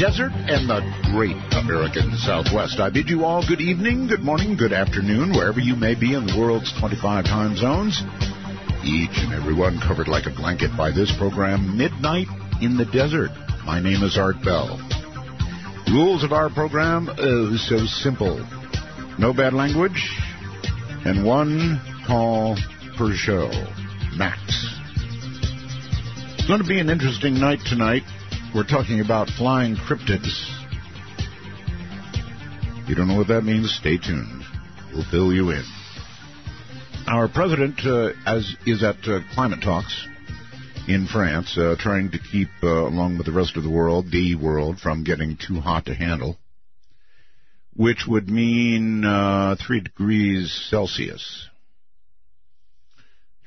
desert and the great American Southwest. I bid you all good evening, good morning, good afternoon, wherever you may be in the world's 25 time zones. Each and every one covered like a blanket by this program, Midnight in the Desert. My name is Art Bell. Rules of our program, oh, so simple. No bad language, and one call per show, max. It's going to be an interesting night tonight. We're talking about flying cryptids. You don't know what that means? Stay tuned. We'll fill you in. Our president uh, as is at uh, climate talks in France, uh, trying to keep, uh, along with the rest of the world, the world, from getting too hot to handle, which would mean uh, three degrees Celsius.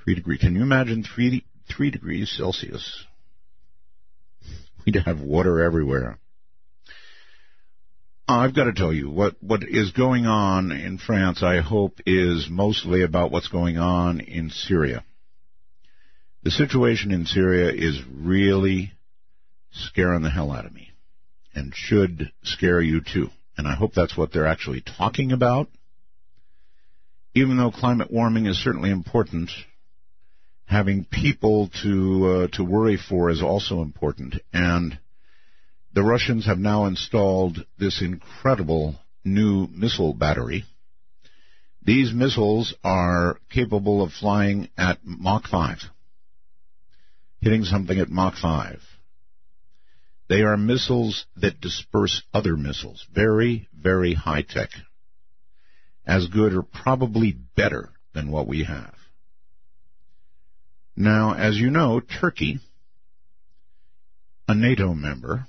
Three degree. Can you imagine three three degrees Celsius? We'd have water everywhere. I've got to tell you what what is going on in France. I hope is mostly about what's going on in Syria. The situation in Syria is really scaring the hell out of me, and should scare you too. And I hope that's what they're actually talking about. Even though climate warming is certainly important, having people to uh, to worry for is also important. And the Russians have now installed this incredible new missile battery. These missiles are capable of flying at Mach 5, hitting something at Mach 5. They are missiles that disperse other missiles. Very, very high tech. As good or probably better than what we have. Now, as you know, Turkey, a NATO member,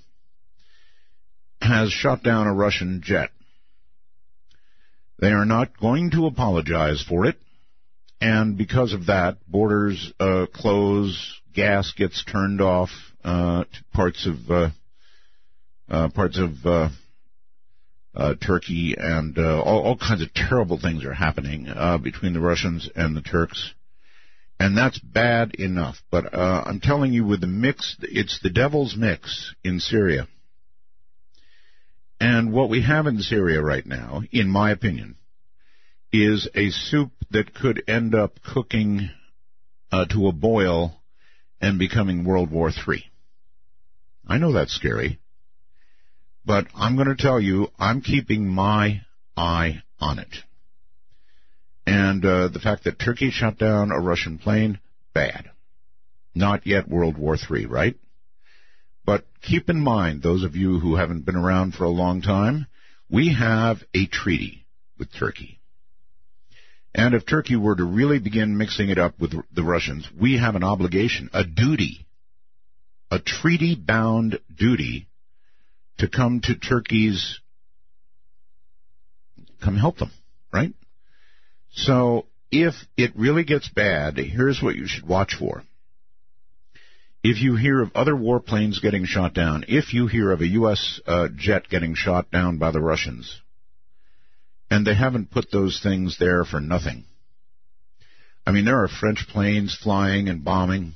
has shot down a Russian jet. They are not going to apologize for it, and because of that, borders uh, close, gas gets turned off uh, to parts of uh, uh parts of uh, uh, Turkey, and all, all, kinds of terrible things are happening between the Russians and the Turks and that's bad enough. But uh, I'm telling you, with the mix, it's the devil's mix in Syria. And what we have in Syria right now, in my opinion, is a soup that could end up cooking uh, to a boil and becoming World War III. I know that's scary, but I'm going to tell you, I'm keeping my eye on it. And uh, the fact that Turkey shot down a Russian plane, bad. Not yet World War III, right? But keep in mind, those of you who haven't been around for a long time, we have a treaty with Turkey. And if Turkey were to really begin mixing it up with the Russians, we have an obligation, a duty, a treaty bound duty to come to Turkey's, come help them, right? So if it really gets bad, here's what you should watch for. If you hear of other warplanes getting shot down, if you hear of a U.S. Uh, jet getting shot down by the Russians, and they haven't put those things there for nothing. I mean, there are French planes flying and bombing,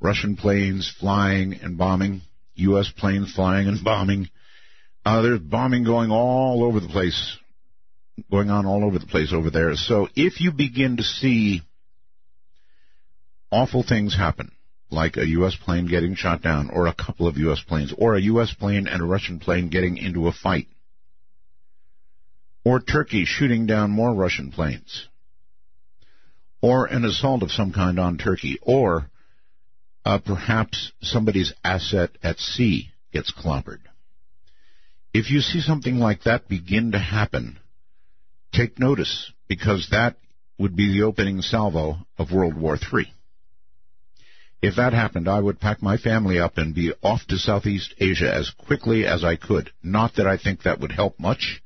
Russian planes flying and bombing, U.S. planes flying and bombing. Uh, there's bombing going all over the place going on all over the place over there. So if you begin to see awful things happen, like a U.S. plane getting shot down, or a couple of U.S. planes, or a U.S. plane and a Russian plane getting into a fight, or Turkey shooting down more Russian planes, or an assault of some kind on Turkey, or uh, perhaps somebody's asset at sea gets clobbered. If you see something like that begin to happen, take notice because that would be the opening salvo of World War III. If that happened, I would pack my family up and be off to Southeast Asia as quickly as I could. Not that I think that would help much.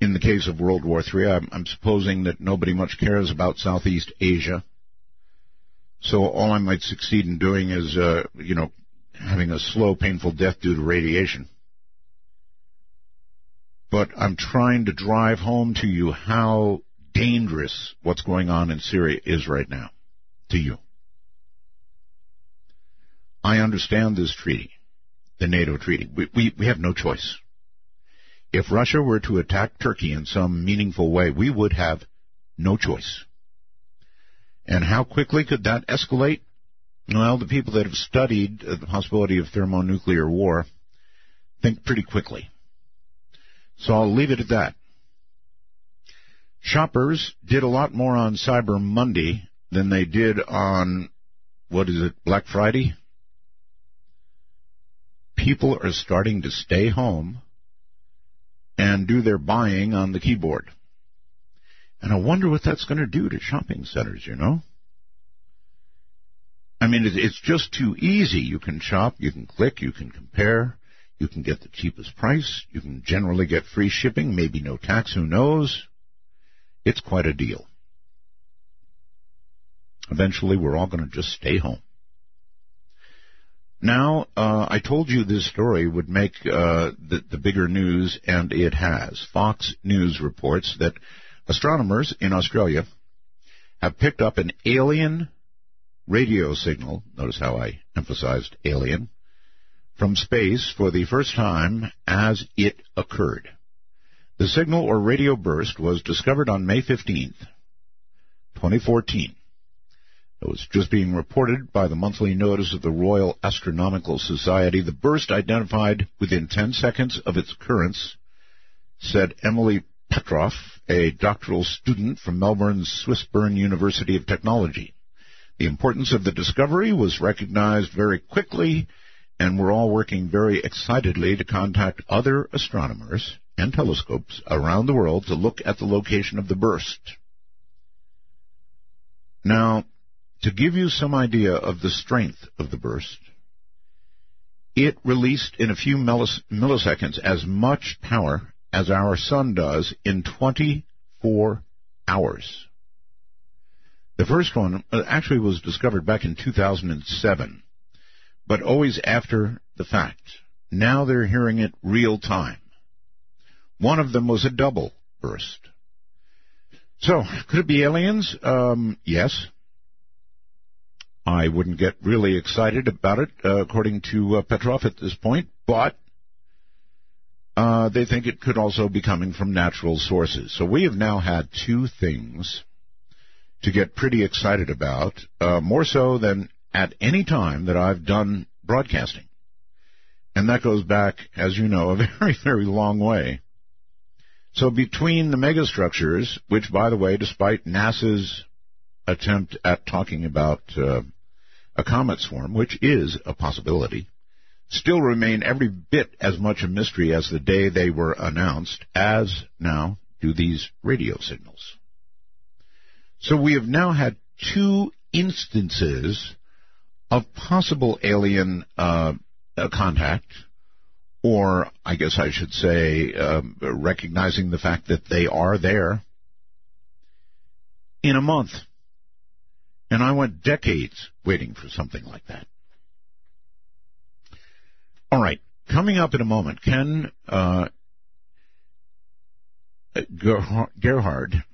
In the case of World War III, I'm, I'm supposing that nobody much cares about Southeast Asia. So all I might succeed in doing is, uh, you know, having a slow, painful death due to radiation but I'm trying to drive home to you how dangerous what's going on in Syria is right now to you. I understand this treaty. the NATO treaty. We, we, we have no choice. If Russia were to attack Turkey in some meaningful way, we would have no choice. And how quickly could that escalate? Well, the people that have studied the possibility of thermonuclear war think pretty quickly. So I'll leave it at that. Shoppers did a lot more on Cyber Monday than they did on, what is it, Black Friday? People are starting to stay home and do their buying on the keyboard. And I wonder what that's going to do to shopping centers, you know? I mean, it's just too easy. You can shop, you can click, you can compare, you can get the cheapest price, you can generally get free shipping, maybe no tax, who knows? It's quite a deal. Eventually, we're all going to just stay home. Now, uh, I told you this story would make uh, the, the bigger news, and it has. Fox News reports that astronomers in Australia have picked up an alien radio signal. Notice how I emphasized alien from space for the first time as it occurred. The signal or radio burst was discovered on May 15, 2014. It was just being reported by the monthly notice of the Royal Astronomical Society. The burst identified within 10 seconds of its occurrence, said Emily Petroff, a doctoral student from Melbourne's Swinburne University of Technology. The importance of the discovery was recognized very quickly, and we're all working very excitedly to contact other astronomers and telescopes around the world to look at the location of the burst. Now, to give you some idea of the strength of the burst, it released in a few milliseconds as much power as our sun does in 24 hours. The first one uh, actually was discovered back in 2007, but always after the fact. Now they're hearing it real time. One of them was a double burst. So, could it be aliens? Um, yes. I wouldn't get really excited about it, uh, according to uh, Petroff at this point, but uh, they think it could also be coming from natural sources. So we have now had two things to get pretty excited about, uh, more so than at any time that I've done broadcasting. And that goes back, as you know, a very, very long way. So between the megastructures, which, by the way, despite NASA's attempt at talking about uh, a comet swarm, which is a possibility, still remain every bit as much a mystery as the day they were announced, as now do these radio signals. So we have now had two instances of possible alien uh, contact, or I guess I should say, uh, recognizing the fact that they are there in a month. And I went decades waiting for something like that. All right. Coming up in a moment, Ken uh, Gerhard,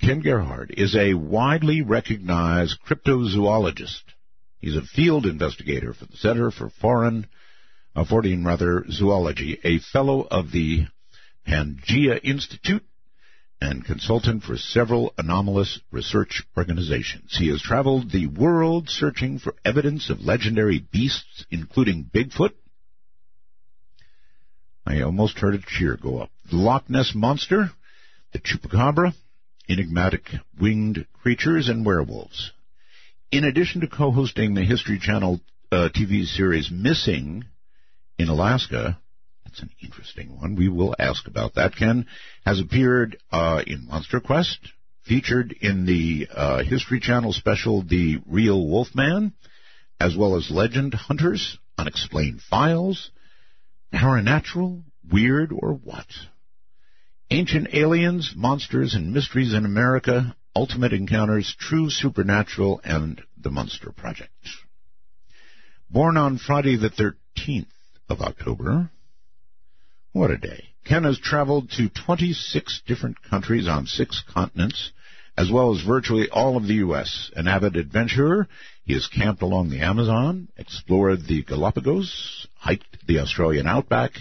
Ken Gerhard is a widely recognized cryptozoologist. He's a field investigator for the Center for Foreign, uh, Fortean rather, Zoology, a fellow of the Pangea Institute and consultant for several anomalous research organizations. He has traveled the world searching for evidence of legendary beasts, including Bigfoot. I almost heard a cheer go up. The Loch Ness Monster, the Chupacabra, enigmatic winged creatures, and werewolves. In addition to co-hosting the History Channel uh, TV series Missing in Alaska, that's an interesting one. We will ask about that. Ken has appeared uh, in Monster Quest, featured in the uh, History Channel special The Real Wolfman, as well as Legend Hunters, Unexplained Files, Paranatural, Weird, or What? Ancient Aliens, Monsters, and Mysteries in America, Ultimate Encounters, True Supernatural, and The Monster Project. Born on Friday the 13th of October, what a day. Ken has traveled to 26 different countries on six continents as well as virtually all of the U.S. An avid adventurer, he has camped along the Amazon, explored the Galapagos, hiked the Australian outback,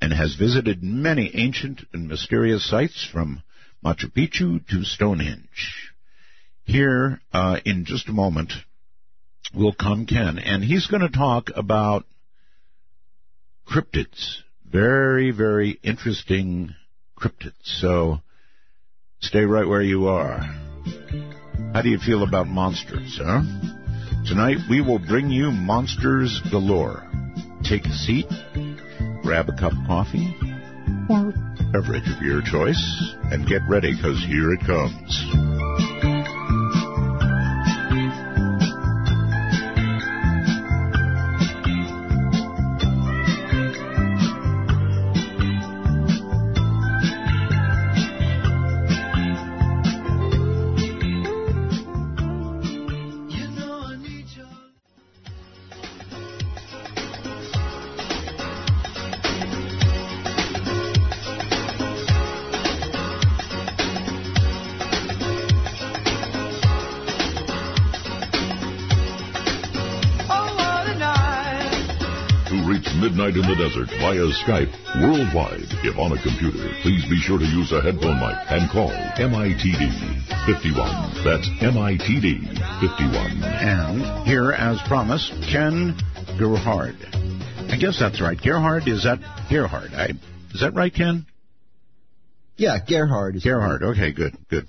and has visited many ancient and mysterious sites from Machu Picchu to Stonehenge. Here, uh, in just a moment, will come Ken, and he's going to talk about cryptids. Very, very interesting cryptids. So, stay right where you are. How do you feel about monsters, huh? Tonight we will bring you monsters galore. Take a seat, grab a cup of coffee, beverage of your choice, and get ready because here it comes. Via Skype worldwide. If on a computer, please be sure to use a headphone mic and call MITD 51. That's MITD 51. And here, as promised, Ken Gerhard. I guess that's right. Gerhard, is that Gerhard? I, is that right, Ken? Yeah, Gerhard. Is Gerhard. Okay, good, good.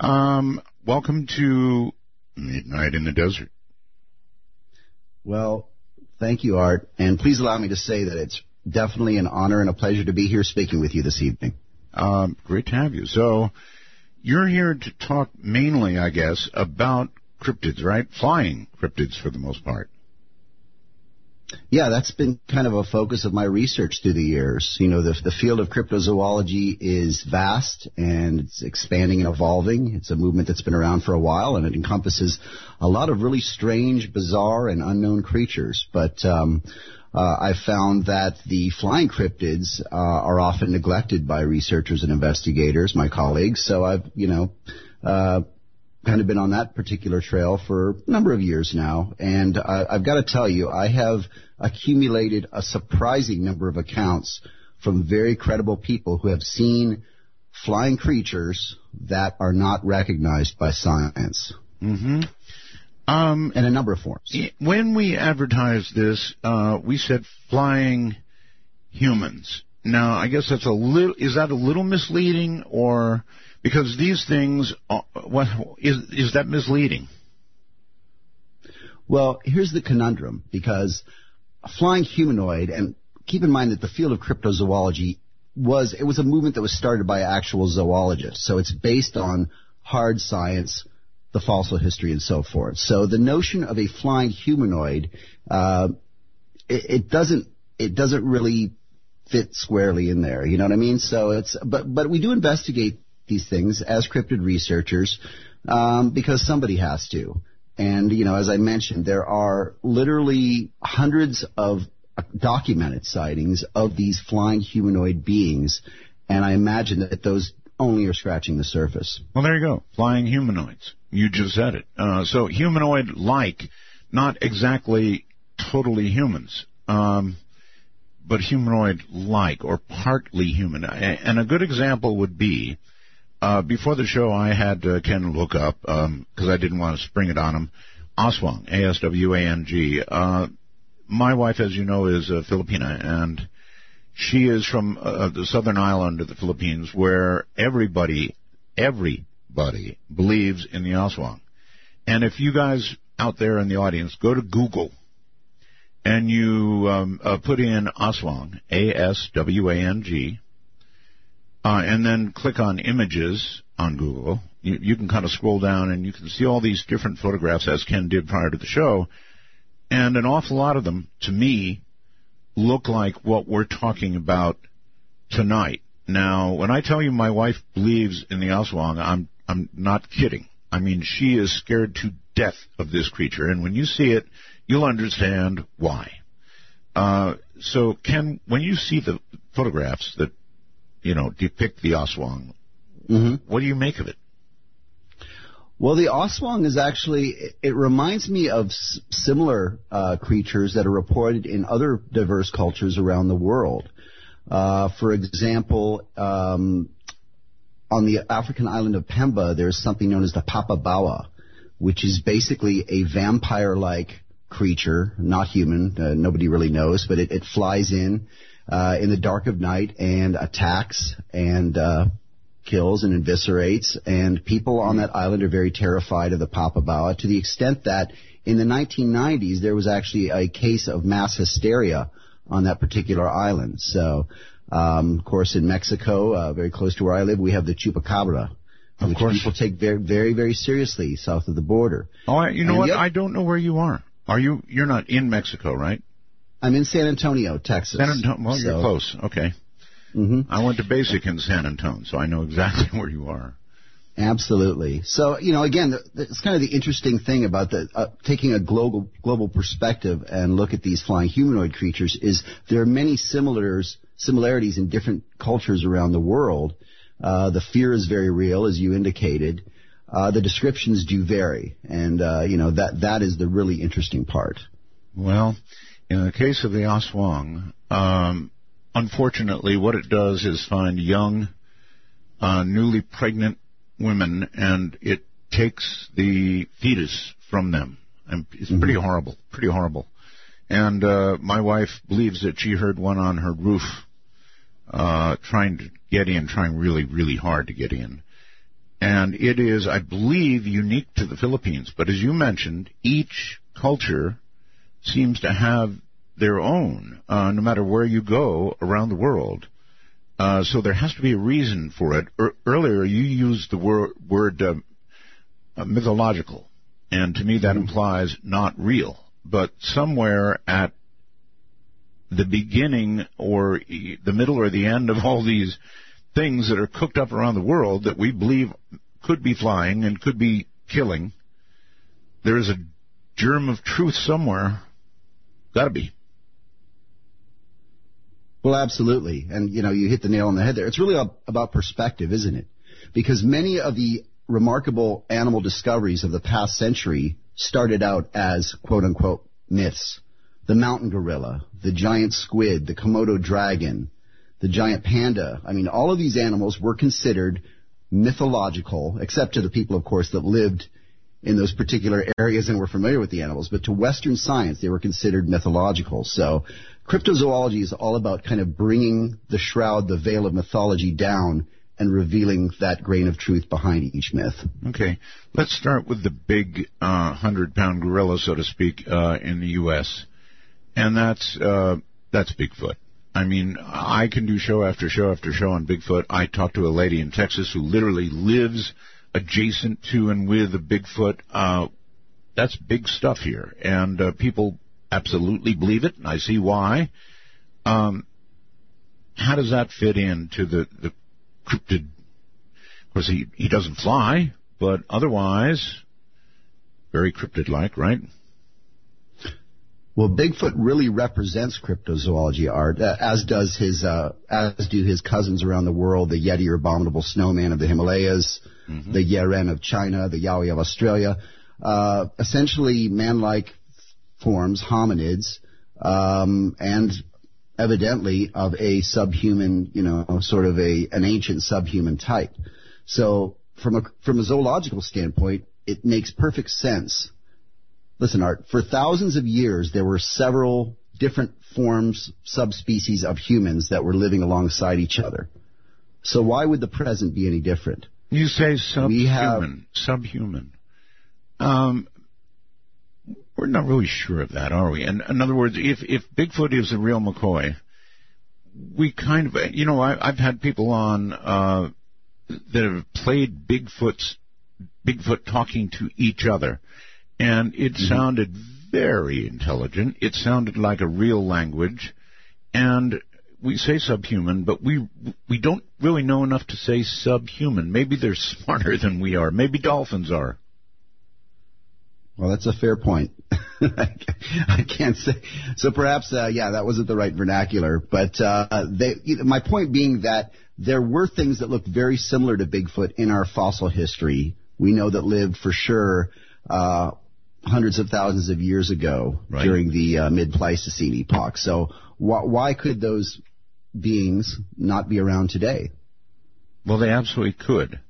Um, welcome to Midnight in the Desert. Well, thank you, Art, and please allow me to say that it's definitely an honor and a pleasure to be here speaking with you this evening. Um, great to have you. So, you're here to talk mainly, I guess, about cryptids, right? Flying cryptids for the most part. Yeah, that's been kind of a focus of my research through the years. You know, the, the field of cryptozoology is vast and it's expanding and evolving. It's a movement that's been around for a while and it encompasses a lot of really strange, bizarre, and unknown creatures. But um, uh, I found that the flying cryptids uh, are often neglected by researchers and investigators, my colleagues. So I've, you know, uh, kind of been on that particular trail for a number of years now. And uh, I've got to tell you, I have accumulated a surprising number of accounts from very credible people who have seen flying creatures that are not recognized by science. Mm-hmm. Um, in a number of forms. When we advertised this, uh, we said flying humans. Now, I guess that's a little. Is that a little misleading, or because these things? Are, what is is that misleading? Well, here's the conundrum because a flying humanoid, and keep in mind that the field of cryptozoology was it was a movement that was started by actual zoologists, so it's based on hard science the fossil history and so forth. So the notion of a flying humanoid, uh, it, it, doesn't it doesn't really fit squarely in there. You know what I mean? So it's but but we do investigate these things as cryptid researchers um, because somebody has to. And you know, as I mentioned, there are literally hundreds of documented sightings of these flying humanoid beings, and I imagine that those only are scratching the surface. Well, there you go. Flying humanoids. You just said it. Uh, so humanoid-like, not exactly totally humans, um, but humanoid-like or partly human. And a good example would be, uh, before the show, I had uh, Ken look up because um, I didn't want to spring it on him. Aswang, A-S-W-A-N-G. Uh, my wife, as you know, is a Filipina, and she is from uh, the southern island of the Philippines where everybody, everybody believes in the Aswang. And if you guys out there in the audience go to Google and you um, uh, put in Aswang, A-S-W-A-N-G, uh, and then click on images on Google, you, you can kind of scroll down and you can see all these different photographs as Ken did prior to the show. And an awful lot of them, to me, look like what we're talking about tonight. Now, when I tell you my wife believes in the Aswang, I'm I'm not kidding. I mean, she is scared to death of this creature, and when you see it, you'll understand why. Uh, so, Ken, when you see the photographs that you know depict the Aswang, mm-hmm. what do you make of it? Well, the Aswang is actually, it reminds me of s- similar uh, creatures that are reported in other diverse cultures around the world. Uh, for example, um, on the African island of Pemba, there's something known as the Popobawa, which is basically a vampire-like creature, not human. Uh, nobody really knows, but it, it flies in uh, in the dark of night and attacks and uh, kills and eviscerates. And people on that island are very terrified of the Popobawa to the extent that in the 1990s there was actually a case of mass hysteria on that particular island. So, um, of course, in Mexico, uh, very close to where I live, we have the chupacabra. Of which course. people take very, very, very seriously south of the border. Oh, I, you know And what? I don't know where you are. Are you? You're not in Mexico, right? I'm in San Antonio, Texas. San Antonio. Well, you're close. Okay. Mhm. I went to basic in San Antonio, so I know exactly where you are. Absolutely. So, you know, again, it's kind of the interesting thing about the uh, taking a global global perspective and look at these flying humanoid creatures is there are many similars similarities in different cultures around the world. Uh, the fear is very real, as you indicated. Uh, the descriptions do vary, and uh, you know that that is the really interesting part. Well, in the case of the Aswang, um, unfortunately, what it does is find young, uh, newly pregnant women, and it takes the fetus from them. And it's pretty horrible, pretty horrible. And uh, my wife believes that she heard one on her roof, uh, trying to get in, trying really, really hard to get in. And it is, I believe, unique to the Philippines. But as you mentioned, each culture seems to have their own, uh, no matter where you go around the world. Uh, so there has to be a reason for it. Er, earlier, you used the word, word uh, uh, mythological, and to me that implies not real. But somewhere at the beginning or e- the middle or the end of all these things that are cooked up around the world that we believe could be flying and could be killing, there is a germ of truth somewhere. Got to be. Well, absolutely. And, you know, you hit the nail on the head there. It's really about perspective, isn't it? Because many of the remarkable animal discoveries of the past century started out as quote unquote myths. The mountain gorilla, the giant squid, the Komodo dragon, the giant panda. I mean, all of these animals were considered mythological, except to the people, of course, that lived in those particular areas and were familiar with the animals, but to Western science, they were considered mythological. So cryptozoology is all about kind of bringing the shroud, the veil of mythology down and revealing that grain of truth behind each myth. Okay, let's start with the big uh, hundred-pound gorilla, so to speak, uh, in the U.S., and that's uh, that's Bigfoot. I mean, I can do show after show after show on Bigfoot. I talked to a lady in Texas who literally lives adjacent to and with a Bigfoot. Uh, that's big stuff here, and uh, people absolutely believe it, and I see why. Um, how does that fit into the the cryptid? Of course, he he doesn't fly, but otherwise, very cryptid-like, right? Well, Bigfoot really represents cryptozoology Art, uh, as does his, uh, as do his cousins around the world, the Yeti or abominable snowman of the Himalayas, the Yeren of China, the Yowie of Australia. Uh, essentially man-like forms, hominids, um, and evidently of a subhuman, you know, sort of a an ancient subhuman type. So from a from a zoological standpoint, it makes perfect sense. Listen, Art, for thousands of years there were several different forms, subspecies of humans that were living alongside each other. So why would the present be any different? You say have- subhuman. Subhuman. Um, we're not really sure of that, are we? And in other words, if if Bigfoot is a real McCoy, we kind of, you know, I, I've had people on uh, that have played Bigfoot's Bigfoot talking to each other, and it sounded very intelligent. It sounded like a real language, and we say subhuman, but we we don't really know enough to say subhuman. Maybe they're smarter than we are. Maybe dolphins are. Well, that's a fair point. I can't say. So perhaps, uh, yeah, that wasn't the right vernacular. But uh, they, you know, my point being that there were things that looked very similar to Bigfoot in our fossil history we know that lived for sure uh, hundreds of thousands of years ago Right. during the uh, mid-Pleistocene epoch. So wh- why could those beings not be around today? Well, they absolutely could.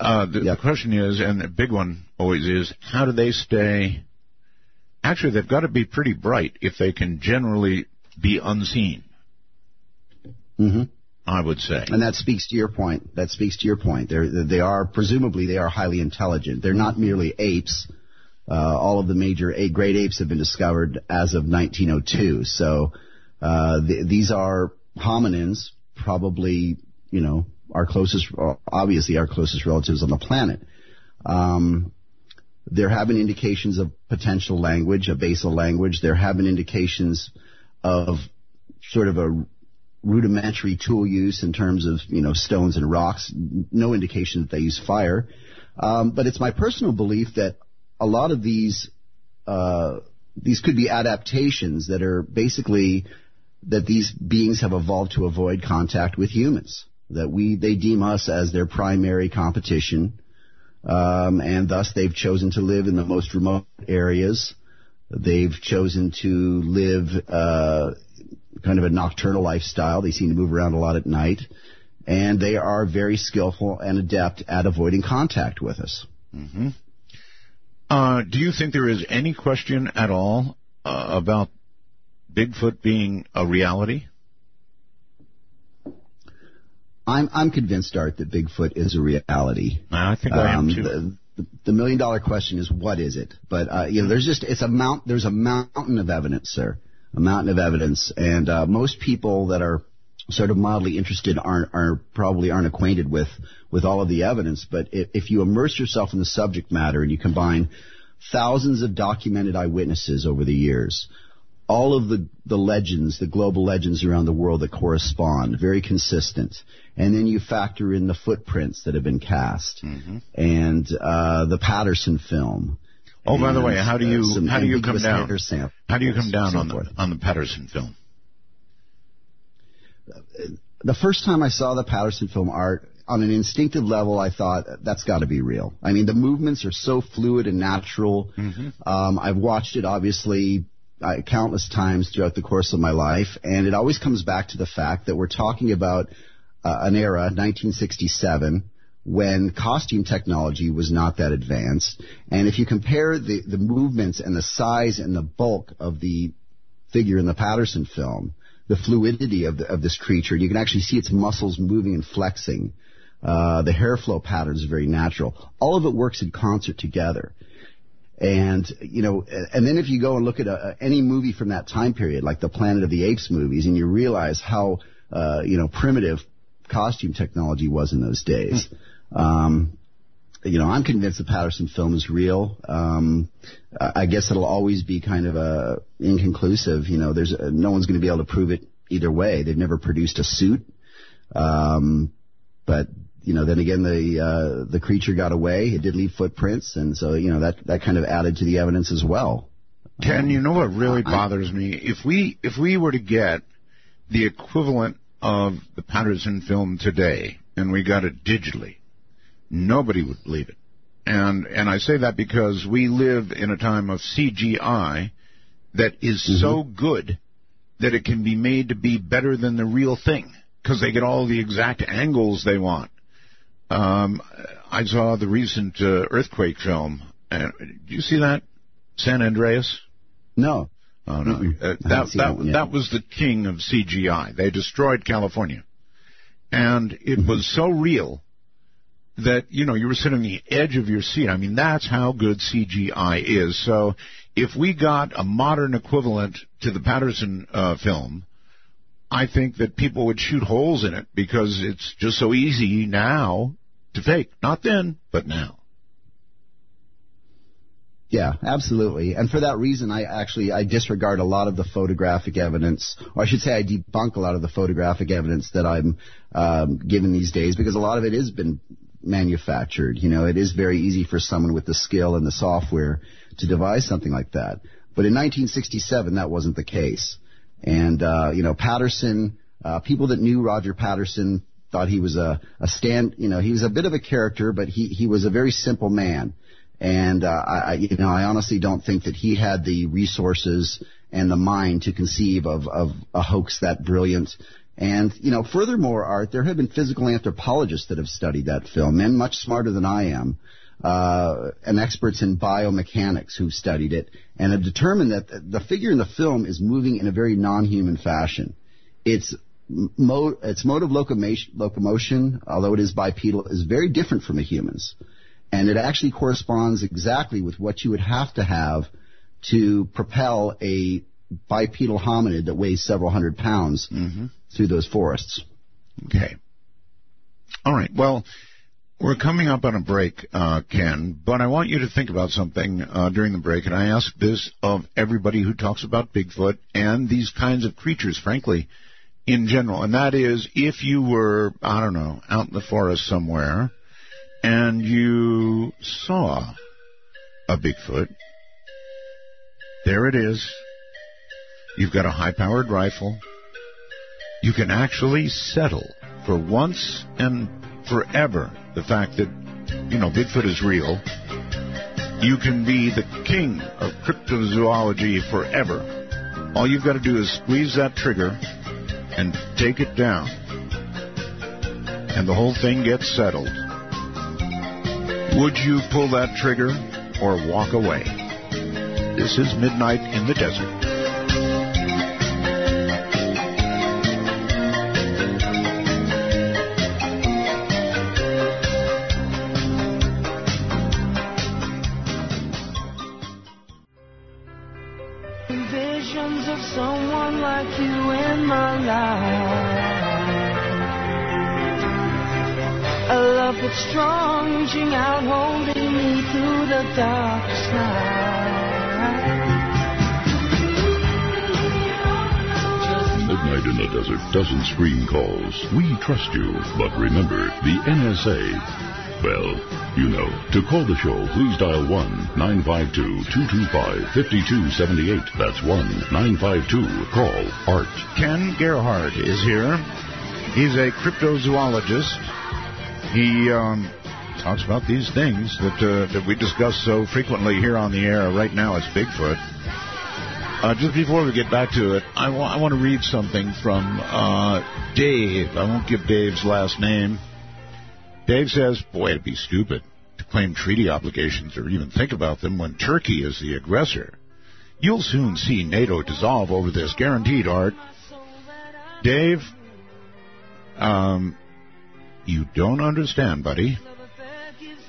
Uh, the, Yeah. the question is, and the big one always is, how do they stay? Actually, they've got to be pretty bright if they can generally be unseen. hmm I would say. And that speaks to your point. That speaks to your point. They're, they are, presumably, they are highly intelligent. They're not merely apes. Uh, all of the major eight great apes have been discovered as of 1902. So, uh, th- these are hominins, probably, you know, our closest, obviously our closest relatives on the planet. Um, there have been indications of potential language, a basal language. There have been indications of sort of a rudimentary tool use in terms of you know stones and rocks. No indication that they use fire. Um, but it's my personal belief that a lot of these uh, these could be adaptations that are basically that these beings have evolved to avoid contact with humans. That we they deem us as their primary competition, um, and thus they've chosen to live in the most remote areas. They've chosen to live uh, kind of a nocturnal lifestyle. They seem to move around a lot at night, and they are very skillful and adept at avoiding contact with us. Uh, do you think there is any question at all uh, about Bigfoot being a reality? I'm I'm convinced, Art, that Bigfoot is a reality. I think I am Um, too. the, the, the million dollar question is what is it? But uh, you know, there's just it's a mount. There's a mountain of evidence, sir. A mountain of evidence, and uh, most people that are sort of mildly interested aren't are probably aren't acquainted with with all of the evidence. But if, if you immerse yourself in the subject matter and you combine thousands of documented eyewitnesses over the years, all of the, the legends, the global legends around the world that correspond, very consistent. And then you factor in the footprints that have been cast and uh, the Patterson film. oh, by the way, how do uh, you some how do you come down? samples, How do you come down so on the forth. on the Patterson film? the first time I saw the Patterson film Art, on an instinctive level, I thought that's got to be real. I mean, the movements are so fluid and natural. Um, I've watched it obviously uh, countless times throughout the course of my life, and it always comes back to the fact that we're talking about uh, an era, 1967, when costume technology was not that advanced. And if you compare the, the movements and the size and the bulk of the figure in the Patterson film, the fluidity of, the, of this creature. You can actually see its muscles moving and flexing. Uh, the hair flow patterns are very natural. All of it works in concert together. And you know, and then if you go and look at a, any movie from that time period, like the Planet of the Apes movies, and you realize how uh, you know primitive costume technology was in those days. Um, you know, I'm convinced the Patterson film is real. Um, I guess it'll always be kind of a inconclusive. You know, there's uh no one's going to be able to prove it either way. They've never produced a suit, um, but you know, then again, the uh, the creature got away. It did leave footprints, and so you know that that kind of added to the evidence as well. Ken, you know what really I- bothers me? If we if we were to get the equivalent of the Patterson film today, and we got it digitally, nobody would believe it. And and I say that because we live in a time of CGI that is so good that it can be made to be better than the real thing because they get all the exact angles they want. Um, I saw the recent uh, earthquake film. Uh, did you see that? San Andreas? No, Oh no, Mm-mm. uh, that that that that was the king of CGI. They destroyed California, and it Mm-hmm. was so real that you know you were sitting on the edge of your seat. I mean, that's how good CGI is. So, if we got a modern equivalent to the Patterson uh, film, I think that people would shoot holes in it because it's just so easy now to fake. Not then, but now. Yeah, absolutely. And for that reason, I actually I disregard a lot of the photographic evidence, or I should say, I debunk a lot of the photographic evidence that I'm um, given these days because a lot of it has been manufactured. You know, it is very easy for someone with the skill and the software to devise something like that. But in 1967, that wasn't the case. And uh, you know, Patterson, uh, people that knew Roger Patterson thought he was a, a stand, you know, he was a bit of a character, but he, he was a very simple man. And, uh, I, you know, I honestly don't think that he had the resources and the mind to conceive of, of a hoax that brilliant. And, you know, furthermore, Art, there have been physical anthropologists that have studied that film, men much smarter than I am, uh, and experts in biomechanics who've studied it, and have determined that the figure in the film is moving in a very non-human fashion. Its mode, its mode of locomotion, locomotion, although it is bipedal, is very different from a human's. And it actually corresponds exactly with what you would have to have to propel a bipedal hominid that weighs several hundred pounds mm-hmm. through those forests. Okay. All right. Well, we're coming up on a break, uh, Ken, but I want you to think about something uh, during the break, and I ask this of everybody who talks about Bigfoot and these kinds of creatures, frankly, in general, and that is if you were, I don't know, out in the forest somewhere and you saw a Bigfoot, there it is. You've got a high powered rifle. You can actually settle for once and forever the fact that, you know, Bigfoot is real. You can be the king of cryptozoology forever. All you've got to do is squeeze that trigger and take it down. And the whole thing gets settled. Would you pull that trigger or walk away? This is Midnight in the Desert. Someone like you in my life. A love that's strong, reaching out, holding me through the darkest night. Midnight in the Desert doesn't screen calls. We trust you. But remember, the NSA well, you know, to call the show, please dial 1-952-225-5278. That's 1-952-CALL ART. Ken Gerhard is here. He's a cryptozoologist. He um, talks about these things that uh, that we discuss so frequently here on the air right now it's Bigfoot. Uh, just before we get back to it, I, I want to read something from uh, Dave. I won't give Dave's last name. Dave says, boy, it'd be stupid to claim treaty obligations or even think about them when Turkey is the aggressor. You'll soon see NATO dissolve over this, guaranteed, Art. Dave, um, you don't understand, buddy.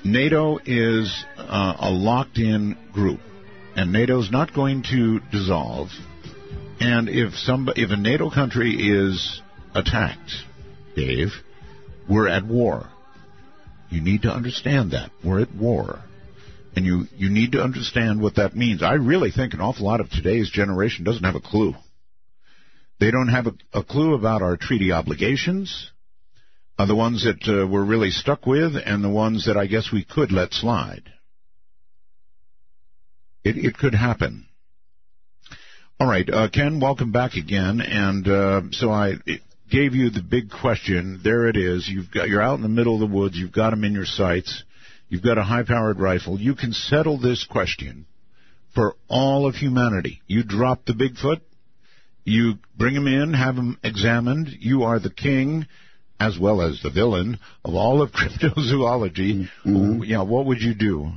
NATO is uh, a locked in group, and NATO's not going to dissolve. And if some, if a NATO country is attacked, Dave, we're at war. You need to understand that. We're at war. And you, you need to understand what that means. I really think an awful lot of today's generation doesn't have a clue. They don't have a, a clue about our treaty obligations, uh, the ones that uh, we're really stuck with, and the ones that I guess we could let slide. It, it could happen. All right, uh, Ken, welcome back again. And uh, so I, gave you the big question. There it is. You've got you're out in the middle of the woods. You've got them in your sights. You've got a high-powered rifle. You can settle this question for all of humanity. You drop the Bigfoot. You bring him in, have him examined. You are the king, as well as the villain of all of cryptozoology. Mm-hmm. Yeah, what would you do?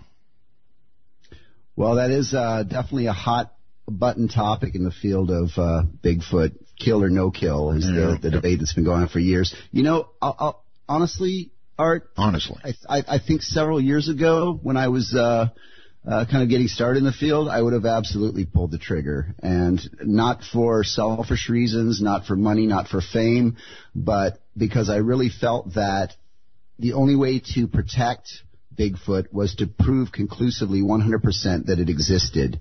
Well, that is uh, definitely a hot button topic in the field of uh, Bigfoot. Kill or no kill is yeah, the, the debate that's been going on for years. You know, I'll, I'll, honestly, Art. Honestly, I, I, I, think several years ago when I was uh, uh, kind of getting started in the field, I would have absolutely pulled the trigger, and not for selfish reasons, not for money, not for fame, but because I really felt that the only way to protect Bigfoot was to prove conclusively 100% that it existed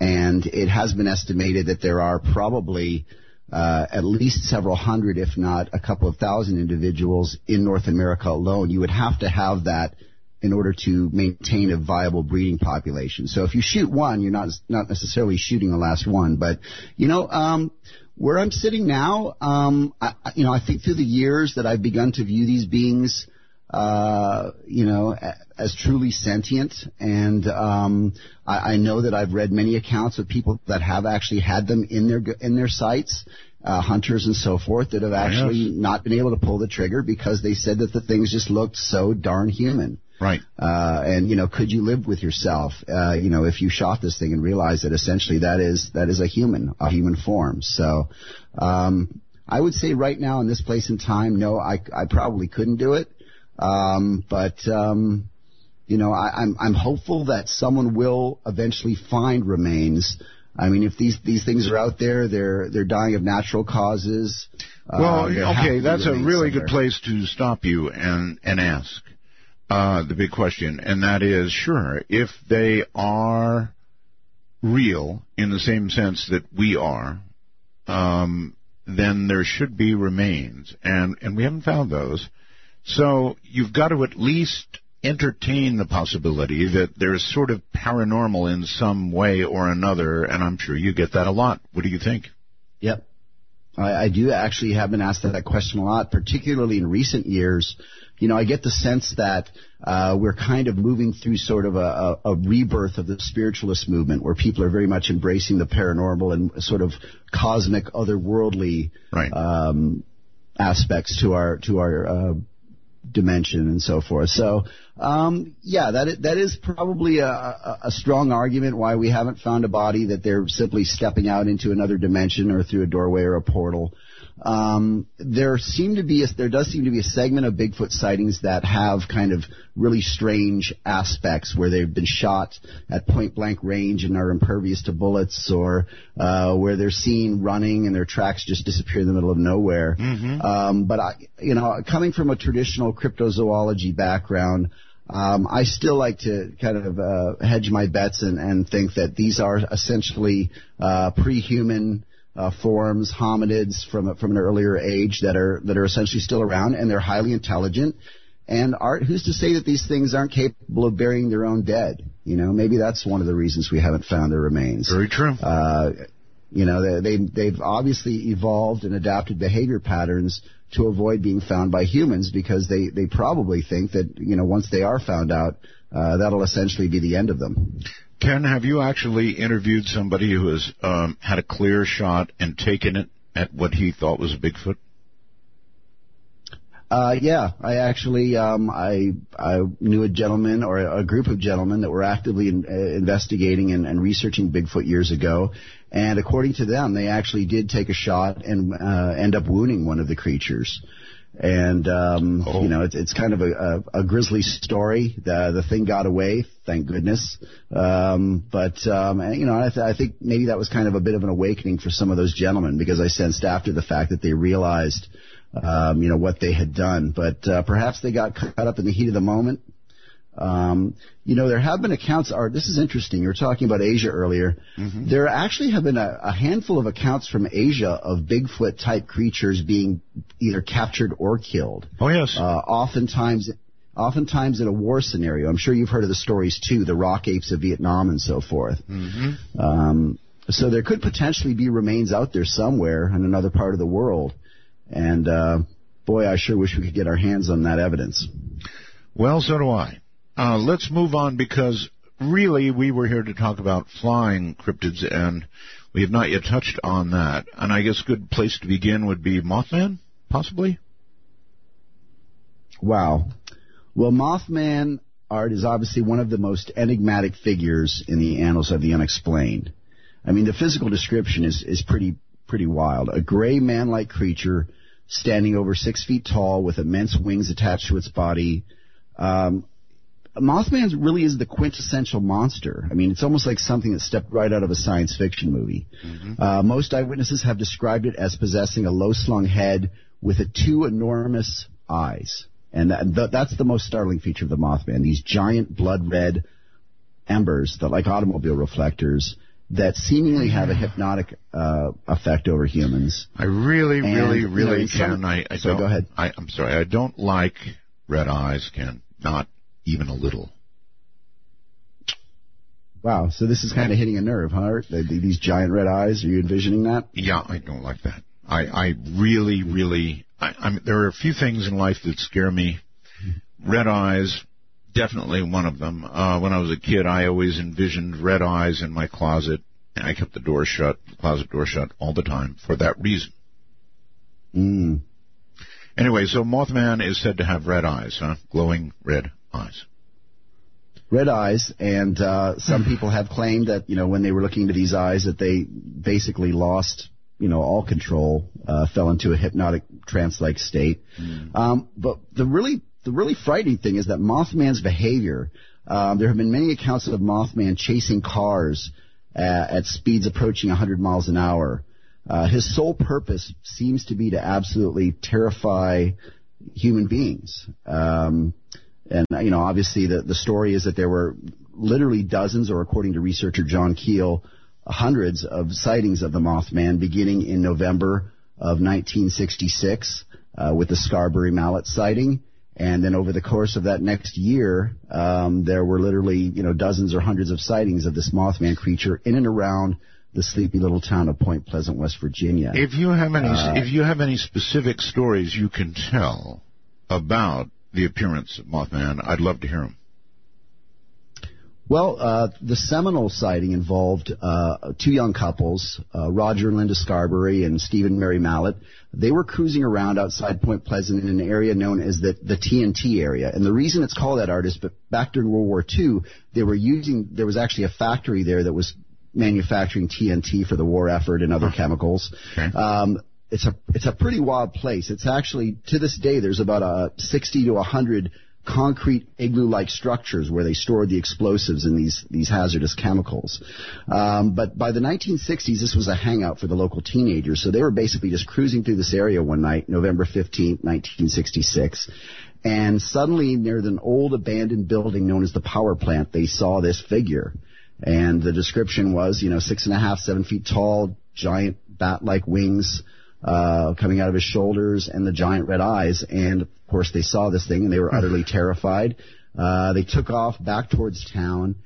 and it has been estimated that there are probably uh, at least several hundred, if not a couple of thousand individuals in North America alone. You would have to have that in order to maintain a viable breeding population. So if you shoot one, you're not not necessarily shooting the last one. But you know, um, where I'm sitting now, um, I, you know, I think through the years that I've begun to view these beings, uh, you know, as truly sentient, and um, I, I know that I've read many accounts of people that have actually had them in their in their sights. Uh, hunters and so forth that have actually Yes. not been able to pull the trigger because they said that the things just looked so darn human. Right. Uh, and you know, could you live with yourself? Uh, you know, if you shot this thing and realized that essentially that is that is a human, a human form. So, um, I would say right now in this place and time, no, I I probably couldn't do it. Um, but um, you know, I, I'm I'm hopeful that someone will eventually find remains. I mean, if these these things are out there, they're they're dying of natural causes. Uh, Well, to okay, that's a really somewhere. good place to stop you and and ask uh, the big question, and that is, sure, if they are real in the same sense that we are, um, then there should be remains, and and we haven't found those. So you've got to at least entertain the possibility that there's sort of paranormal in some way or another, and I'm sure you get that a lot. What do you think? Yep. I, I do actually have been asked that question a lot, particularly in recent years. You know, I get the sense that uh, we're kind of moving through sort of a, a, a rebirth of the spiritualist movement, where people are very much embracing the paranormal and sort of cosmic, otherworldly Right. um, aspects to our to our uh, dimension and so forth. So, um, yeah, that is, that is probably a, a, a strong argument why we haven't found a body that they're simply stepping out into another dimension or through a doorway or a portal. Um, there seem to be a, there does seem to be a segment of Bigfoot sightings that have kind of really strange aspects where they've been shot at point blank range and are impervious to bullets, or uh, where they're seen running and their tracks just disappear in the middle of nowhere. Um, but I, you know, coming from a traditional cryptozoology background. Um, I still like to kind of uh, hedge my bets and, and think that these are essentially uh, pre-human uh, forms, hominids from from an earlier age that are that are essentially still around, and they're highly intelligent. And are, who's to say that these things aren't capable of burying their own dead? You know, maybe that's one of the reasons we haven't found their remains. Very true. Uh, you know, they, they they've obviously evolved and adapted behavior patterns to avoid being found by humans because they they probably think that you know once they are found out, uh, that'll essentially be the end of them. Ken, have you actually interviewed somebody who has um, had a clear shot and taken it at what he thought was a Bigfoot? Uh, yeah, I actually um, I I knew a gentleman or a group of gentlemen that were actively in, uh, investigating and, and researching Bigfoot years ago, and according to them, they actually did take a shot and uh, end up wounding one of the creatures. And um, Oh. you know, it's, it's kind of a, a, a grisly story. The the thing got away, thank goodness. Um, but um, and, you know, I, th- I think maybe that was kind of a bit of an awakening for some of those gentlemen because I sensed after the fact that they realized um, you know, what they had done. But uh, perhaps they got caught up in the heat of the moment. Um, you know, there have been accounts. Are this is interesting? You were talking about Asia earlier. There actually have been a, a handful of accounts from Asia of Bigfoot type creatures being either captured or killed. Oh, yes. Uh, oftentimes, oftentimes in a war scenario. I'm sure you've heard of the stories too, the rock apes of Vietnam and so forth. mm-hmm. Um, so there could potentially be remains out there somewhere in another part of the world. And uh, boy, I sure wish we could get our hands on that evidence. Well, so do I. Uh, let's move on because really we were here to talk about flying cryptids and we have not yet touched on that. And I guess a good place to begin would be Mothman, possibly? Wow. Well, Mothman Art is obviously one of the most enigmatic figures in the annals of the unexplained. I mean, the physical description is, is pretty pretty wild. A gray man-like creature standing over six feet tall with immense wings attached to its body. Um, Mothman really is the quintessential monster. I mean, it's almost like something that stepped right out of a science fiction movie. Uh, most eyewitnesses have described it as possessing a low-slung head with a two enormous eyes. And that, th- that's the most startling feature of the Mothman. These giant blood red embers that like automobile reflectors that seemingly have a hypnotic uh, effect over humans. I really, And, really, you know, really in some- can. I, I don't. go ahead. I, I'm sorry. I don't like red eyes, Ken. Not even a little. Wow. So this is kind of hitting a nerve, huh? These giant red eyes. Are you envisioning that? Yeah, I don't like that. I, I really, really, I, I mean, there are a few things in life that scare me. Red eyes, definitely one of them. Uh, when I was a kid, I always envisioned red eyes in my closet, and I kept the door shut, the closet door shut all the time for that reason. Mm. Anyway, so Mothman is said to have red eyes, huh? Glowing red eyes. Red eyes, and uh, some people have claimed that you know when they were looking into these eyes that they basically lost you know all control, uh, fell into a hypnotic trance-like state. Mm. Um, but the really the really frightening thing is that Mothman's behavior. Um, there have been many accounts of Mothman chasing cars uh, at speeds approaching 100 miles an hour. Uh, his sole purpose seems to be to absolutely terrify human beings. Um, and you know, obviously, the the story is that there were literally dozens, or according to researcher John Keel, hundreds of sightings of the Mothman beginning in November of 1966 uh, with the Scarberry Mallette sighting. And then over the course of that next year, um, there were literally, you know, dozens or hundreds of sightings of this Mothman creature in and around the sleepy little town of Point Pleasant, West Virginia. If you have any, uh, if you have any specific stories you can tell about the appearance of Mothman, I'd love to hear them. Well, uh, the seminal sighting involved uh, two young couples, uh, Roger and Linda Scarberry and Stephen and Mary Mallette. They were cruising around outside Point Pleasant in an area known as the, the TNT area. And the reason it's called that, Art is but back during World War II, they were using, there was actually a factory there that was manufacturing TNT for the war effort and other chemicals. Okay. Um, it's a it's a pretty wild place. It's actually to this day there's about a 60 to 100 concrete igloo-like structures where they stored the explosives and these these hazardous chemicals. Um, but by the 1960s, this was a hangout for the local teenagers. So they were basically just cruising through this area one night, November 15, 1966. And suddenly, near an old abandoned building known as the power plant, they saw this figure. And the description was, you know, six and a half, seven feet tall, giant bat-like wings, uh, coming out of his shoulders and the giant red eyes. And of course, they saw this thing and they were utterly terrified. Uh, they took off back towards town.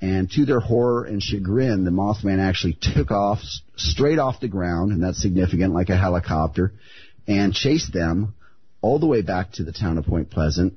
And to their horror and chagrin, the Mothman actually took off straight off the ground, and that's significant, like a helicopter, and chased them all the way back to the town of Point Pleasant.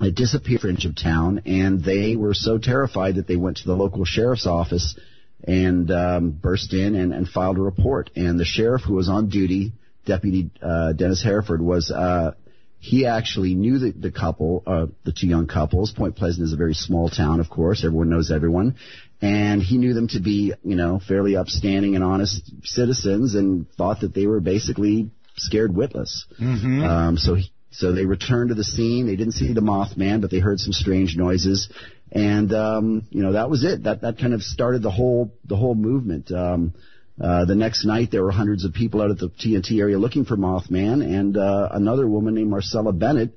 It disappeared fringe of town, and they were so terrified that they went to the local sheriff's office and um, burst in and, and filed a report. And the sheriff who was on duty, Deputy uh, Dennis Hereford, was uh, he actually knew the, the couple, uh, the two young couples. Point Pleasant is a very small town, of course. Everyone knows everyone. And he knew them to be, you know, fairly upstanding and honest citizens and thought that they were basically scared witless. Mm-hmm. Um, so he, so they returned to the scene. They didn't see the Mothman, but they heard some strange noises. And, um, you know, that was it. That, that kind of started the whole, the whole movement. Um, uh, the next night, there were hundreds of people out at the TNT area looking for Mothman, and uh, another woman named Marcella Bennett,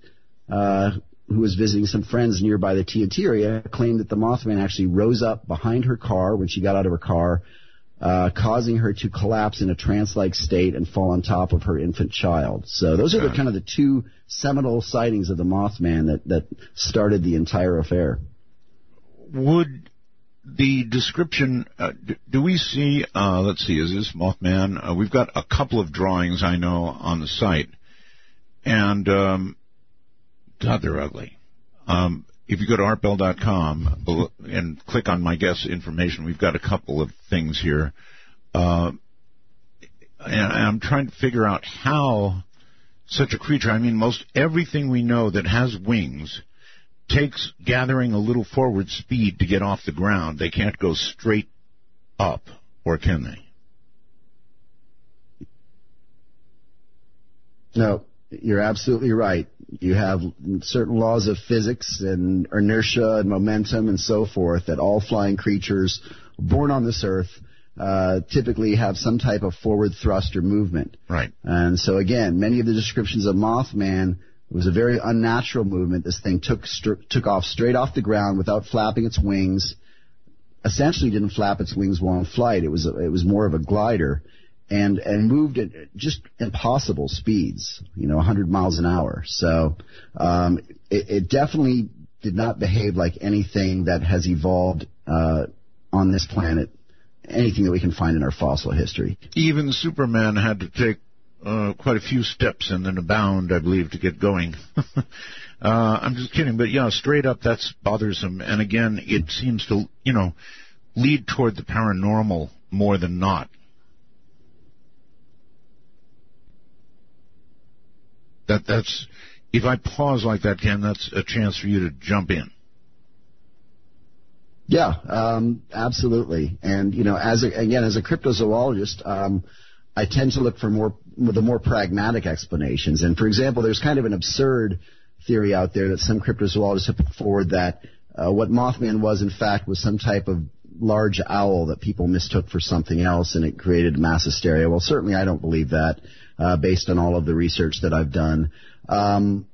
uh, who was visiting some friends nearby the TNT area, claimed that the Mothman actually rose up behind her car when she got out of her car, uh, causing her to collapse in a trance-like state and fall on top of her infant child. So those are the kind of the two seminal sightings of the Mothman that that started the entire affair would the description, uh, do, we see, uh, let's see, is this Mothman? Uh, we've got a couple of drawings I know on the site, and, um, God, they're ugly. Um, if you go to artbell.com and click on my guest information, we've got a couple of things here. Uh, and I'm trying to figure out how such a creature, I mean, most everything we know that has wings – takes gathering a little forward speed to get off the ground. They can't go straight up, or can they? No, you're absolutely right. You have certain laws of physics and inertia and momentum and so forth that all flying creatures born on this earth uh, typically have some type of forward thrust or movement. Right. And so again, many of the descriptions of Mothman it was a very unnatural movement. This thing took st- took off straight off the ground without flapping its wings. Essentially, didn't flap its wings while in flight. It was a, it was more of a glider, and and moved at just impossible speeds. You know, 100 miles an hour. So um, it, it definitely did not behave like anything that has evolved uh, on this planet, anything that we can find in our fossil history. Even Superman had to take uh, quite a few steps and then a bound, I believe, to get going. uh, I'm just kidding, but yeah, straight up, that's bothersome. And again, it seems to, you know, lead toward the paranormal more than not. That that's if I pause like that, Ken, that's a chance for you to jump in. Yeah, um, absolutely. And you know, as a, again as a cryptozoologist, um, I tend to look for more the more pragmatic explanations. And for example, there's kind of an absurd theory out there that some cryptozoologists have put forward that uh, what Mothman was, in fact, was some type of large owl that people mistook for something else, and it created mass hysteria. Well, certainly I don't believe that, uh, based on all of the research that I've done. Um,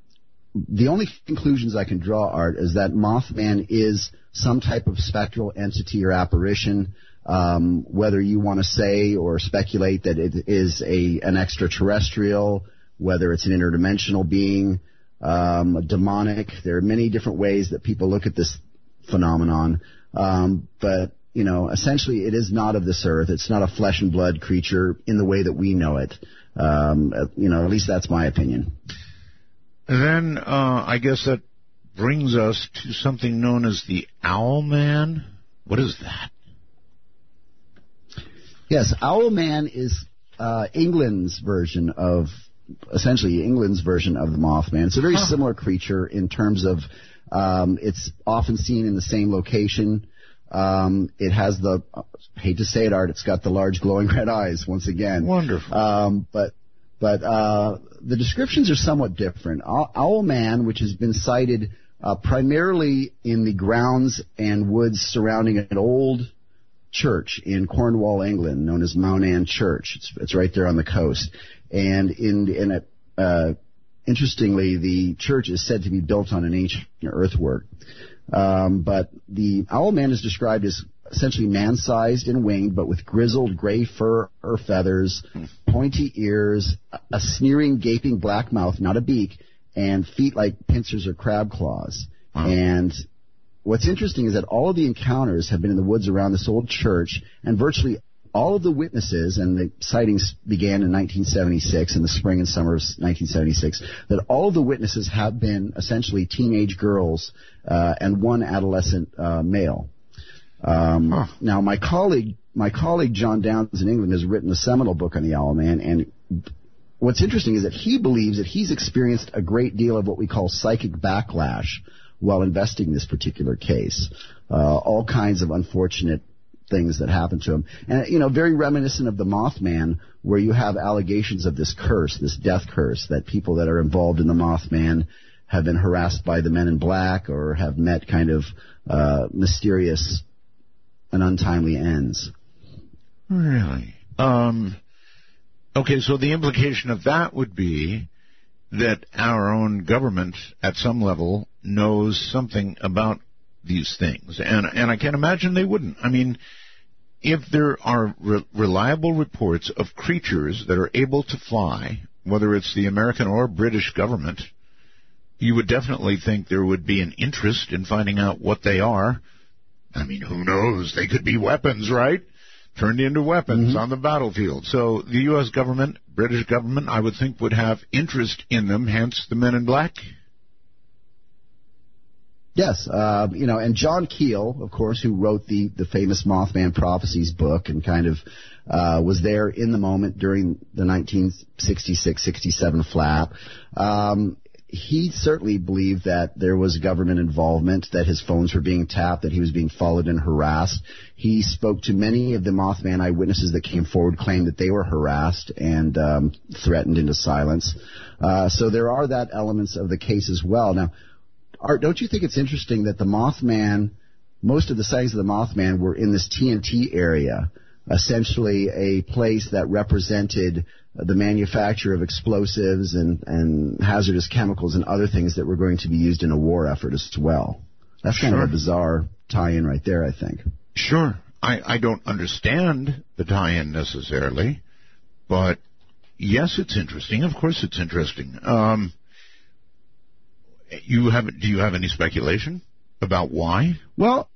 the only conclusions I can draw, Art, is that Mothman is some type of spectral entity or apparition. Um, whether you want to say or speculate that it is a an extraterrestrial, whether it's an interdimensional being, um, demonic. There are many different ways that people look at this phenomenon. Um, but you know, essentially, it is not of this earth. It's not a flesh and blood creature in the way that we know it. Um, you know, at least that's my opinion. Then uh, I guess that brings us to something known as the Owl Man. What is that? Yes, Owl Man is uh, England's version of essentially England's version of the Mothman. It's a very huh. similar creature in terms of um, it's often seen in the same location. Um, it has the uh, hate to say it, Art. It's got the large glowing red eyes once again. Wonderful. Um, but but uh, the descriptions are somewhat different. Owl Man, which has been sighted uh, primarily in the grounds and woods surrounding an old church in Cornwall, England, known as Mawnan Church. It's, it's right there on the coast. And in, in a, uh, interestingly, the church is said to be built on an ancient earthwork. Um, but the owl man is described as essentially man-sized and winged, but with grizzled gray fur or feathers, pointy ears, a sneering, gaping black mouth, not a beak, and feet like pincers or crab claws. Wow. And what's interesting is that all of the encounters have been in the woods around this old church, and virtually all of the witnesses, and the sightings began in 1976, in the spring and summer of 1976, that all of the witnesses have been essentially teenage girls uh, and one adolescent uh, male. Um, huh. Now, my colleague, my colleague Jon Downes in England has written a seminal book on the Owl Man, and what's interesting is that he believes that he's experienced a great deal of what we call psychic backlash while investing this particular case. Uh, all kinds of unfortunate things that happened to him. And, you know, very reminiscent of the Mothman, where you have allegations of this curse, this death curse, that people that are involved in the Mothman have been harassed by the men in black or have met kind of uh, mysterious and untimely ends. Really? Um, okay, so the implication of that would be that our own government, at some level, knows something about these things, and and I can't imagine they wouldn't. I mean, if there are re- reliable reports of creatures that are able to fly, whether it's the American or British government, you would definitely think there would be an interest in finding out what they are. I mean, who knows? They could be weapons, right? Turned into weapons mm-hmm. on the battlefield. So the U.S. government, British government, I would think would have interest in them, hence the men in black. Yes, uh, you know, and John Keel, of course, who wrote the the famous Mothman Prophecies book and kind of uh, was there in the moment during the 1966-67 flap. Um, he certainly believed that there was government involvement, that his phones were being tapped, that he was being followed and harassed. He spoke to many of the Mothman eyewitnesses that came forward, claimed that they were harassed and um, threatened into silence. Uh, so there are that elements of the case as well. Now, Art, don't you think it's interesting that the Mothman, most of the sightings of the Mothman were in this TNT area, essentially a place that represented the manufacture of explosives and, and hazardous chemicals and other things that were going to be used in a war effort as well. That's kind of a bizarre tie-in right there, I think. Sure. I, I don't understand the tie-in necessarily, but yes, it's interesting. Of course it's interesting. Um, you have do you have any speculation about why? Well,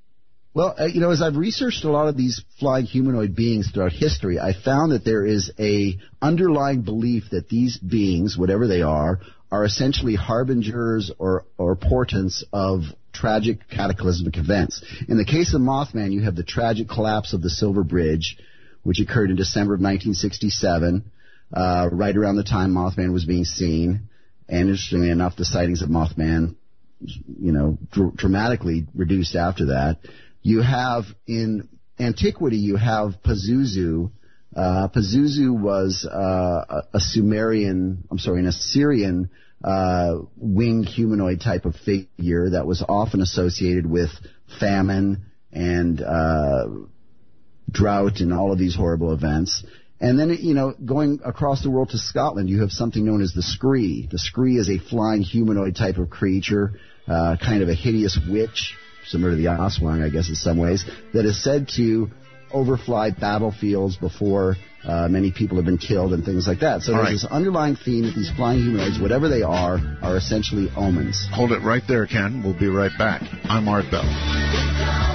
well, uh, you know, as I've researched a lot of these flying humanoid beings throughout history, I found that there is a underlying belief that these beings, whatever they are, are essentially harbingers or, or portents of tragic cataclysmic events. In the case of Mothman, you have the tragic collapse of the Silver Bridge, which occurred in December of 1967, uh, right around the time Mothman was being seen. And interestingly enough, the sightings of Mothman, you know, dr- dramatically reduced after that. You have in antiquity, you have Pazuzu. Uh, Pazuzu was uh, a Sumerian, I'm sorry, an Assyrian uh, winged humanoid type of figure that was often associated with famine and uh, drought and all of these horrible events. And then, you know, going across the world to Scotland, you have something known as the Scree. The Scree is a flying humanoid type of creature, uh, kind of a hideous witch similar to the Aswang, I guess, in some ways, that is said to overfly battlefields before uh, many people have been killed and things like that. So All there's right. this underlying theme that these flying humanoids, whatever they are, are essentially omens. Hold it right there, Ken. We'll be right back. I'm Art Bell.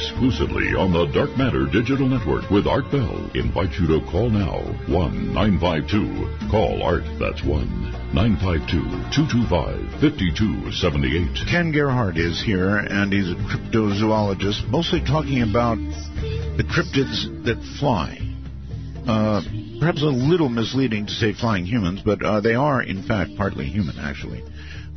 Exclusively on the Dark Matter Digital Network with Art Bell. Invite you to call now 1 952 Call Art, that's 1 952 225 5278. Ken Gerhard is here, and he's a cryptozoologist, mostly talking about the cryptids that fly. Uh, perhaps a little misleading to say flying humans, but uh, they are, in fact, partly human, actually.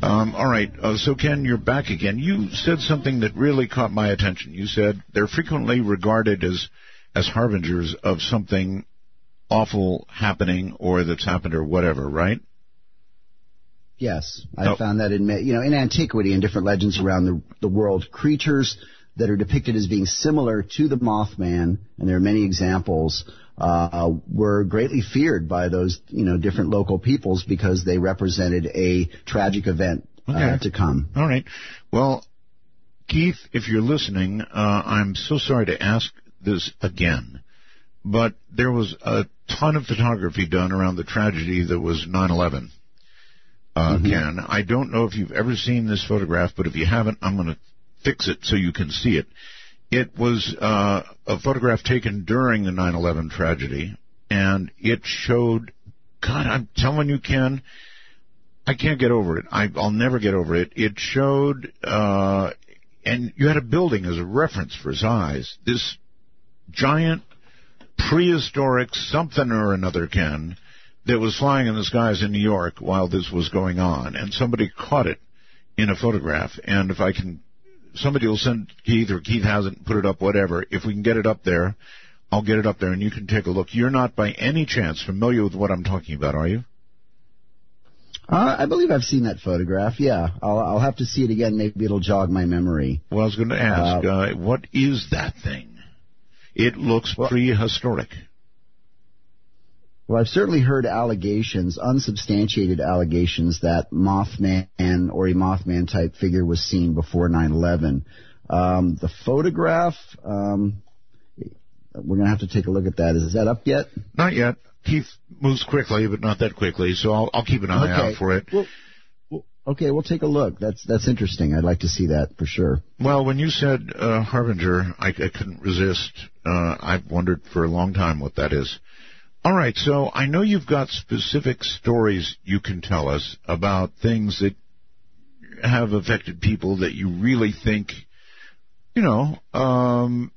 Um, all right, uh, so Ken, you're back again. You said something that really caught my attention. You said they're frequently regarded as as harbingers of something awful happening or that's happened or whatever, right? Yes, I Oh. found that in you know in antiquity and different legends around the the world, creatures that are depicted as being similar to the Mothman, and there are many examples, uh, were greatly feared by those you know different local peoples because they represented a tragic event uh, to come. All right. Well, Keith, if you're listening, uh, I'm so sorry to ask this again, but there was a ton of photography done around the tragedy that was 9/11. Uh, Ken, I don't know if you've ever seen this photograph, but if you haven't, I'm going to fix it so you can see it. It was uh, a photograph taken during the 9/11 tragedy, and it showed. God, I'm telling you, Ken, I can't get over it. I, I'll never get over it. It showed, uh, and you had a building as a reference for size. This giant prehistoric something or another, Ken, that was flying in the skies in New York while this was going on, and somebody caught it in a photograph. And if I can, somebody will send Keith, or Keith hasn't put it up, whatever. If we can get it up there, I'll get it up there, and you can take a look. You're not by any chance familiar with what I'm talking about, are you? Uh, I believe I've seen that photograph. Yeah, I'll, I'll have to see it again. Maybe it'll jog my memory. Well, I was going to ask, uh, what is that thing? It looks prehistoric. Well, I've certainly heard allegations, unsubstantiated allegations, that Mothman or a Mothman type figure was seen before 9/11. Um, the photograph, um, we're going to have to take a look at that. Is that up yet? Not yet. Keith moves quickly, but not that quickly, so I'll, I'll keep an eye out for it. Well, okay, we'll take a look. That's that's interesting. I'd like to see that for sure. Well, when you said uh, Harbinger, I, I couldn't resist. Uh, I've wondered for a long time what that is. All right, so I know you've got specific stories you can tell us about things that have affected people that you really think, you know, um,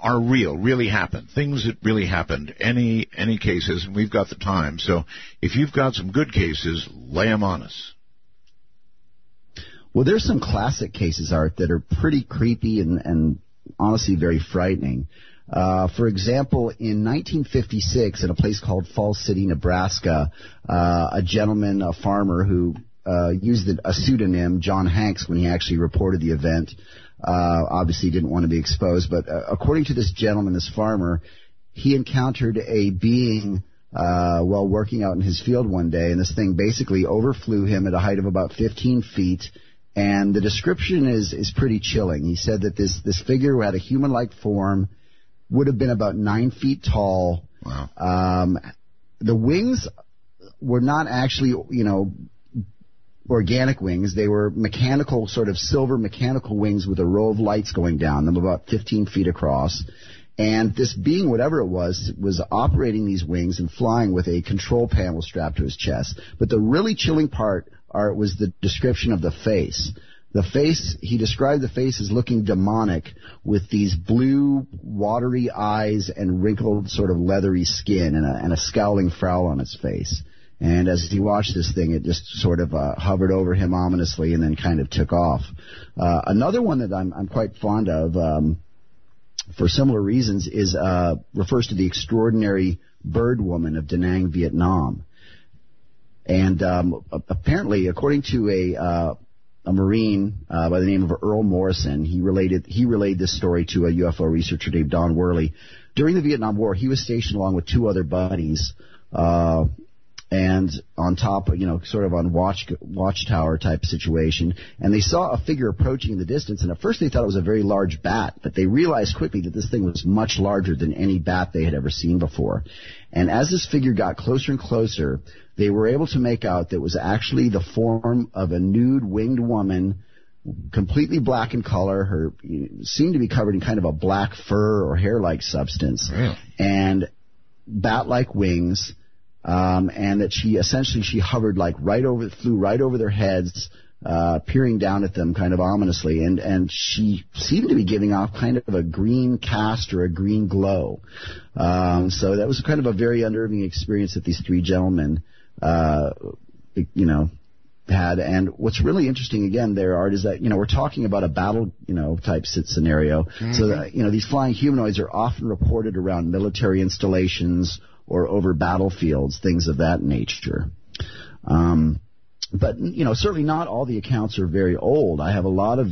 are real, really happened, things that really happened. Any any cases, and we've got the time. So if you've got some good cases, lay them on us. Well, there's some classic cases, Art, that are pretty creepy and, and honestly very frightening. Uh, for example, in 1956, in a place called Falls City, Nebraska, uh, a gentleman, a farmer who uh, used a pseudonym, John Hanks, when he actually reported the event, uh, obviously didn't want to be exposed. But uh, according to this gentleman, this farmer, he encountered a being uh, while working out in his field one day, and this thing basically overflew him at a height of about 15 feet. And the description is is pretty chilling. He said that this this figure had a human-like form, would have been about nine feet tall. Wow. Um, the wings were not actually, you know, organic wings. They were mechanical, sort of silver mechanical wings with a row of lights going down them, about 15 feet across. And this being, whatever it was, was operating these wings and flying with a control panel strapped to his chest. But the really chilling part are, was the description of the face. The face, he described the face as looking demonic with these blue, watery eyes and wrinkled, sort of leathery skin and a, and a scowling frown on its face. And as he watched this thing, it just sort of uh, hovered over him ominously and then kind of took off. Uh, another one that I'm, I'm quite fond of, um, for similar reasons, is uh, refers to the extraordinary bird woman of Da Nang, Vietnam. And um, apparently, according to a uh, a Marine uh, by the name of Earl Morrison, he related he relayed this story to a UFO researcher named Don Worley. During the Vietnam War, he was stationed along with two other buddies. Uh, and on top, you know, sort of on watch watchtower type situation, and they saw a figure approaching in the distance. And at first, they thought it was a very large bat, but they realized quickly that this thing was much larger than any bat they had ever seen before. And as this figure got closer and closer, they were able to make out that it was actually the form of a nude winged woman completely black in color. Her seemed to be covered in kind of a black fur or hair-like substance, Really? and bat-like wings um, and that she essentially she hovered like right over, flew right over their heads, uh, peering down at them kind of ominously, and and she seemed to be giving off kind of a green cast or a green glow. Um, so that was kind of a very unnerving experience that these three gentlemen, uh, you know, had. And what's really interesting again there, Art, is that, you know, we're talking about a battle, you know, type scenario. Mm-hmm. So that, you know, these flying humanoids are often reported around military installations or over battlefields, things of that nature. Um, but you know, certainly not all the accounts are very old. I have a lot of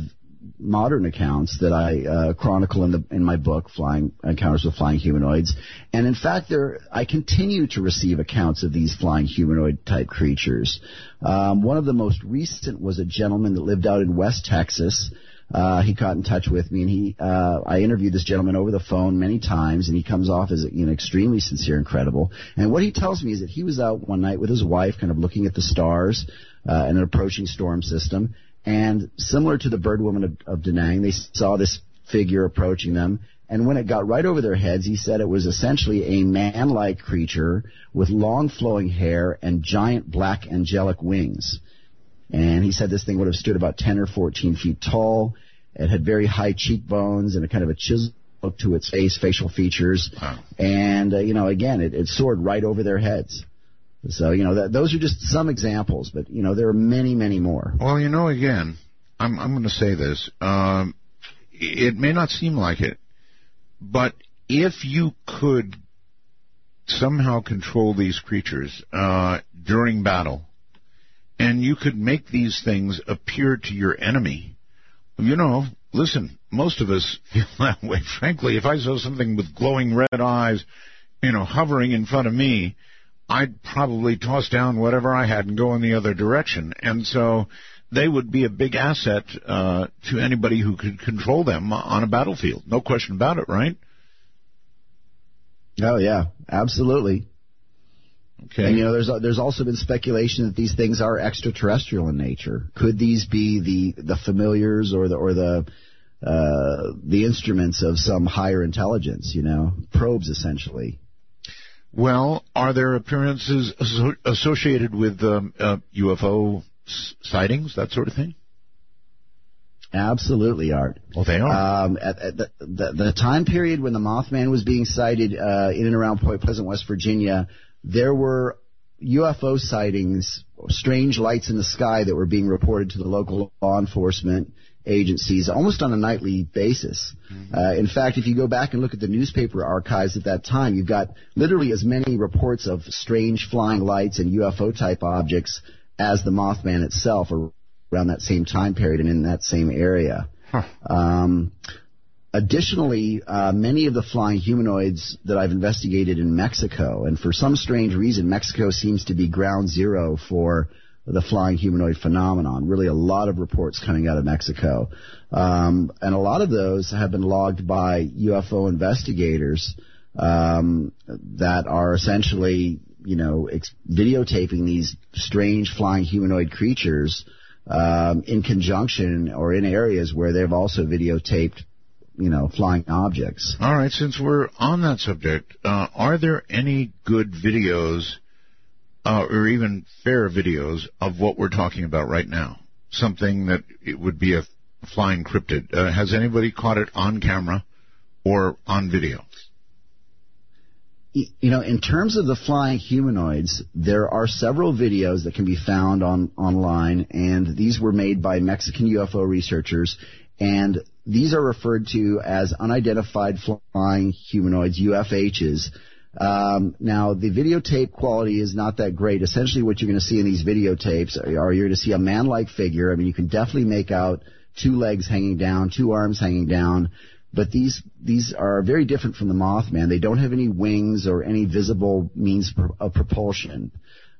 modern accounts that I uh, chronicle in the in my book, Flying Encounters with Flying Humanoids, and in fact, there I continue to receive accounts of these flying humanoid type creatures. Um, one of the most recent was a gentleman that lived out in West Texas uh, he got in touch with me, and he uh, I interviewed this gentleman over the phone many times, and he comes off as you know extremely sincere and credible. And what he tells me is that he was out one night with his wife, kind of looking at the stars uh, and an approaching storm system, and similar to the bird woman of, of Da they saw this figure approaching them. And when it got right over their heads, he said it was essentially a man-like creature with long flowing hair and giant black angelic wings. And he said this thing would have stood about 10 or 14 feet tall. It had very high cheekbones and a kind of a chisel look to its face, facial features. Wow. And, uh, you know, again, it, it soared right over their heads. So, you know, that, those are just some examples, but, you know, there are many, many more. Well, you know, again, I'm, I'm going to say this. Um, it may not seem like it, but if you could somehow control these creatures uh, during battle, and you could make these things appear to your enemy. You know, listen, most of us feel that way. Frankly, if I saw something with glowing red eyes, you know, hovering in front of me, I'd probably toss down whatever I had and go in the other direction. And so they would be a big asset uh, to anybody who could control them on a battlefield. No question about it, right? Oh yeah, absolutely. Okay. And you know, there's there's also been speculation that these things are extraterrestrial in nature. Could these be the the familiars or the or the uh, the instruments of some higher intelligence? You know, probes essentially. Well, are there appearances associated with um, uh, UFO sightings, that sort of thing? Absolutely, Art. Well, they are. Um, at, at the, the, the, time period when the Mothman was being sighted uh, in and around Point Pleasant, West Virginia, there were UFO sightings, strange lights in the sky that were being reported to the local law enforcement. agencies almost on a nightly basis. Mm-hmm. Uh, in fact, if you go back and look at the newspaper archives at that time, you've got literally as many reports of strange flying lights and UFO type objects as the Mothman itself around that same time period and in that same area. Huh. Um, Additionally, uh, many of the flying humanoids that I've investigated in Mexico, and for some strange reason, Mexico seems to be ground zero for the flying humanoid phenomenon. Really, a lot of reports coming out of Mexico, um, and a lot of those have been logged by UFO investigators um, that are essentially, you know, ex- videotaping these strange flying humanoid creatures um, in conjunction or in areas where they've also videotaped you know, flying objects. All right, since we're on that subject, uh, are there any good videos, uh, or even fair videos of what we're talking about right now? Something that it would be a flying cryptid. Uh, has anybody caught it on camera or on video? You know, in terms of the flying humanoids, there are several videos that can be found on online, and these were made by Mexican UFO researchers and these are referred to as unidentified flying humanoids, UFHs. Um, now, the videotape quality is not that great. Essentially, what you're going to see in these videotapes are, you're going to see a man-like figure. I mean, you can definitely make out two legs hanging down, two arms hanging down, but these these are very different from the Mothman. They don't have any wings or any visible means of propulsion.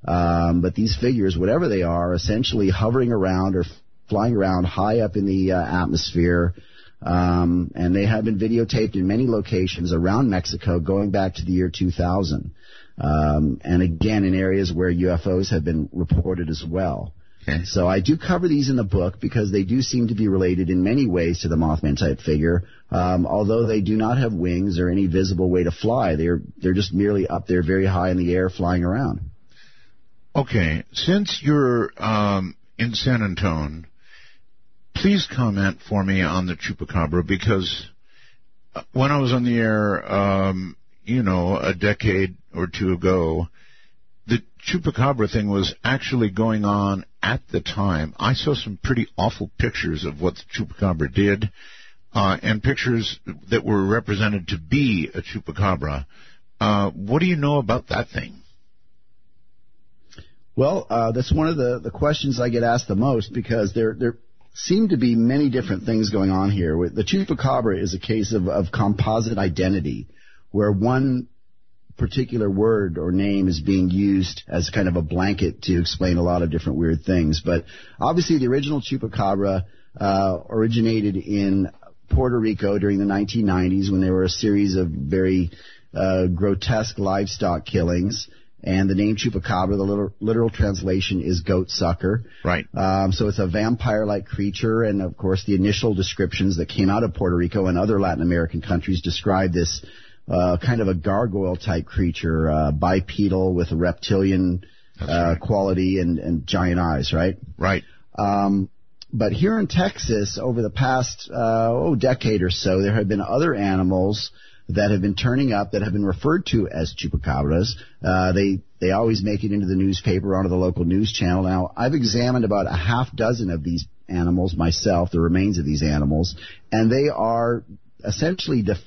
Um, but these figures, whatever they are, essentially hovering around or flying around high up in the uh, atmosphere. Um, and they have been videotaped in many locations around Mexico going back to the year 2000. Um, and again, in areas where UFOs have been reported as well. Okay. So I do cover these in the book because they do seem to be related in many ways to the Mothman type figure. Um, although they do not have wings or any visible way to fly, they're they're just merely up there, very high in the air, flying around. Okay, since you're um, in San Antonio, please comment for me on the chupacabra because when I was on the air, um, you know, a decade or two ago, the chupacabra thing was actually going on at the time. I saw some pretty awful pictures of what the chupacabra did, uh, and pictures that were represented to be a chupacabra. Uh, what do you know about that thing? Well, uh, that's one of the, the questions I get asked the most because there there seem to be many different things going on here. The chupacabra is a case of, of composite identity, where one particular word or name is being used as kind of a blanket to explain a lot of different weird things. But obviously, the original chupacabra uh, originated in Puerto Rico during the 1990s when there were a series of very uh, grotesque livestock killings and the name chupacabra, the literal, literal translation is goat sucker. Right. Um, so it's a vampire-like creature, and of course the initial descriptions that came out of Puerto Rico and other Latin American countries describe this uh, kind of a gargoyle-type creature, uh, bipedal with a reptilian uh, right. quality and, and giant eyes. Right. Right. Um, but here in Texas, over the past uh, oh decade or so, there have been other animals that have been turning up that have been referred to as chupacabras. Uh, they they always make it into the newspaper onto the local news channel. Now I've examined about a half dozen of these animals myself, the remains of these animals, and they are essentially def-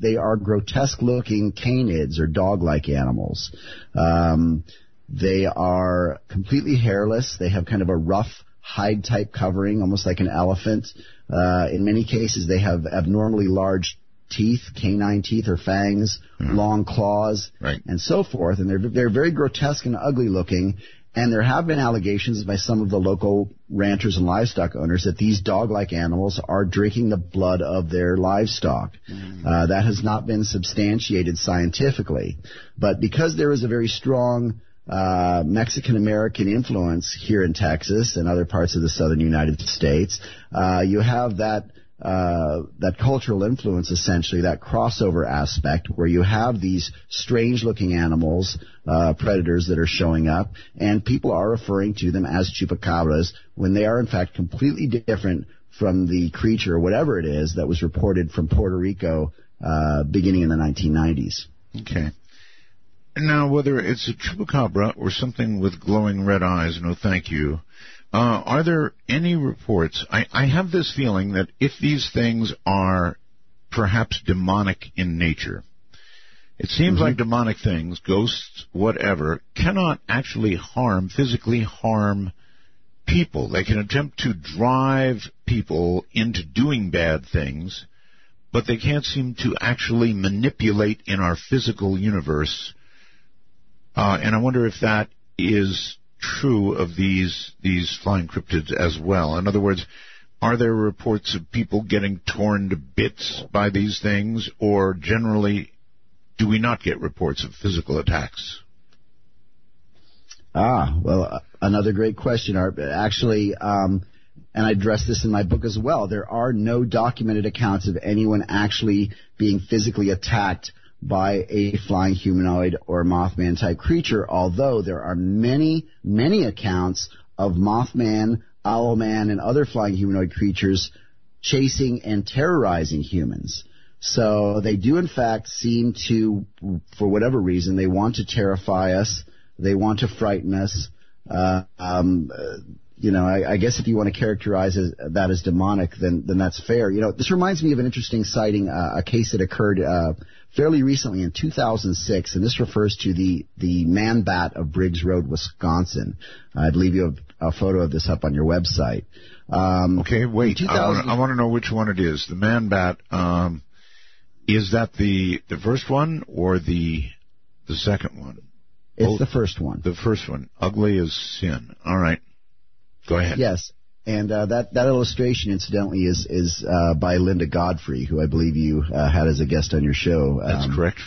they are grotesque looking canids or dog like animals. Um, they are completely hairless. They have kind of a rough hide type covering, almost like an elephant. Uh, in many cases, they have abnormally large teeth, canine teeth or fangs, mm. long claws, right. and so forth. And they're they're very grotesque and ugly looking. And there have been allegations by some of the local ranchers and livestock owners that these dog-like animals are drinking the blood of their livestock. Mm. Uh, that has not been substantiated scientifically, but because there is a very strong uh, Mexican American influence here in Texas and other parts of the southern United States, uh, you have that uh, that cultural influence, essentially, that crossover aspect, where you have these strange-looking animals, uh, predators that are showing up, and people are referring to them as chupacabras when they are, in fact, completely different from the creature, whatever it is, that was reported from Puerto Rico uh, beginning in the 1990s. Okay. Now, whether it's a chupacabra or something with glowing red eyes, no thank you, Uh, are there any reports? I, I have this feeling that if these things are perhaps demonic in nature, it seems mm-hmm. like demonic things, ghosts, whatever, cannot actually harm, physically harm people. They can attempt to drive people into doing bad things, but they can't seem to actually manipulate in our physical universe. Uh, and I wonder if that is true of these these flying cryptids as well. In other words, are there reports of people getting torn to bits by these things, or generally, do we not get reports of physical attacks? Ah, well, another great question. Actually, um, and I address this in my book as well. There are no documented accounts of anyone actually being physically attacked by a flying humanoid or Mothman type creature, although there are many, many accounts of Mothman, Owlman, and other flying humanoid creatures chasing and terrorizing humans. So they do in fact seem to, for whatever reason, they want to terrify us. They want to frighten us. Uh, um, you know, I, I, guess if you want to characterize as, that as demonic, then then that's fair. You know, this reminds me of an interesting sighting, uh, a case that occurred uh, fairly recently in 2006, and this refers to the the man bat of Briggs Road, Wisconsin. I believe you have a photo of this up on your website. Um, okay, wait. I want to know which one it is. The man bat. Um, is that the the first one or the the second one? It's the first one. The first one. Ugly as sin. All right. Go ahead. Yes. And uh, that that illustration, incidentally, is is uh, by Linda Godfrey, who I believe you uh, had as a guest on your show. That's um, correct.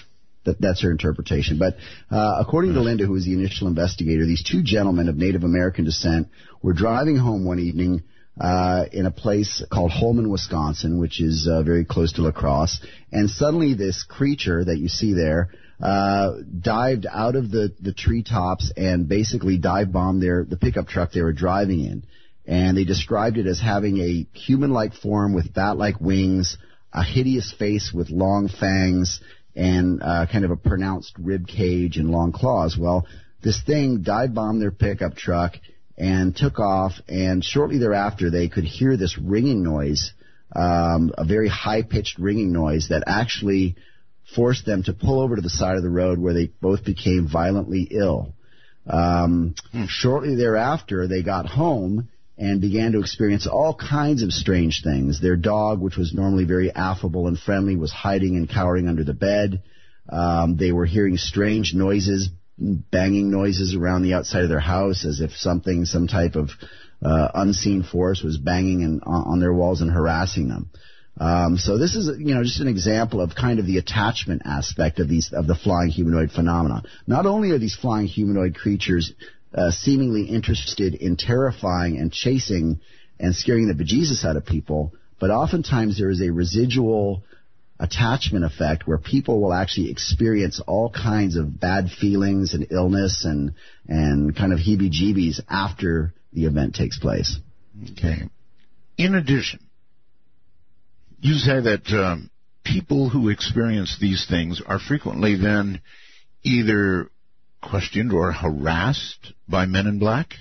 That, that's her interpretation. But uh, according to Linda, who was the initial investigator, these two gentlemen of Native American descent were driving home one evening uh, in a place called Holmen, Wisconsin, which is uh, very close to La Crosse. And suddenly, this creature that you see there uh, dived out of the the treetops and basically dive bombed their the pickup truck they were driving in and they described it as having a human-like form with bat-like wings, a hideous face with long fangs, and uh, kind of a pronounced rib cage and long claws. Well, this thing dive bombed their pickup truck and took off, and shortly thereafter they could hear this ringing noise, um, a very high-pitched ringing noise that actually forced them to pull over to the side of the road where they both became violently ill. Um, hmm. Shortly thereafter, they got home and began to experience all kinds of strange things. Their dog, which was normally very affable and friendly, was hiding and cowering under the bed. Um, they were hearing strange noises, banging noises around the outside of their house as if something, some type of uh, unseen force was banging in, on their walls and harassing them. Um, so this is, you know, just an example of kind of the attachment aspect of these of the flying humanoid phenomena. Not only are these flying humanoid creatures uh, seemingly interested in terrifying and chasing and scaring the bejesus out of people, but oftentimes there is a residual attachment effect where people will actually experience all kinds of bad feelings and illness and and kind of heebie-jeebies after the event takes place. Okay. In addition, you say that um, people who experience these things are frequently then either questioned or harassed by men in black?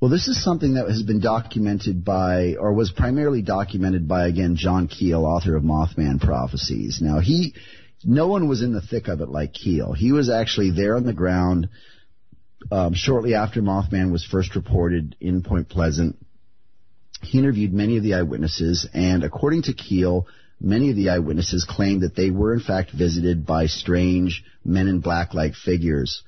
Well, this is something that has been documented by, or was primarily documented by, again, John Keel, author of Mothman Prophecies. Now, he, no one was in the thick of it like Keel. He was actually there on the ground um, shortly after Mothman was first reported in Point Pleasant. He interviewed many of the eyewitnesses, and according to Keel, Many of the eyewitnesses claimed that they were in fact visited by strange men in black like figures.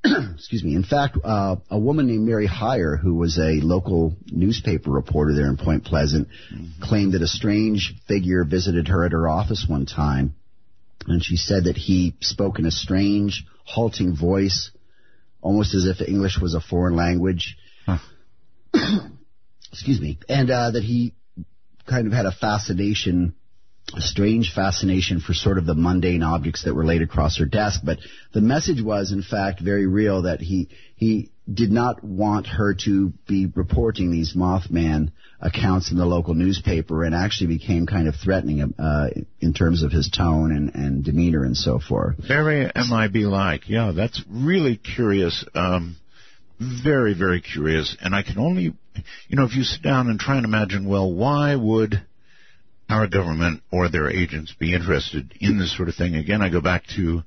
Excuse me. In fact, uh, a woman named Mary Hyre, who was a local newspaper reporter there in Point Pleasant, mm-hmm. claimed that a strange figure visited her at her office one time. And she said that he spoke in a strange, halting voice, almost as if English was a foreign language. Huh. Excuse me. And uh, that he kind of had a fascination a strange fascination for sort of the mundane objects that were laid across her desk. But the message was, in fact, very real that he, he did not want her to be reporting these Mothman accounts in the local newspaper and actually became kind of threatening uh, in terms of his tone and, and demeanor and so forth. Very MIB like. Yeah, that's really curious. Um, very, very curious, and I can only, you know, if you sit down and try and imagine, well, why would our government or their agents be interested in this sort of thing? Again, I go back to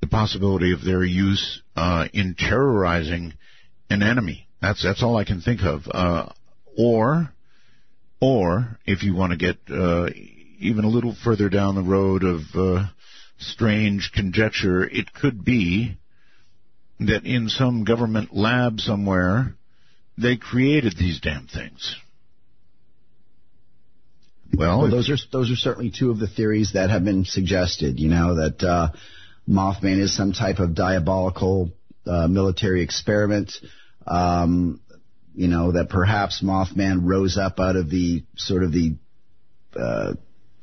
the possibility of their use uh, in terrorizing an enemy. That's that's all I can think of. Uh, or, or if you want to get uh, even a little further down the road of uh, strange conjecture, it could be that in some government lab somewhere they created these damn things. Well, well, those are those are certainly two of the theories that have been suggested. You know that uh, Mothman is some type of diabolical uh, military experiment. Um, you know that perhaps Mothman rose up out of the sort of the uh,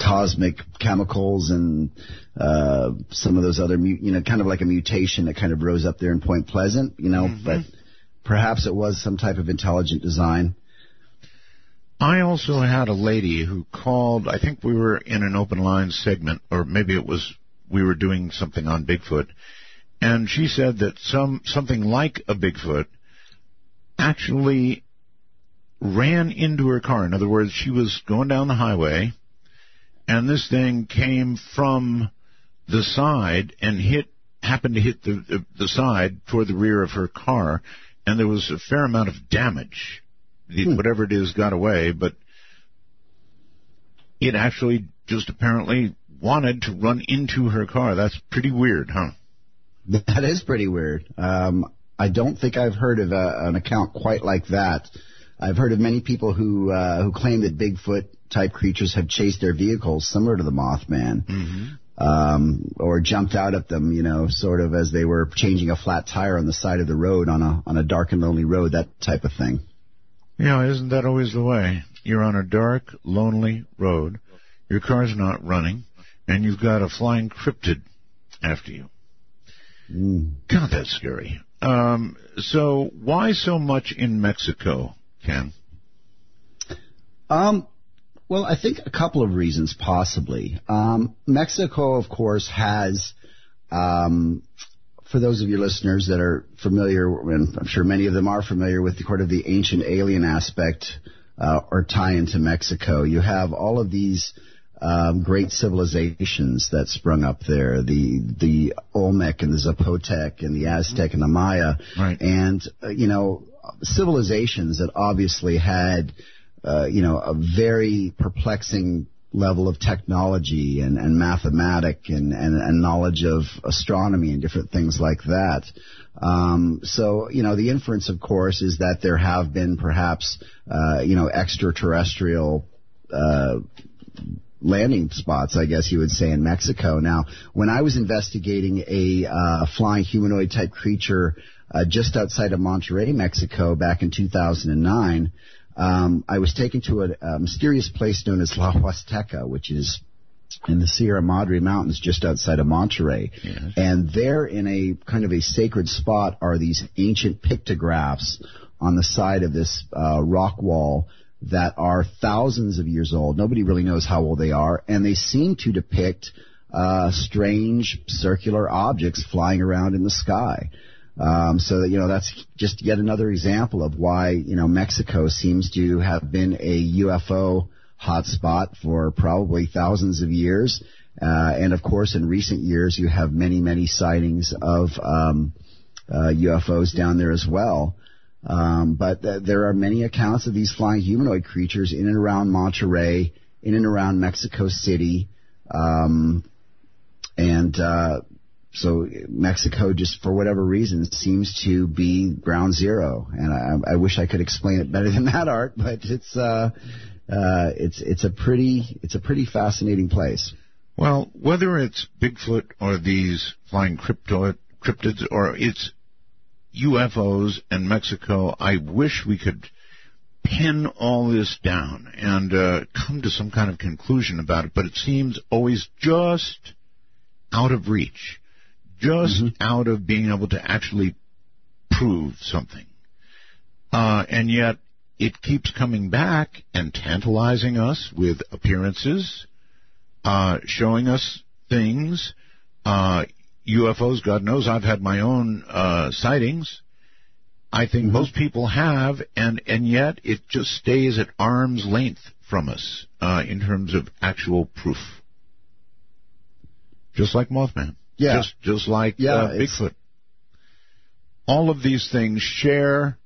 cosmic chemicals and uh, some of those other, you know, kind of like a mutation that kind of rose up there in Point Pleasant, you know, mm-hmm. but perhaps it was some type of intelligent design. I also had a lady who called, I think we were in an open line segment, or maybe it was we were doing something on Bigfoot, and she said that some something like a Bigfoot actually ran into her car. In other words, she was going down the highway and this thing came from the side and hit happened to hit the, the, the side toward the rear of her car, and there was a fair amount of damage. Hmm. Whatever it is got away, but it actually just apparently wanted to run into her car. That's pretty weird, huh? That is pretty weird. Um, I don't think I've heard of a, an account quite like that. I've heard of many people who uh, who claim that Bigfoot type creatures have chased their vehicles, similar to the Mothman, mm-hmm. um, or jumped out at them, you know, sort of as they were changing a flat tire on the side of the road on a on a dark and lonely road, that type of thing. Yeah, isn't that always the way? You're on a dark, lonely road, your car's not running, and you've got a flying cryptid after you. Mm. God, that's scary. Um, so, why so much in Mexico, Ken? Um, well, I think a couple of reasons, possibly. Um, Mexico, of course, has, um, for those of your listeners that are familiar, and I'm sure many of them are familiar with the sort of the ancient alien aspect uh, or tie into Mexico, you have all of these um, great civilizations that sprung up there, the the Olmec and the Zapotec and the Aztec and the Maya, right. and uh, you know civilizations that obviously had uh, you know, a very perplexing level of technology and, and mathematic and, and, and, knowledge of astronomy and different things like that. Um, so, you know, the inference, of course, is that there have been perhaps, uh, you know, extraterrestrial, uh, landing spots, I guess you would say, in Mexico. Now, when I was investigating a uh, flying humanoid type creature uh, just outside of Monterrey, Mexico, back in 2009, um, I was taken to a, a, mysterious place known as La Huasteca, which is in the Sierra Madre Mountains just outside of Monterrey. Yes. And there in a kind of a sacred spot are these ancient pictographs on the side of this uh, rock wall that are thousands of years old. Nobody really knows how old they are, and they seem to depict uh, strange circular objects flying around in the sky. Um, so that, you know, that's just yet another example of why, you know, Mexico seems to have been a UFO hotspot for probably thousands of years. Uh, and of course, in recent years, you have many, many sightings of um, uh, UFOs down there as well. Um, but th- there are many accounts of these flying humanoid creatures in and around Monterrey, in and around Mexico City. Um, and uh, so Mexico, just for whatever reason, seems to be ground zero, and I, I wish I could explain it better than that, Art. But it's uh, uh, it's it's a pretty it's a pretty fascinating place. Well, whether it's Bigfoot or these flying crypto, cryptids or it's UFOs in Mexico, I wish we could pin all this down and uh, come to some kind of conclusion about it, but it seems always just out of reach just mm-hmm. out of being able to actually prove something. Uh, and yet it keeps coming back and tantalizing us with appearances, uh, showing us things. Uh, UFOs, God knows, I've had my own uh, sightings, I think mm-hmm. most people have, and and yet it just stays at arm's length from us uh, in terms of actual proof. Just like Mothman. Yeah. Just just like yeah, uh, Bigfoot. All of these things share.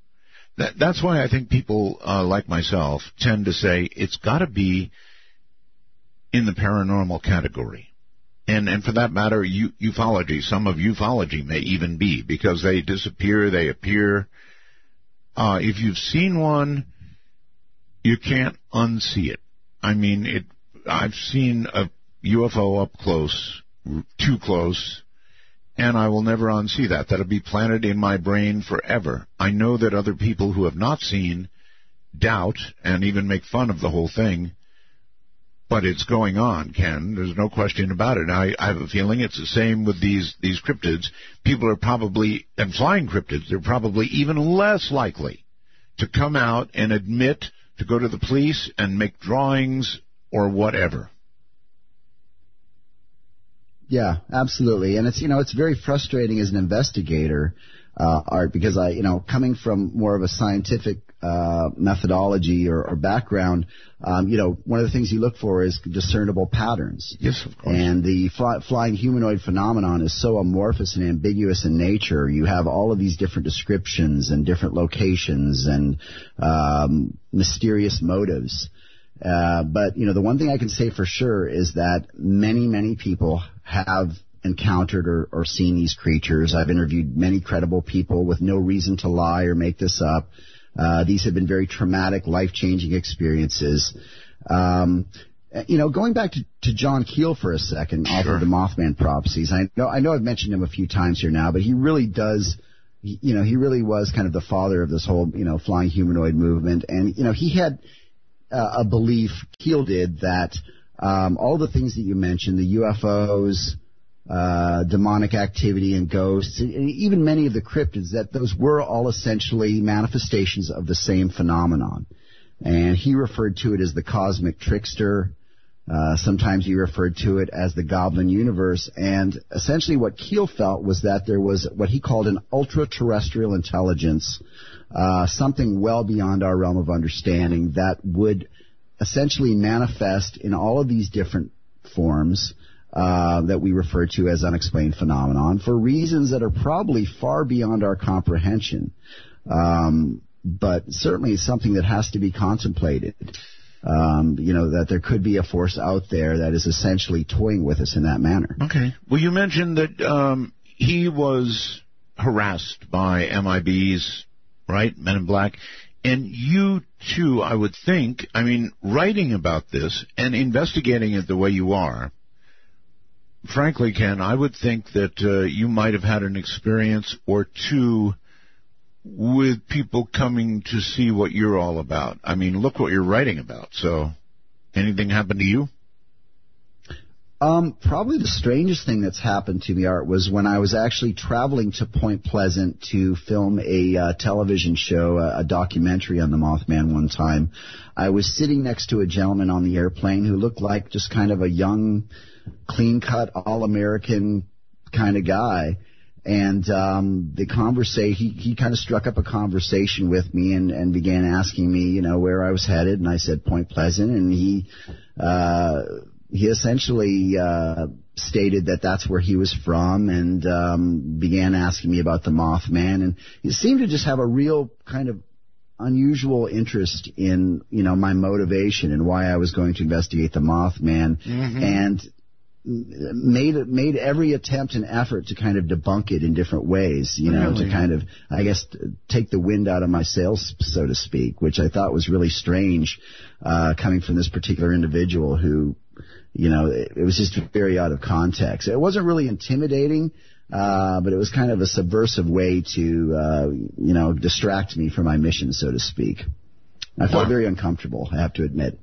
That, that's why I think people uh, like myself tend to say it's got to be in the paranormal category. And, and for that matter, u- ufology, some of ufology may even be, because they disappear, they appear. Uh, if you've seen one, you can't unsee it. I mean, it, I've seen a UFO up close, too close, and I will never unsee that. That'll be planted in my brain forever. I know that other people who have not seen doubt and even make fun of the whole thing, but it's going on, Ken. There's no question about it. I, I have a feeling it's the same with these these cryptids. People are probably and flying cryptids. They're probably even less likely to come out and admit to go to the police and make drawings or whatever. Yeah, absolutely. And it's you know it's very frustrating as an investigator, uh, Art, because I you know coming from more of a scientific uh, methodology or, or background, um, you know, one of the things you look for is discernible patterns. Yes, of course. And the fly, flying humanoid phenomenon is so amorphous and ambiguous in nature. You have all of these different descriptions and different locations and um, mysterious motives. Uh, but you know, the one thing I can say for sure is that many, many people have encountered or, or seen these creatures. I've interviewed many credible people with no reason to lie or make this up. Uh, these have been very traumatic, life-changing experiences. Um, you know, going back to, to John Keel for a second, sure. off of the Mothman prophecies. I know, I know I've mentioned him a few times here now, but he really does, you know, he really was kind of the father of this whole, you know, flying humanoid movement. And, you know, he had a belief, Keel did, that um, all the things that you mentioned, the UFOs, uh, demonic activity and ghosts, and even many of the cryptids, that those were all essentially manifestations of the same phenomenon. And he referred to it as the cosmic trickster. Uh, sometimes he referred to it as the goblin universe. And essentially what Keel felt was that there was what he called an ultra-terrestrial intelligence, uh, something well beyond our realm of understanding that would essentially manifest in all of these different forms uh, that we refer to as unexplained phenomenon for reasons that are probably far beyond our comprehension. Um, but certainly something that has to be contemplated. Um, you know, that there could be a force out there that is essentially toying with us in that manner. Okay. Well, you mentioned that um, he was harassed by MIBs, right? Men in Black. And you too, I would think, I mean, writing about this and investigating it the way you are, frankly, Ken, I would think that uh, you might have had an experience or two with people coming to see what you're all about. I mean, look what you're writing about. So, anything happened to you? Um, probably the strangest thing that's happened to me, Art, was when I was actually traveling to Point Pleasant to film a uh, television show, a, a documentary on the Mothman one time. I was sitting next to a gentleman on the airplane who looked like just kind of a young, clean cut, all American kind of guy. And um, the conversation, he, he kind of struck up a conversation with me and, and began asking me, you know, where I was headed. And I said Point Pleasant, and he uh, he essentially uh, stated that that's where he was from, and um, began asking me about the Mothman. And he seemed to just have a real kind of unusual interest in you know my motivation and why I was going to investigate the Mothman, mm-hmm. and made made every attempt and effort to kind of debunk it in different ways, you know, really? to kind of I guess take the wind out of my sails, so to speak, which I thought was really strange uh, coming from this particular individual who, you know, it, it was just very out of context. It wasn't really intimidating. Uh, but it was kind of a subversive way to, uh, you know, distract me from my mission, so to speak. I felt wow. very uncomfortable, I have to admit.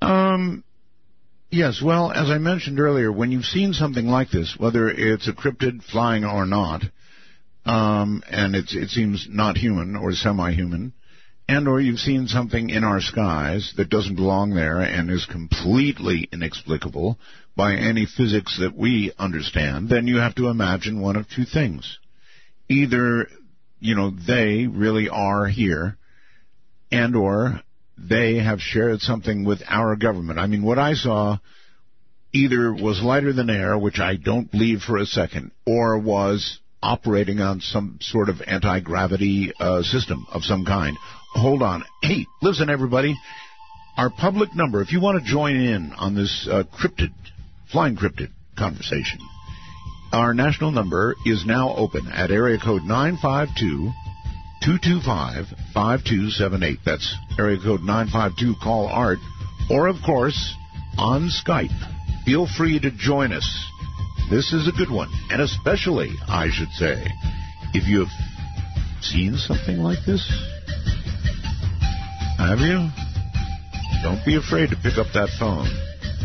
Um, Yes, well, as I mentioned earlier, when you've seen something like this, whether it's a cryptid flying or not, um, and it seems not human or semi-human, and or you've seen something in our skies that doesn't belong there and is completely inexplicable by any physics that we understand, then you have to imagine one of two things. Either you know, they really are here and or they have shared something with our government. I mean, what I saw either was lighter than air, which I don't believe for a second, or was operating on some sort of anti-gravity uh, system of some kind. Hold on. Hey, listen, everybody. Our public number, if you want to join in on this uh, cryptid, flying cryptid conversation, our national number is now open at area code 952 225 5278. That's area code 952 call art. Or, of course, on Skype. Feel free to join us. This is a good one. And especially, I should say, if you have seen something like this. Have you? Don't be afraid to pick up that phone.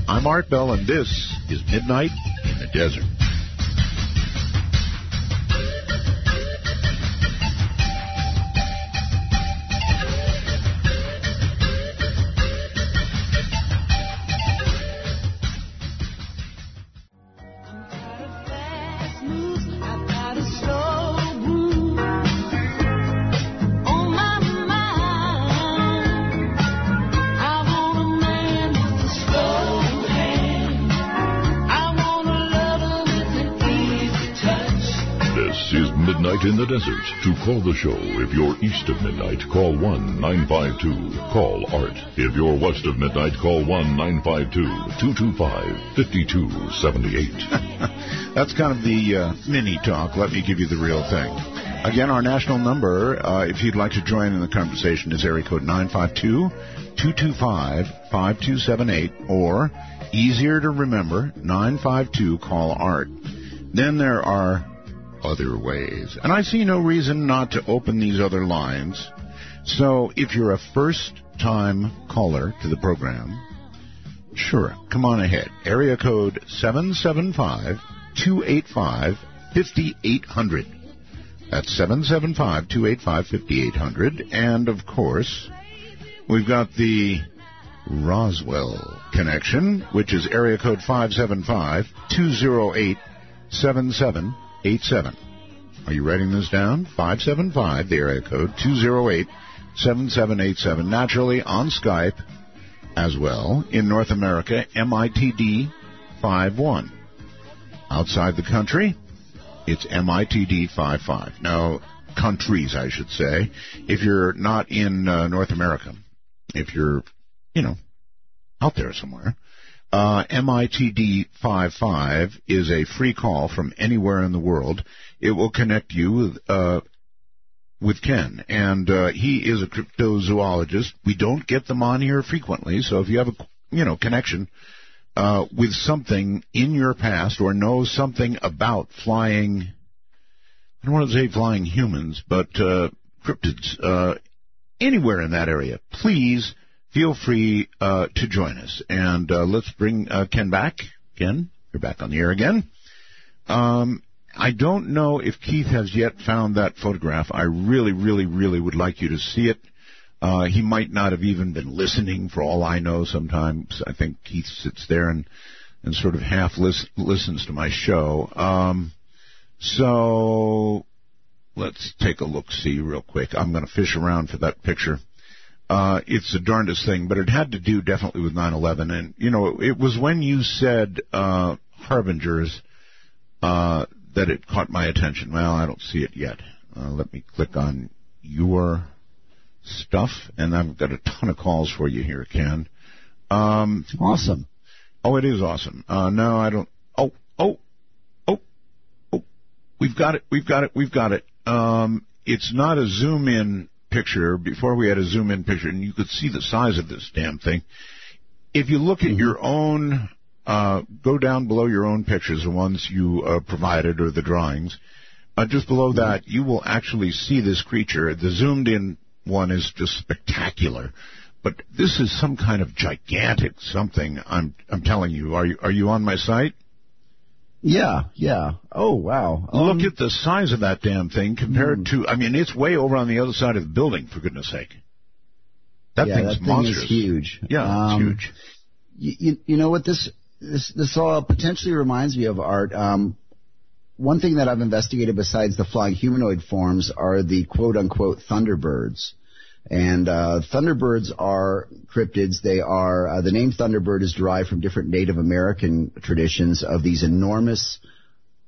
I'm Art Bell, and this is Midnight in the Desert. In the desert. To call the show, if you're east of midnight, call 1-952. Call Art. If you're west of midnight, call 1-952-225-5278. That's kind of the uh, mini talk. Let me give you the real thing. Again, our national number, uh, if you'd like to join in the conversation, is area code 952-225-5278 or easier to remember, 952 call art. Then there are other ways. And I see no reason not to open these other lines. So if you're a first time caller to the program, sure, come on ahead. Area code 775 285 5800. That's 775 285 5800. And of course, we've got the Roswell connection, which is area code 575 208 87. Are you writing this down? 575, the area code, 208 7787. Naturally, on Skype as well. In North America, MITD 51. Outside the country, it's MITD 55. Now, countries, I should say. If you're not in uh, North America, if you're, you know, out there somewhere, uh, MITD 55 is a free call from anywhere in the world. It will connect you with, uh, with Ken, and uh, he is a cryptozoologist. We don't get them on here frequently, so if you have a you know connection uh, with something in your past or know something about flying, I don't want to say flying humans, but uh, cryptids uh, anywhere in that area, please feel free uh, to join us. And uh, let's bring uh, Ken back. Ken, you're back on the air again. Um, I don't know if Keith has yet found that photograph. I really, really, really would like you to see it. Uh, he might not have even been listening for all I know sometimes. I think Keith sits there and, and sort of half lis- listens to my show. Um, so let's take a look see real quick. I'm going to fish around for that picture uh, it's the darndest thing, but it had to do definitely with 9/11. And you know, it was when you said uh, harbingers uh, that it caught my attention. Well, I don't see it yet. Uh, let me click on your stuff, and I've got a ton of calls for you here, Ken. Um, awesome. Oh, it is awesome. Uh, no, I don't. Oh, oh, oh, oh. We've got it. We've got it. We've got it. Um, it's not a zoom in picture before we had a zoom in picture, and you could see the size of this damn thing. If you look at mm-hmm. your own, uh, go down below your own pictures, the ones you uh, provided or the drawings. Uh, just below mm-hmm. that, you will actually see this creature. The zoomed in one is just spectacular. But this is some kind of gigantic something. I'm I'm telling you. Are you are you on my site? Yeah, yeah. Oh, wow. Um, Look at the size of that damn thing compared mm. to, I mean, it's way over on the other side of the building, for goodness sake. That yeah, thing's that monstrous. Thing is huge. Yeah, um, it's huge. You, you, know what this, this, this all potentially reminds me of, Art? Um, one thing that I've investigated besides the flying humanoid forms are the quote unquote thunderbirds. And uh, thunderbirds are cryptids. They are uh, the name thunderbird is derived from different Native American traditions of these enormous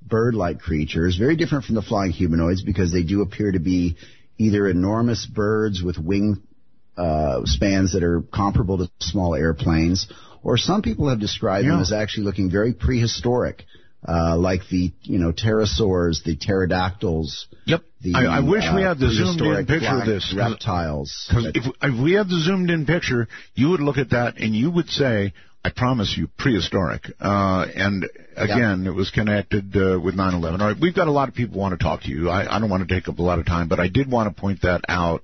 bird-like creatures, very different from the flying humanoids because they do appear to be either enormous birds with wing uh, spans that are comparable to small airplanes, or some people have described Yeah. them as actually looking very prehistoric, uh, like the you know pterosaurs, the pterodactyls. Yep. The, I, I wish we uh, had the zoomed in picture of this. reptiles. Because if, if we had the zoomed in picture, you would look at that and you would say, I promise you, prehistoric. Uh, and again, it was connected uh, with 9/11. All right, we've got a lot of people want to talk to you. I, I don't want to take up a lot of time, but I did want to point that out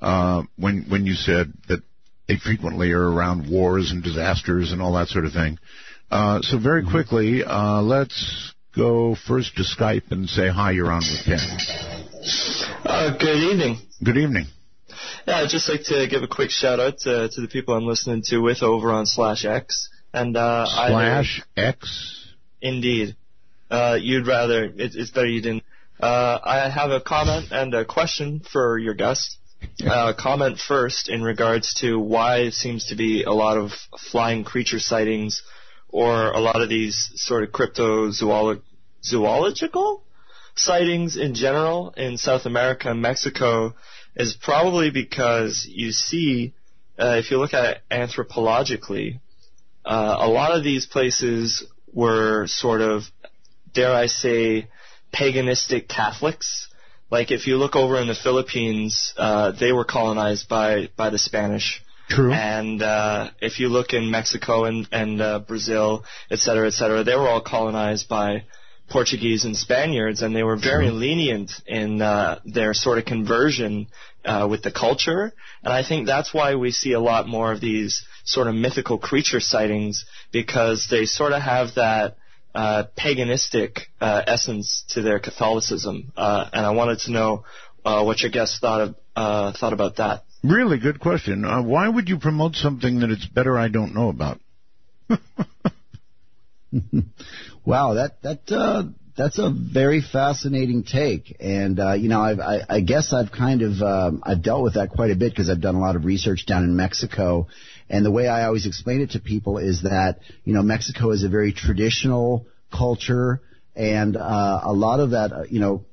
uh, when when you said that they frequently are around wars and disasters and all that sort of thing. Uh, so very quickly, uh, let's go first to Skype and say hi. You're on with Ken. Uh, good evening. Good evening. Yeah, I'd just like to give a quick shout out to, to the people I'm listening to with over on Slash X. And uh, Slash X. indeed, uh, you'd rather it, it's better you didn't. Uh, I have a comment and a question for your guest. Uh, comment first in regards to why it seems to be a lot of flying creature sightings, or a lot of these sort of cryptozoological zoological sightings in general in South America and Mexico is probably because you see, uh, if you look at it anthropologically, uh, a lot of these places were sort of, dare I say, paganistic Catholics. Like if you look over in the Philippines, uh, they were colonized by by the Spanish. True. And uh, if you look in Mexico and, and uh, Brazil, et cetera, et cetera, they were all colonized by Portuguese and Spaniards, and they were very lenient in uh, their sort of conversion uh, with the culture. And I think that's why we see a lot more of these sort of mythical creature sightings because they sort of have that uh, paganistic uh, essence to their Catholicism. Uh, and I wanted to know uh, what your guests thought of, uh, thought about that. Really good question. Uh, why would you promote something that it's better I don't know about? Wow, that that uh, that's a very fascinating take, and uh, you know, I've, I, I guess I've kind of um, I've dealt with that quite a bit because I've done a lot of research down in Mexico, and the way I always explain it to people is that you know Mexico is a very traditional culture, and uh, a lot of that, uh, you know,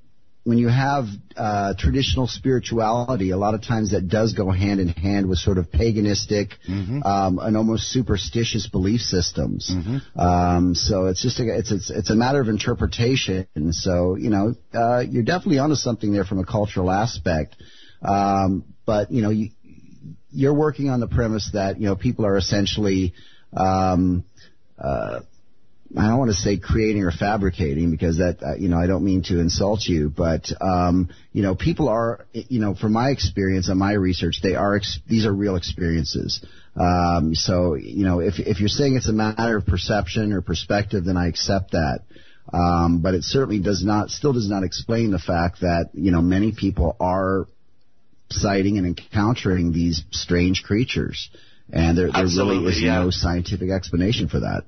when you have uh, traditional spirituality, a lot of times that does go hand in hand with sort of paganistic um, and almost superstitious belief systems. Um, so it's just a, it's, it's it's a matter of interpretation. And so you know uh, you're definitely onto something there from a cultural aspect. Um, but you know you, you're working on the premise that you know people are essentially um, uh, I don't want to say creating or fabricating because that uh, you know I don't mean to insult you, but um, you know people are you know from my experience and my research they are ex- these are real experiences. Um, so you know if if you're saying it's a matter of perception or perspective, then I accept that. Um, but it certainly does not still does not explain the fact that you know many people are sighting and encountering these strange creatures, and there, there really is yeah. no scientific explanation for that.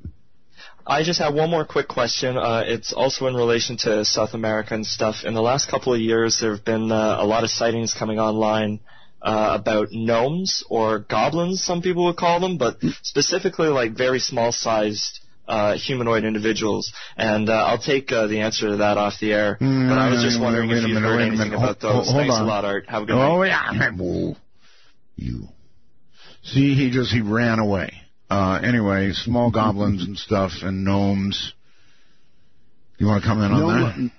I just have one more quick question. Uh, it's also in relation to South America and stuff. In the last couple of years, there have been uh, a lot of sightings coming online uh, about gnomes or goblins, some people would call them, but specifically like very small-sized uh, humanoid individuals. And uh, I'll take uh, the answer to that off the air. but I was just Mm, wondering if you've heard anything about Hold- those. hold Thanks on. a lot, Art. Have a good night. Oh yeah, you. See, he just he ran away. Uh, anyway, small goblins and stuff and gnomes. You want to comment on that?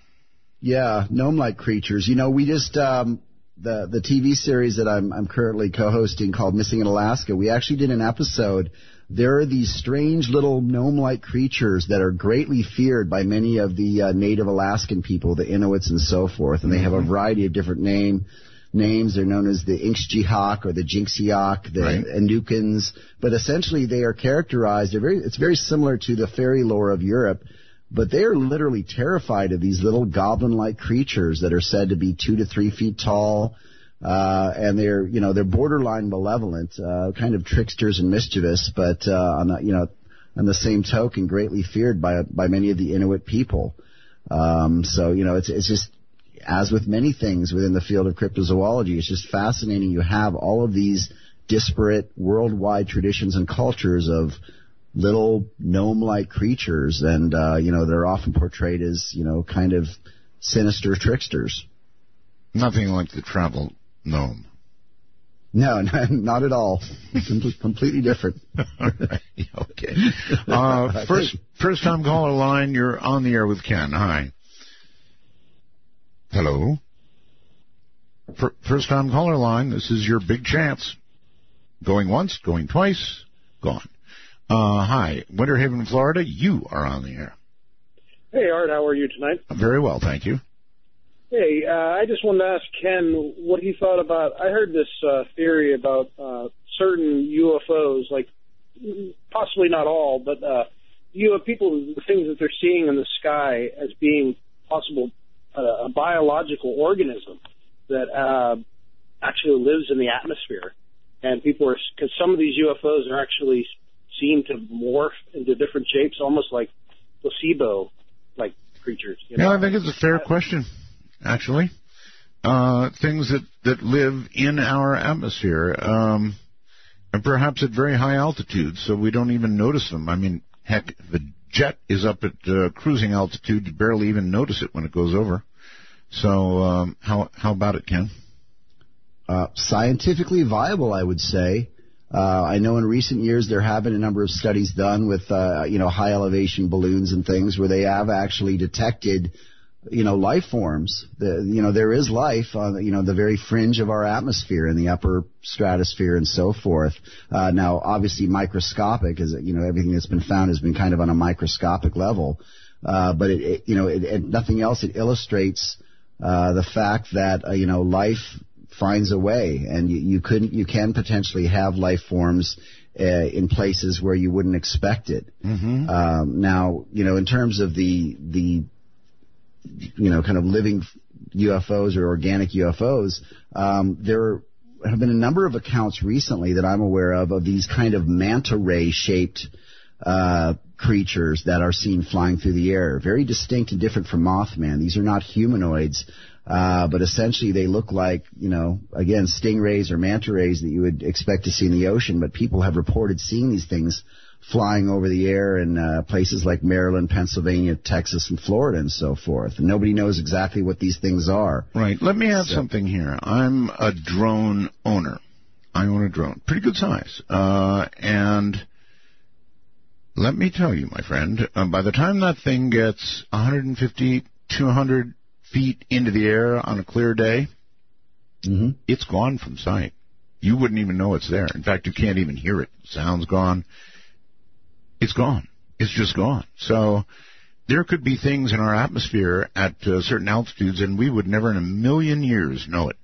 Yeah, gnome-like creatures. You know, we just um, the the TV series that I'm I'm currently co-hosting called Missing in Alaska. We actually did an episode. There are these strange little gnome-like creatures that are greatly feared by many of the uh, native Alaskan people, the Inuits and so forth, and they have a variety of different name names. They're known as the Inxchihak or the Jinxiak, the Right. But essentially they are characterized. They're very, it's very similar to the fairy lore of Europe, but they are literally terrified of these little goblin-like creatures that are said to be two to three feet tall, uh, and they're you know they're borderline malevolent, uh, kind of tricksters and mischievous, but uh, on the, you know on the same token, greatly feared by by many of the Inuit people. Um, so you know, it's it's just as with many things within the field of cryptozoology, it's just fascinating. You have all of these disparate worldwide traditions and cultures of little gnome-like creatures, and uh, you know they're often portrayed as you know kind of sinister tricksters. Nothing like the travel gnome. No, not at all. completely different. okay. Uh, first, first time caller line. You're on the air with Ken. Hi. Hello. First time caller line. This is your big chance. Going once, going twice, gone. Uh, hi, Winter Haven, Florida. You are on the air. Hey, Art. How are you tonight? Very well, thank you. Hey, uh, I just wanted to ask Ken what he thought about. I heard this uh, theory about uh, certain UFOs, like possibly not all, but uh, you have people, the things that they're seeing in the sky as being possible uh, a biological organism that uh, actually lives in the atmosphere, and people are because some of these UFOs are actually seem to morph into different shapes, almost like placebo like creatures. You know? Yeah, I think it's a fair question actually. Uh, things that, that live in our atmosphere, um, and perhaps at very high altitudes, so we don't even notice them. I mean, heck, the jet is up at uh, cruising altitude, you barely even notice it when it goes over. So, um, how how about it, Ken? Uh, scientifically viable, I would say. Uh, I know in recent years there have been a number of studies done with, uh, you know, high elevation balloons and things where they have actually detected you know, life forms. The, you know, there is life on, you know, the very fringe of our atmosphere in the upper stratosphere and so forth. Uh, now, obviously microscopic is, you know, everything that's been found has been kind of on a microscopic level. Uh, but it, it, you know, it, nothing else, it illustrates, uh, the fact that, uh, you know, life finds a way and you, you couldn't, you can potentially have life forms uh, in places where you wouldn't expect it. Mm-hmm. Um, now, you know, in terms of the the you know, kind of living UFOs or organic UFOs, um, there have been a number of accounts recently that I'm aware of of these kind of manta ray shaped uh, creatures that are seen flying through the air. Very distinct and different from Mothman. These are not humanoids, uh, but essentially they look like, you know, again, stingrays or manta rays that you would expect to see in the ocean, but people have reported seeing these things flying over the air in uh, places like Maryland, Pennsylvania, Texas, and Florida, and so forth. And nobody knows exactly what these things are. Right. Let me add so. something here. I'm a drone owner. I own a drone, pretty good size, uh, and let me tell you, my friend, uh, by the time that thing gets 150, 200 feet into the air on a clear day, mm-hmm. it's gone from sight. You wouldn't even know it's there. In fact, you can't even hear it. Sound's gone it's gone. It's just gone. So there could be things in our atmosphere at uh, certain altitudes, and we would never in a million years know it.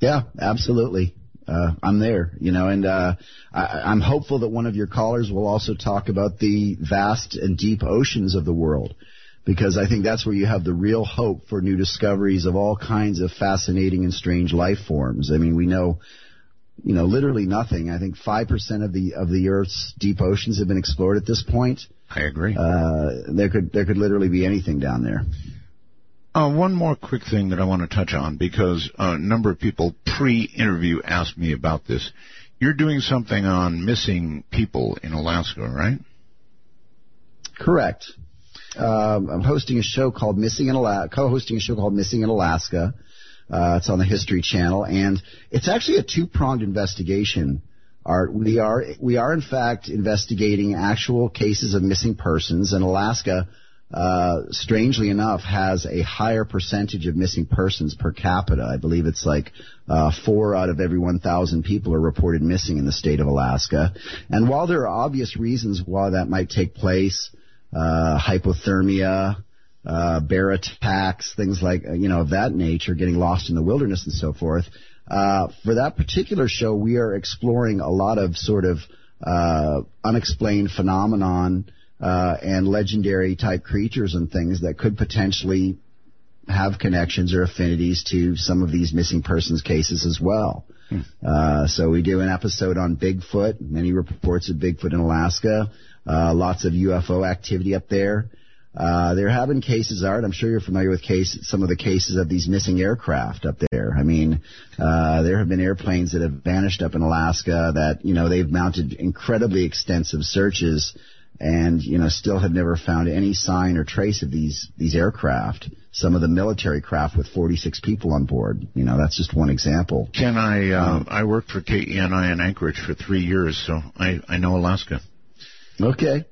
Yeah, absolutely. Uh, I'm there, you know, and uh, I, I'm hopeful that one of your callers will also talk about the vast and deep oceans of the world, because I think that's where you have the real hope for new discoveries of all kinds of fascinating and strange life forms. I mean, we know you know, literally nothing. I think five percent of the of the Earth's deep oceans have been explored at this point. I agree. Uh, there could there could literally be anything down there. Uh, one more quick thing that I want to touch on because a number of people pre-interview asked me about this. You're doing something on missing people in Alaska, right? Correct. Um, I'm hosting a show called Missing in Alaska, co-hosting a show called Missing in Alaska. Uh, it's on the History Channel, and it's actually a two-pronged investigation. Art, we are we are in fact investigating actual cases of missing persons, and Alaska, uh, strangely enough, has a higher percentage of missing persons per capita. I believe it's like uh, four out of every 1,000 people are reported missing in the state of Alaska. And while there are obvious reasons why that might take place, uh, hypothermia, uh, bear attacks, things like uh, you know of that nature, getting lost in the wilderness and so forth. Uh, for that particular show, we are exploring a lot of sort of uh, unexplained phenomenon uh, and legendary type creatures and things that could potentially have connections or affinities to some of these missing persons cases as well. Hmm. Uh, so we do an episode on Bigfoot, many reports of Bigfoot in Alaska. Uh, lots of UFO activity up there. Uh, there have been cases, Art. I'm sure you're familiar with case, some of the cases of these missing aircraft up there. I mean, uh, there have been airplanes that have vanished up in Alaska that, you know, they've mounted incredibly extensive searches and, you know, still have never found any sign or trace of these, these aircraft. Some of the military craft with 46 people on board. You know, that's just one example. Can I, uh, I worked for KENI in Anchorage for three years, so I, I know Alaska. Okay.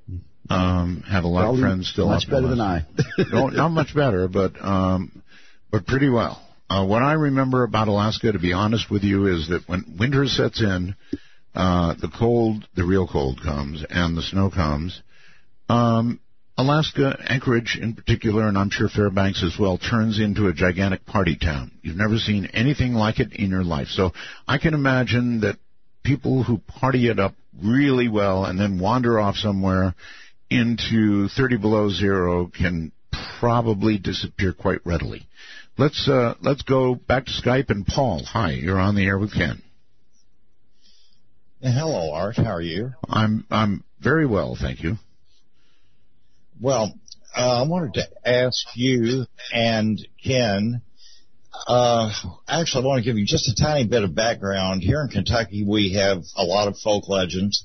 Um, have a lot of friends still much better than I. no, not much better, but um, but pretty well. Uh, what I remember about Alaska, to be honest with you, is that when winter sets in, uh, the cold, the real cold comes, and the snow comes. Um, Alaska, Anchorage in particular, and I'm sure Fairbanks as well, turns into a gigantic party town. You've never seen anything like it in your life. So I can imagine that people who party it up really well and then wander off somewhere into 30 below zero can probably disappear quite readily. Let's uh, let's go back to Skype and Paul. Hi, you're on the air with Ken. Hello, Art. How are you? I'm I'm very well, thank you. Well, uh, I wanted to ask you and Ken. Uh, actually, I want to give you just a tiny bit of background. Here in Kentucky, we have a lot of folk legends.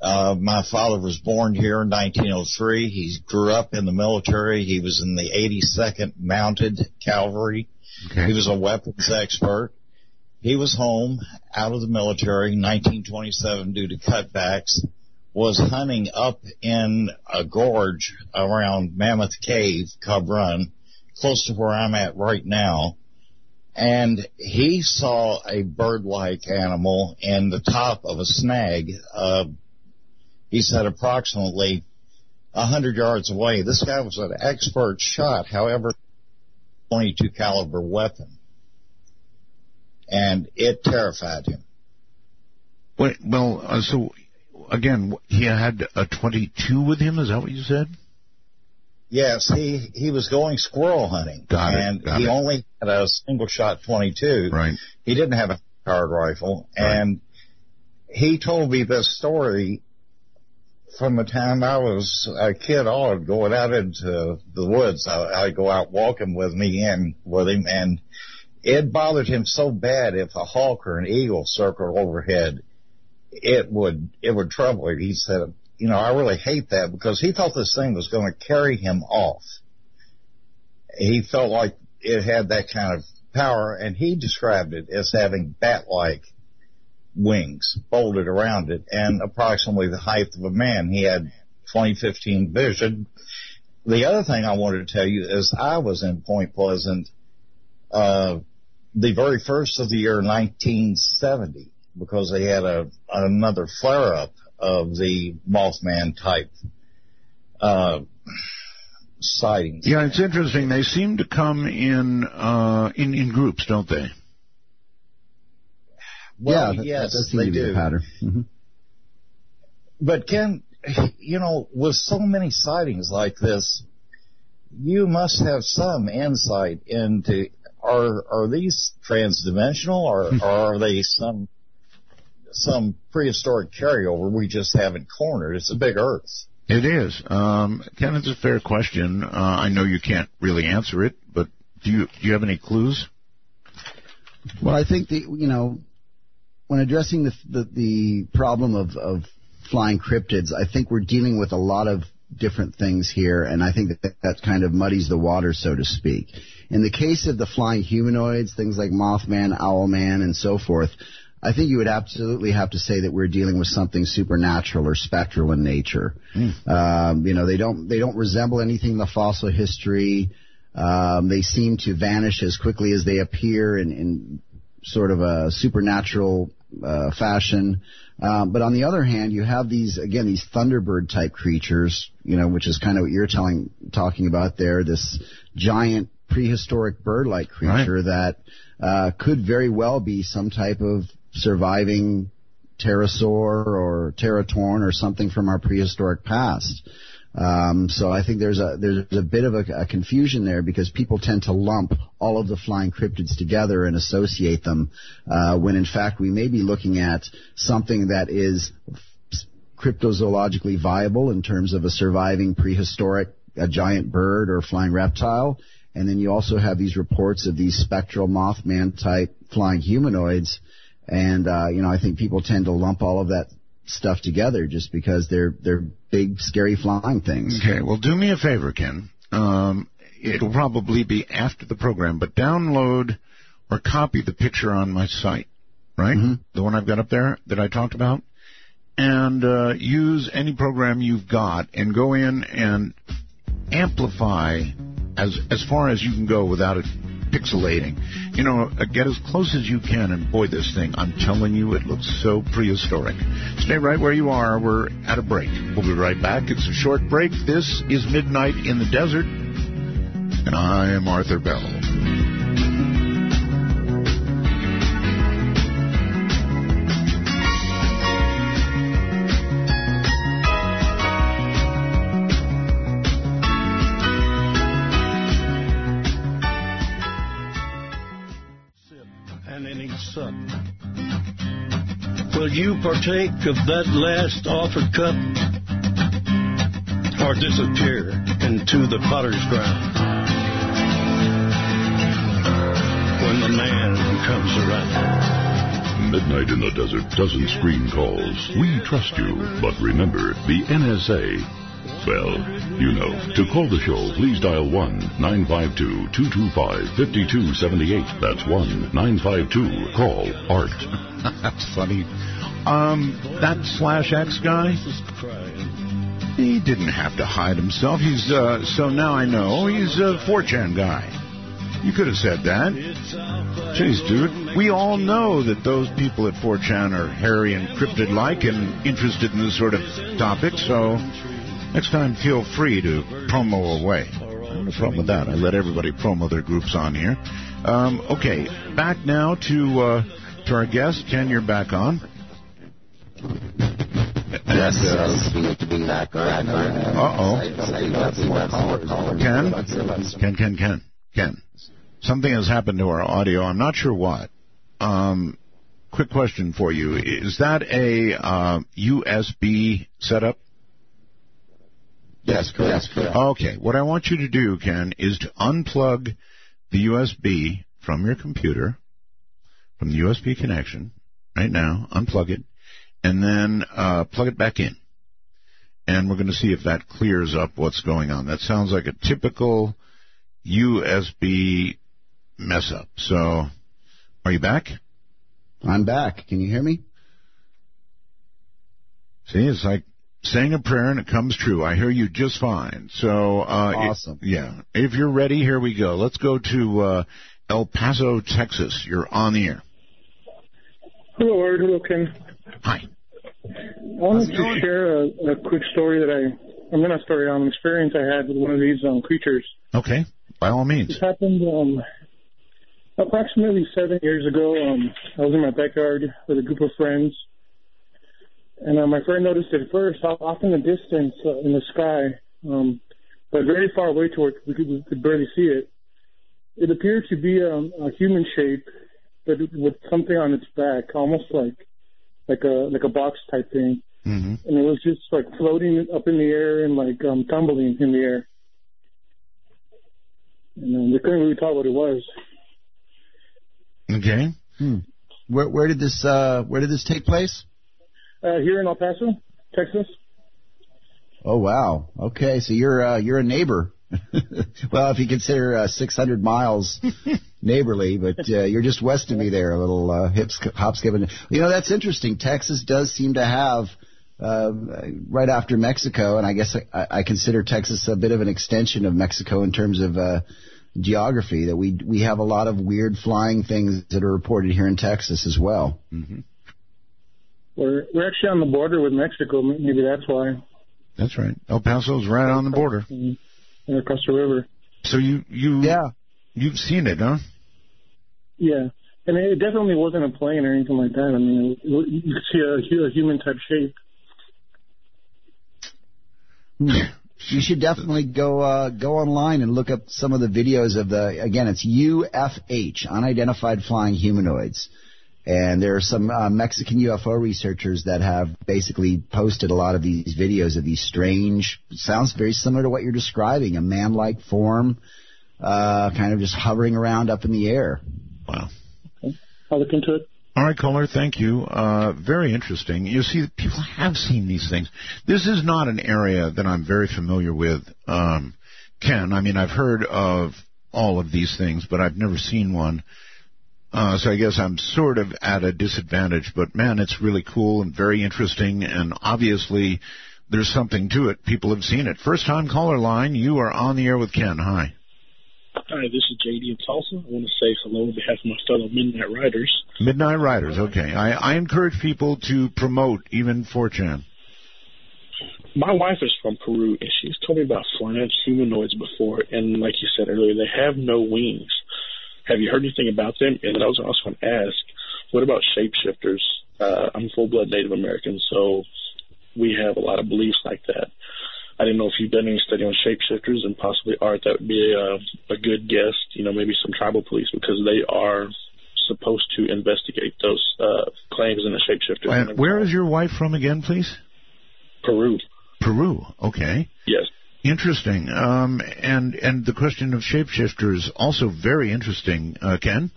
Uh, my father was born here in 1903. He grew up in the military. He was in the 82nd Mounted Cavalry. Okay. He was a weapons expert. He was home out of the military in 1927 due to cutbacks, was hunting up in a gorge around Mammoth Cave, Cub Run, close to where I'm at right now. And he saw a bird-like animal in the top of a snag. Uh, he said approximately a hundred yards away. This guy was an expert shot, however, 22 caliber weapon and it terrified him. Wait, well, uh, so again, he had a 22 with him. Is that what you said? Yes, he he was going squirrel hunting, Got it, and got he it. only had a single shot 22. Right. He didn't have a card rifle, Right. and he told me this story from the time I was a kid on, going out into the woods. I, I'd go out walking with me and with him, and it bothered him so bad if a hawk or an eagle circled overhead, it would it would trouble him. He said, you know, I really hate that because he thought this thing was going to carry him off. He felt like it had that kind of power, and he described it as having bat-like wings folded around it and approximately the height of a man. He had 2015 vision. The other thing I wanted to tell you is I was in Point Pleasant uh, the very first of the year 1970 because they had a another flare up of the Mothman type uh, sightings. Yeah, it's interesting. They seem to come in uh, in in groups, don't they? Well, yeah, that, yes, that does seem they to be do. the pattern. hmm But Ken, you know, with so many sightings like this, you must have some insight into are are these transdimensional or, or are they some some prehistoric carryover we just haven't cornered? It's a big Earth. It is. Um, Ken, it's a fair question. Uh, I know you can't really answer it, but do you do you have any clues? Well, I think the you know when addressing the the, the problem of, of flying cryptids, I think we're dealing with a lot of different things here, and I think that that kind of muddies the water, so to speak. In the case of the flying humanoids, things like Mothman, Owlman, and so forth, I think you would absolutely have to say that we're dealing with something supernatural or spectral in nature. Um, you know, they don't they don't resemble anything in the fossil history. Um, they seem to vanish as quickly as they appear in, in sort of a supernatural uh, fashion. Um, but on the other hand, you have these again these Thunderbird type creatures, you know, which is kind of what you're telling talking about there. This giant prehistoric bird-like creature that uh, could very well be some type of surviving pterosaur or teratorn or something from our prehistoric past. Um, so I think there's a there's a bit of a, a confusion there because people tend to lump all of the flying cryptids together and associate them, uh, when in fact we may be looking at something that is cryptozoologically viable in terms of a surviving prehistoric a giant bird or flying reptile. And then you also have these reports of these spectral Mothman type flying humanoids. And, uh, you know, I think people tend to lump all of that stuff together just because they're, they're big, scary flying things. Okay. Well, do me a favor, Ken. Um, it'll probably be after the program, but download or copy the picture on my site, right? Mm-hmm. The one I've got up there that I talked about. And uh, use any program you've got and go in and amplify as as far as you can go without it pixelating. You know, uh, get as close as you can, and boy, this thing, I'm telling you, it looks so prehistoric. Stay right where you are. We're at a break. We'll be right back. It's a short break. This is Midnight in the Desert, and I am Art Bell. You partake of that last offered cup? Or disappear into the potter's ground when the man comes around? Midnight in the Desert doesn't screen calls. We trust you. But remember, the NSA. Well, you know. To call the show, please dial 1-952-225-5278. That's 1-952-CALL ART. That's funny. Um, that slash X guy, he didn't have to hide himself. He's uh, so now I know he's a 4chan guy. You could have said that. Jeez, dude. We all know that those people at 4chan are hairy and cryptid like and interested in this sort of topic, so next time feel free to promo away. No problem with that. I let everybody promo their groups on here. Um, okay, back now to uh, to our guest. Ken, you're back on. Yes, yes, we to bring back Uh-oh. Ken? Ken, Ken, Ken, Ken. Something has happened to our audio. I'm not sure what. Um, quick question for you. Is that a uh, USB setup? Yes, correct. Yes, correct. Okay. What I want you to do, Ken, is to unplug the USB from your computer, from the USB connection, right now. Unplug it, and then uh, plug it back in. And we're going to see if that clears up what's going on. That sounds like a typical USB mess up. So, are you back? I'm back. Can you hear me? See, it's like saying a prayer and it comes true. I hear you just fine. So, uh, it- Awesome. yeah. If you're ready, here we go. Let's go to uh, El Paso, Texas. You're on the air. Hello, Art. Hello, Ken. Hi. I wanted to share a, a quick story that I, I'm going to story on an experience I had with one of these um, creatures. Okay. By all means. This happened um, approximately seven years ago. Um, I was in my backyard with a group of friends, and uh, my friend noticed it first off, off in the distance uh, in the sky, um, but very far away to where we could, we could barely see it. It appeared to be um, a human shape, but with something on its back, almost like like a like a box type thing, hmm and it was just like floating up in the air and like um, tumbling in the air. And um, they couldn't really tell what it was. Okay. Hmm. Where, where did this uh, Where did this take place? Uh, here in El Paso, Texas. Oh wow. Okay, so you're uh, you're a neighbor. well, if you consider uh, 600 miles neighborly, but uh, you're just west of me there, a little uh, hip sk- hop skipping. You know that's interesting. Texas does seem to have uh, right after Mexico, and I guess I, I consider Texas a bit of an extension of Mexico in terms of uh, geography. That we we have a lot of weird flying things that are reported here in Texas as well. hmm We're we're actually on the border with Mexico. Maybe that's why. That's right. El Paso's right on the border. Mhm. And across the river. So you you Yeah. you've seen it, huh? Yeah. And it definitely wasn't a plane or anything like that. I mean, it, it- you could see a, a human type shape. Hmm. You should definitely go uh, go online and look up some of the videos of the again it's UFH unidentified flying humanoids, And there are some uh, Mexican UFO researchers that have basically posted a lot of these videos of these strange, sounds very similar to what you're describing, a man-like form, uh, kind of just hovering around up in the air. Wow. I'll look into it. All right, caller, thank you. Uh, very interesting. You see, people have seen these things. This is not an area that I'm very familiar with, um, Ken. I mean, I've heard of all of these things, but I've never seen one. Uh, so I guess I'm sort of at a disadvantage, but man, it's really cool and very interesting, and obviously there's something to it. People have seen it. First time caller line, you are on the air with Ken. Hi. Hi, this is JD in Tulsa. I want to say hello on behalf of my fellow Midnight Riders. Midnight Riders, okay. I, I encourage people to promote even 4chan. My wife is from Peru, and she's told me about flying humanoids before. And like you said earlier, they have no wings. Have you heard anything about them? And I was also going to ask, what about shapeshifters? Uh, I'm full blood Native American, so we have a lot of beliefs like that. I didn't know if you've done any study on shapeshifters and possibly art. That would be a, a good guest. You know, maybe some tribal police because they are supposed to investigate those uh, claims in the shapeshifters. And where is your wife from again, please? Peru. Peru. Okay. Yes. Interesting. Um, and and the question of shapeshifters also very interesting. Uh, Ken.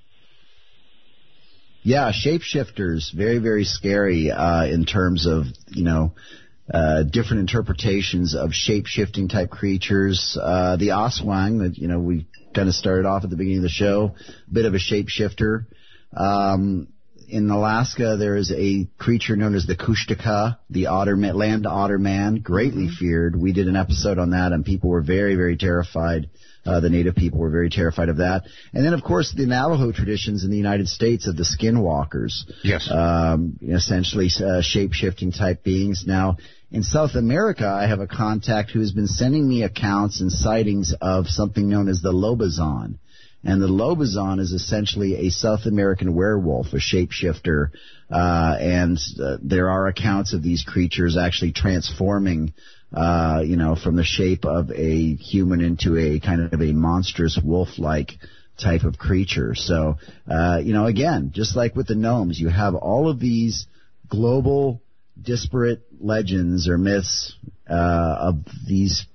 Yeah, shapeshifters very very scary uh, in terms of you know uh, different interpretations of shape shifting type creatures. Uh, the Aswang that you know we kind of started off at the beginning of the show, a bit of a shapeshifter. Um, in Alaska, there is a creature known as the Kushtaka, the otter land otter man, greatly mm-hmm. feared. We did an episode on that, and people were very, very terrified. Uh, the native people were very terrified of that. And then, of course, the Navajo traditions in the United States of the skinwalkers. Yes. Um, essentially, uh, shape-shifting type beings. Now, in South America, I have a contact who has been sending me accounts and sightings of something known as the Lobazon. And the Lobazon is essentially a South American werewolf, a shapeshifter, uh, and uh, there are accounts of these creatures actually transforming, uh, you know, from the shape of a human into a kind of a monstrous wolf-like type of creature. So, uh, you know, again, just like with the gnomes, you have all of these global disparate legends or myths uh, of these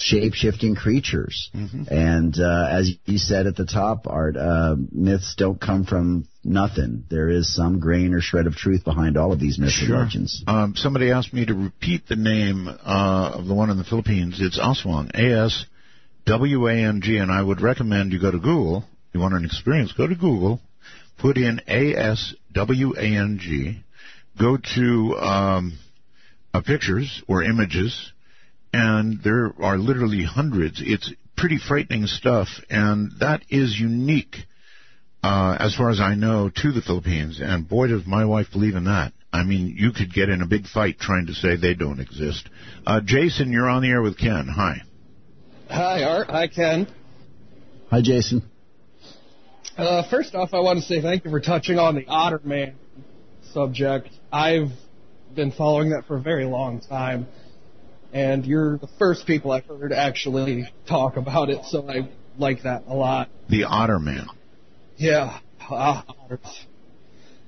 shape shifting creatures. Mm-hmm. And uh, as you said at the top, Art, uh, myths don't come from nothing. There is some grain or shred of truth behind all of these myths sure. and legends. Um, somebody asked me to repeat the name uh, of the one in the Philippines. It's Aswang, A S W A N G, and I would recommend you go to Google. If you want an experience, go to Google, put in A S W A N G, go to um, uh, pictures or images and there are literally hundreds. It's pretty frightening stuff, and that is unique, uh, as far as I know, to the Philippines. And boy, does my wife believe in that. I mean, you could get in a big fight trying to say they don't exist. Uh, Jason, you're on the air with Ken. Hi. Hi, Art. Hi, Ken. Hi, Jason. Uh, first off, I want to say thank you for touching on the Otter Man subject. I've been following that for a very long time and you're the first people I've heard actually talk about it, so I like that a lot. The Otter Man. Yeah, ah, otters.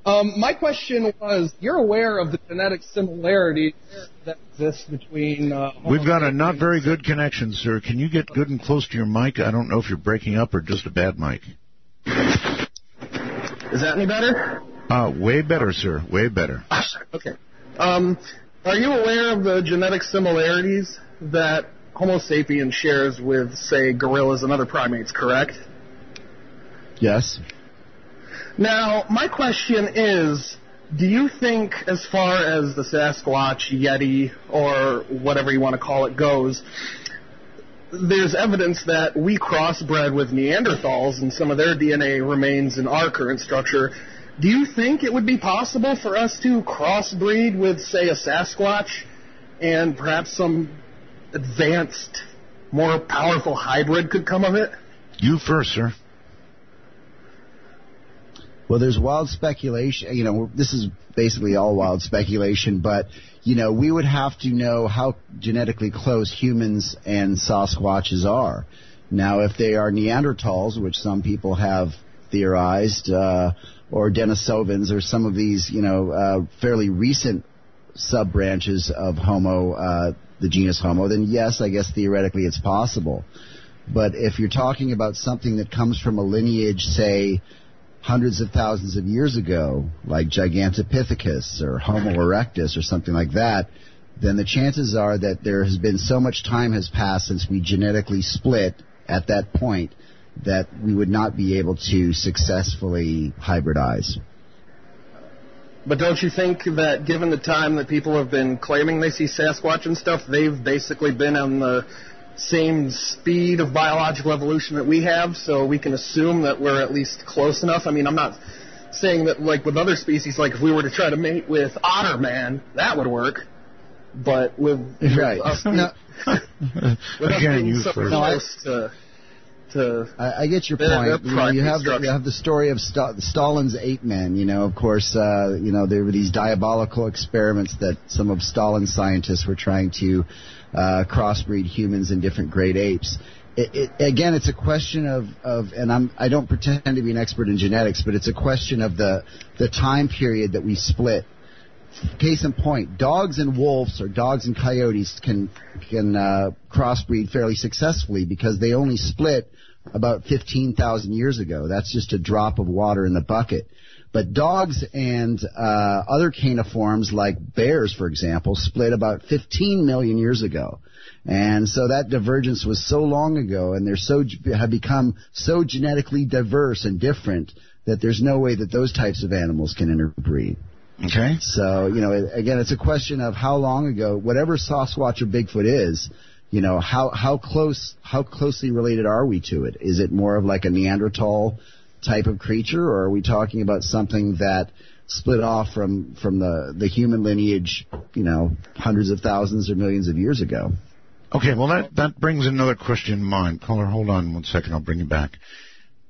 Um, my question was, you're aware of the genetic similarities that exist between. Uh, We've got a not very good connection, sir. Can you get good and close to your mic? I don't know if you're breaking up or just a bad mic. Is that any better? Uh, way better, sir. Way better. Okay. Um, are you aware of the genetic similarities that Homo sapiens shares with, say, gorillas and other primates, correct? Yes. Now, my question is, do you think, as far as the Sasquatch, Yeti, or whatever you want to call it goes, there's evidence that we crossbred with Neanderthals and some of their DNA remains in our current structure. Do you think it would be possible for us to crossbreed with, say, a Sasquatch and perhaps some advanced, more powerful hybrid could come of it? You first, sir. Well, there's wild speculation. You know, this is basically all wild speculation, but, you know, we would have to know how genetically close humans and Sasquatches are. Now, if they are Neanderthals, which some people have theorized, uh, or Denisovans or some of these, you know, uh, fairly recent sub branches of Homo, uh, the genus Homo, then yes, I guess theoretically it's possible. But if you're talking about something that comes from a lineage, say, hundreds of thousands of years ago, like Gigantopithecus or Homo erectus or something like that, then the chances are that there has been so much time has passed since we genetically split at that point that we would not be able to successfully hybridize. But don't you think that given the time that people have been claiming they see Sasquatch and stuff, they've basically been on the same speed of biological evolution that we have, so we can assume that we're at least close enough? I mean, I'm not saying that like with other species, like if we were to try to mate with otter man, that would work. But with, with Right. us, No. with us Again, being you so first. close to to I, I get your point. You, know, you have the, you have the story of Sta- Stalin's ape men. You know, of course, uh, you know there were these diabolical experiments that some of Stalin's scientists were trying to uh, crossbreed humans and different great apes. It, it, again, it's a question of, of and I'm I don't pretend to be an expert in genetics, but it's a question of the the time period that we split. Case in point, dogs and wolves or dogs and coyotes can can uh, crossbreed fairly successfully because they only split about 15,000 years ago. That's just a drop of water in the bucket. But dogs and uh, other caniforms like bears, for example, split about 15 million years ago. And so that divergence was so long ago, and they're so have become so genetically diverse and different that there's no way that those types of animals can interbreed. Okay. So, you know, again, it's a question of how long ago, whatever Sasquatch or Bigfoot is, you know, how, how close, how closely related are we to it? Is it more of like a Neanderthal type of creature, or are we talking about something that split off from, from the, the human lineage, you know, hundreds of thousands or millions of years ago? Okay, well that that brings another question in mind. Caller, hold on one second. I'll bring you back.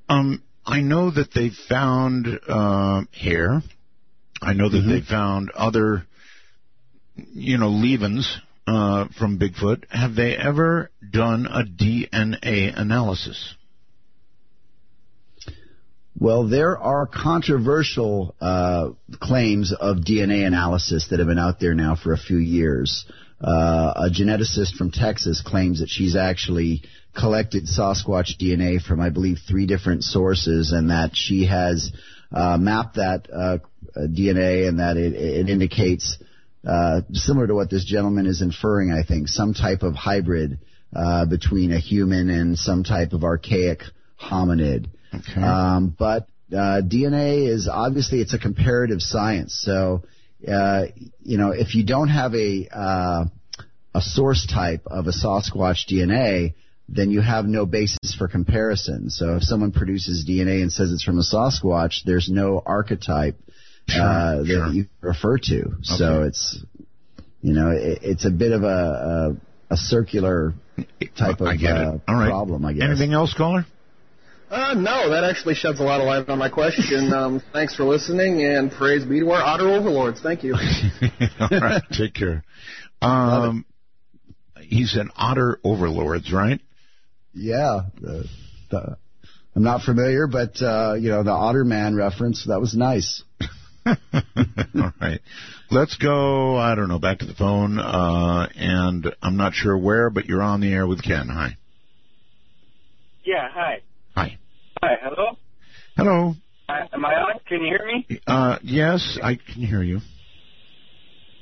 Um, I know that they found uh, hair. I know that Mm-hmm. they found other, you know, leavings uh, from Bigfoot. Have they ever done a DNA analysis? Well, there are controversial uh, claims of DNA analysis that have been out there now for a few years. Uh, a geneticist from Texas claims that she's actually collected Sasquatch DNA from, I believe, three different sources, and that she has uh, mapped that uh, DNA, and that it, it indicates, uh, similar to what this gentleman is inferring, I think, some type of hybrid uh, between a human and some type of archaic hominid. Okay. Um, but uh, DNA is obviously it's a comparative science. So uh, you know if you don't have a uh, a source type of a Sasquatch DNA, then you have no basis for comparison. So if someone produces DNA and says it's from a Sasquatch, there's no archetype uh, that sure. you refer to. So it's you know it, it's a bit of a a, a circular type of I get uh, it. All right. problem. I guess. Anything else, caller? Uh, no, that actually sheds a lot of light on my question. Um, thanks for listening, and praise be to our otter overlords. Thank you. All right. Take care. Um, he said otter overlords, right? Yeah. The, the, I'm not familiar, but uh, you know the Otter Man reference that was nice. All right. Let's go, I don't know, back to the phone. Uh, and I'm not sure where, but you're on the air with Ken. Hi. Yeah, hi. Hi. Hi, hello? Hello. Uh, am I on? Can you hear me? Uh, yes, I can hear you.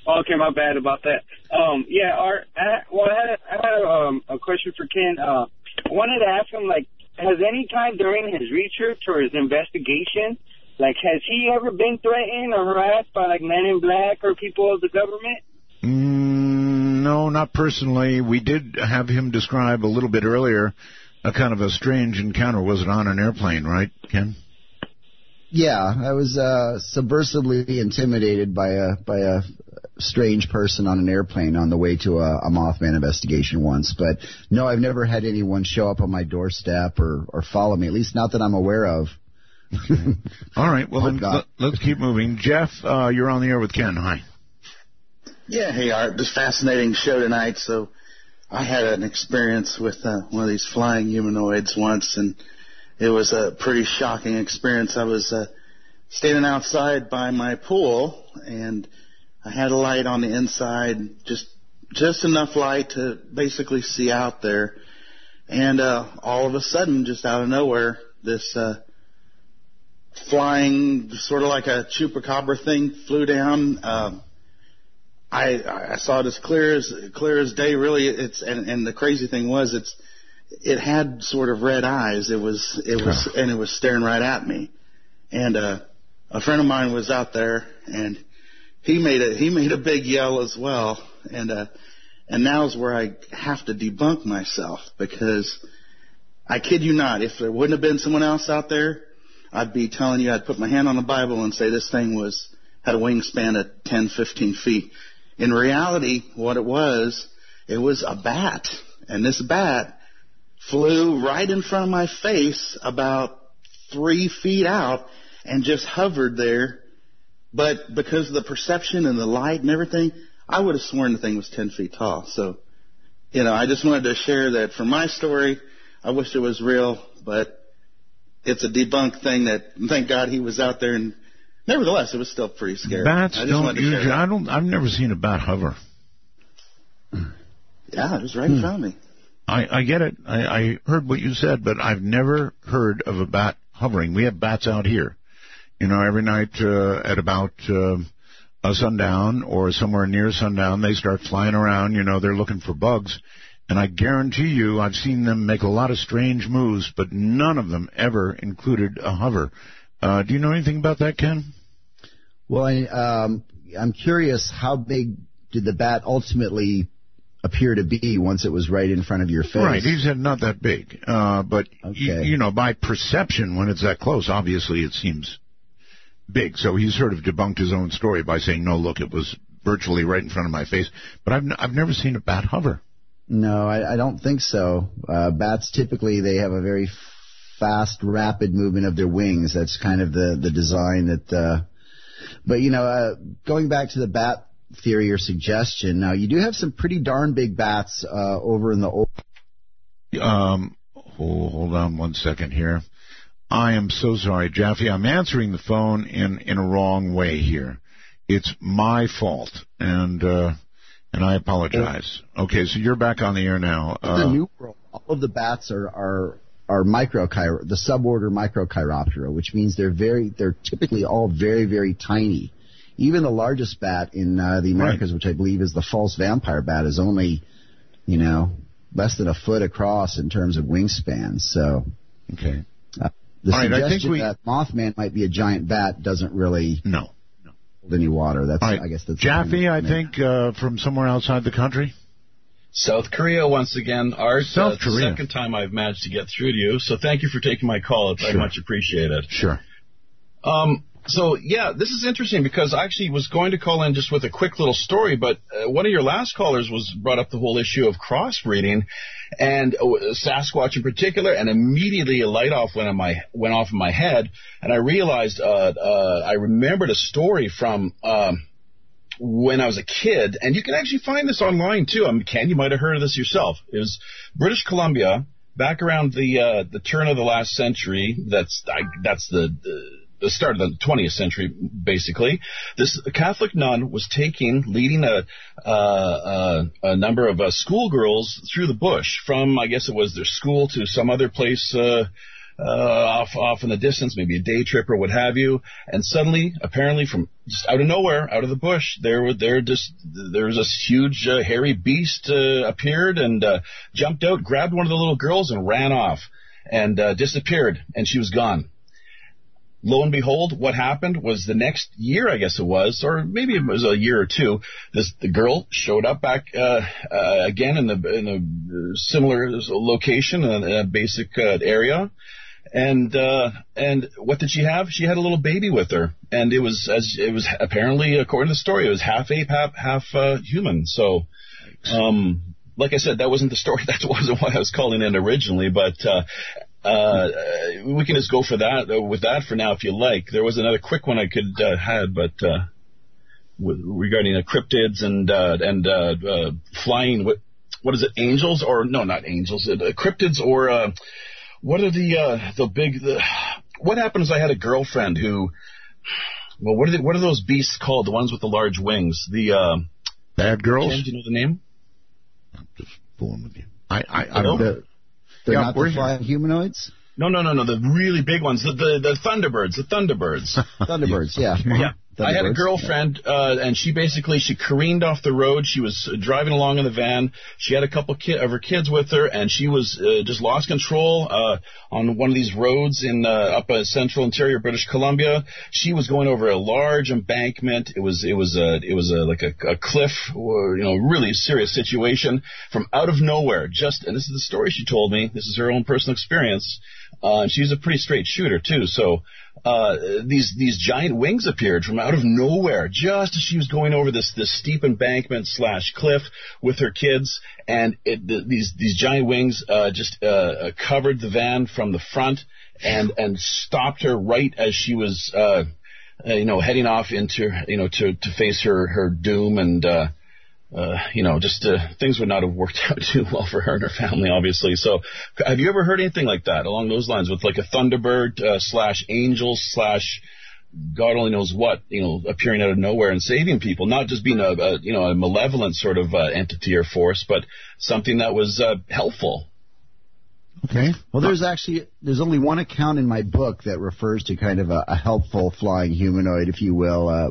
Okay, my bad about that. Um, yeah, Art, I, well, I had, I had um, a question for Ken. Uh, I wanted to ask him, like, has any time during his research or his investigation, like, has he ever been threatened or harassed by, like, men in black or people of the government? Mm, no, not personally. We did have him describe a little bit earlier a kind of a strange encounter. Was it on an airplane, right, Ken? Yeah, I was uh, subversively intimidated by a by a strange person on an airplane on the way to a, a Mothman investigation once. But no, I've never had anyone show up on my doorstep or or follow me. At least not that I'm aware of. All right. Well, Oh, then God. let, us keep moving. Jeff, uh, you're on the air with Ken. Hi. Yeah, hey Art, this fascinating show tonight. So, I had an experience with uh, one of these flying humanoids once, and it was a pretty shocking experience. I was uh, standing outside by my pool, and I had a light on the inside, just just enough light to basically see out there. And uh, all of a sudden, just out of nowhere, this uh, flying, sort of like a chupacabra thing, flew down. Um, I I saw it as clear as clear as day. Really, it's and and the crazy thing was it's it had sort of red eyes. It was it was and it was staring right at me. And uh, a friend of mine was out there and he made a he made a big yell as well. And uh, and now is where I have to debunk myself because I kid you not, if there wouldn't have been someone else out there, I'd be telling you I'd put my hand on the Bible and say this thing was had a wingspan of 10, 15 feet. In reality, what it was, it was a bat. And this bat flew right in front of my face about three feet out and just hovered there. But because of the perception and the light and everything, I would have sworn the thing was 10 feet tall. So, you know, I just wanted to share that from my story. I wish it was real, but it's a debunked thing that thank God he was out there and nevertheless it was still pretty scary. Bats I just don't wanted to share usually. I don't. I've never seen a bat hover. Yeah, it was right in hmm. front of me. I, I get it. I, I heard what you said, but I've never heard of a bat hovering. We have bats out here. You know, every night uh, at about uh, a sundown or somewhere near sundown, they start flying around. You know, they're looking for bugs. And I guarantee you, I've seen them make a lot of strange moves, but none of them ever included a hover. Uh, do you know anything about that, Ken? Well, I, um, I'm curious, how big did the bat ultimately appear to be once it was right in front of your face? Right, he said not that big. Uh, but, y- you know, by perception, when it's that close, obviously it seems big. So he sort of debunked his own story by saying, no, look, it was virtually right in front of my face. But I've, n- I've never seen a bat hover. No, I, I don't think so. Uh, bats typically they have a very fast, rapid movement of their wings. That's kind of the the design that. Uh, but you know, uh, going back to the bat theory or suggestion, now you do have some pretty darn big bats uh, over in the. Old- Um, hold, hold on one second here. I am so sorry, Jaffe. I'm answering the phone in, in a wrong way here. It's my fault, and uh, and I apologize. Okay, so you're back on the air now. the Uh, new world, all of the bats are are are microchiro, the suborder Microchiroptera, which means they're very they're typically all very very tiny. Even the largest bat in uh, the Americas, which I believe is the false vampire bat, is only you know less than a foot across in terms of wingspan. So okay. uh, the All right, I think suggestion we- that Mothman might be a giant bat doesn't really no hold any water. That's All right, I guess that's Jaffe, I think uh, from somewhere outside the country. South Korea once again. Art, South uh, Korea. second time I've managed to get through to you, so thank you for taking my call. It's Sure. much appreciated. Sure. Um, so yeah, this is interesting because I actually was going to call in just with a quick little story, but uh, one of your last callers was brought up the whole issue of crossbreeding and uh, Sasquatch in particular, and immediately a light off went on my went off in my head, and I realized uh, uh, I remembered a story from. Um, when I was a kid, and you can actually find this online too. I mean, Ken, you might have heard of this yourself. It was British Columbia, back around the uh, the turn of the last century. That's I, that's the, the the start of the 20th century, basically. This Catholic nun was taking, leading a uh, uh, a number of uh, schoolgirls through the bush from, I guess it was their school to some other place. Uh, uh, off off in the distance, maybe a day trip or what have you, and suddenly, apparently from just out of nowhere, out of the bush, there were there just there was this huge uh, hairy beast appeared and jumped out, grabbed one of the little girls and ran off, and disappeared, and she was gone. Lo and behold, what happened was the next year, I guess it was, or maybe it was a year or two. This the girl showed up back uh, uh, again in the in a similar location, in a, basic uh, area, and uh, and what did she have? She had a little baby with her, and it was as it was apparently according to the story, it was half ape, half half uh, human. So, um, like I said, that wasn't the story. That wasn't why I was calling in originally, but. Uh, uh, we can just go for that uh, with that for now if you like. There was another quick one I could uh, had, but uh, with, regarding uh, cryptids and uh, and uh, uh, flying. What what is it? Angels or no, not angels. Uh, cryptids or uh, what are the uh, the big? The, what happened is I had a girlfriend who well, what are what are those beasts called? The ones with the large wings? The uh, bad girls. Ken, do you know the name? I'm just Fooling with you. I I, I don't. The, they're Yeah, not the flying humanoids? No, no, no, no. The really big ones. The the, the Thunderbirds. The Thunderbirds. Thunderbirds, yeah. Yeah. I had a girlfriend, uh, and she basically she careened off the road. She was uh, driving along in the van. She had a couple ki- of her kids with her, and she was uh, just lost control uh, on one of these roads in uh, up uh, central interior British Columbia. She was going over a large embankment. It was it was a it was a like a, a cliff, or, you know, really serious situation from out of nowhere. Just and this is the story she told me. This is her own personal experience. Uh, she's a pretty straight shooter too, so uh, these these giant wings appeared from out of nowhere just as she was going over this this steep embankment slash cliff with her kids, and it, the, these these giant wings uh, just uh, uh, covered the van from the front and and stopped her right as she was. Uh, uh, you know, heading off into, you know, to, to face her, her doom and, uh, uh, you know, just uh, things would not have worked out too well for her and her family, obviously. So, have you ever heard anything like that along those lines with like a Thunderbird uh, slash Angel slash God only knows what, you know, appearing out of nowhere and saving people, not just being a, a you know a malevolent sort of uh, entity or force, but something that was uh, helpful. Okay. Well, there's actually there's only one account in my book that refers to kind of a, a helpful flying humanoid, if you will, uh,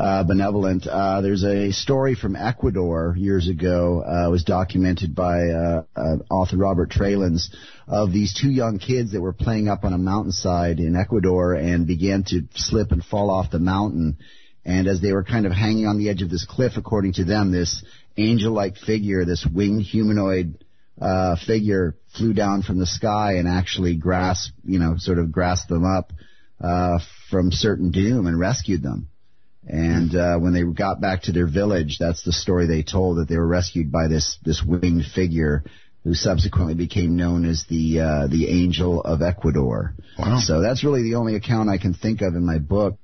uh, benevolent. Uh, there's a story from Ecuador years ago. Uh, was documented by uh, uh, author Robert Tralins of these two young kids that were playing up on a mountainside in Ecuador and began to slip and fall off the mountain. And as they were kind of hanging on the edge of this cliff, according to them, this angel-like figure, this winged humanoid uh, figure flew down from the sky and actually grasped, you know, sort of grasped them up uh, from certain doom and rescued them. And uh, when they got back to their village, that's the story they told that they were rescued by this this winged figure who subsequently became known as the uh, the Angel of Ecuador. Wow. So that's really the only account I can think of in my book.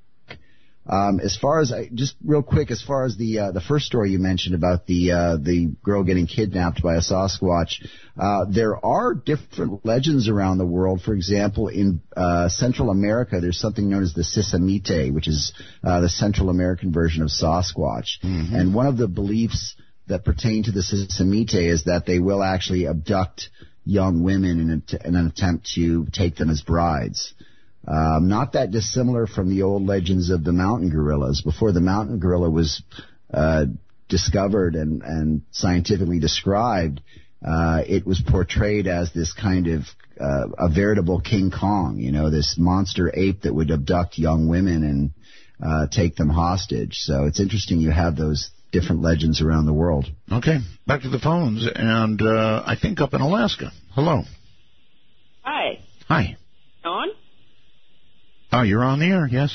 Um, as far as I, just real quick, as far as the uh, the first story you mentioned about the uh, the girl getting kidnapped by a Sasquatch, uh, there are different legends around the world. For example, in uh, Central America, there's something known as the Sisamite, which is uh, the Central American version of Sasquatch, and one of the beliefs that pertain to the Sisamite is that they will actually abduct young women in, a, in an attempt to take them as brides. Um, not that dissimilar from the old legends of the mountain gorillas. Before the mountain gorilla was uh, discovered and, and scientifically described, uh, it was portrayed as this kind of uh, a veritable King Kong, you know, this monster ape that would abduct young women and uh, take them hostage. So it's interesting you have those different legends around the world. Okay. Back to the phones, and uh, I think up in Alaska. Hello. Hi. Hi. On? Oh, you're on the air. Yes.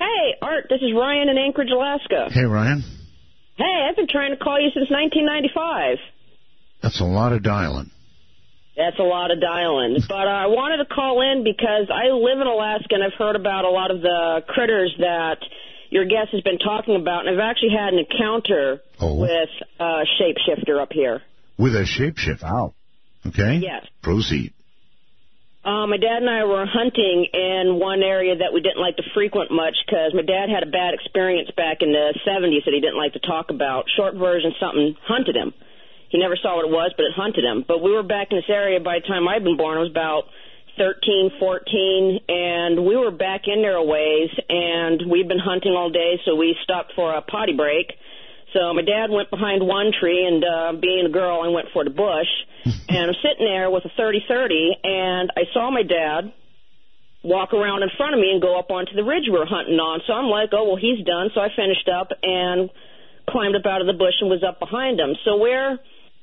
Hey, Art, this is Ryan in Anchorage, Alaska. Hey, Ryan. Hey, I've been trying to call you since 1995. That's a lot of dialing. That's a lot of dialing. But uh, I wanted to call in because I live in Alaska and I've heard about a lot of the critters that your guest has been talking about, and I've actually had an encounter Oh. with a shapeshifter up here. With a shapeshifter? Wow. Okay. Yes. Proceed. Uh, my dad and I were hunting in one area that we didn't like to frequent much because my dad had a bad experience back in the 70s that he didn't like to talk about. Short version, something hunted him. He never saw what it was, but it hunted him. But we were back in this area by the time I'd been born. I was about 13, 14, and we were back in there a ways, and we'd been hunting all day, so we stopped for a potty break. So my dad went behind one tree, and uh, being a girl, I went for the bush. and I'm sitting there with a 30-30, and I saw my dad walk around in front of me and go up onto the ridge we were hunting on. So I'm like, oh, well, he's done. So I finished up and climbed up out of the bush and was up behind him. So we're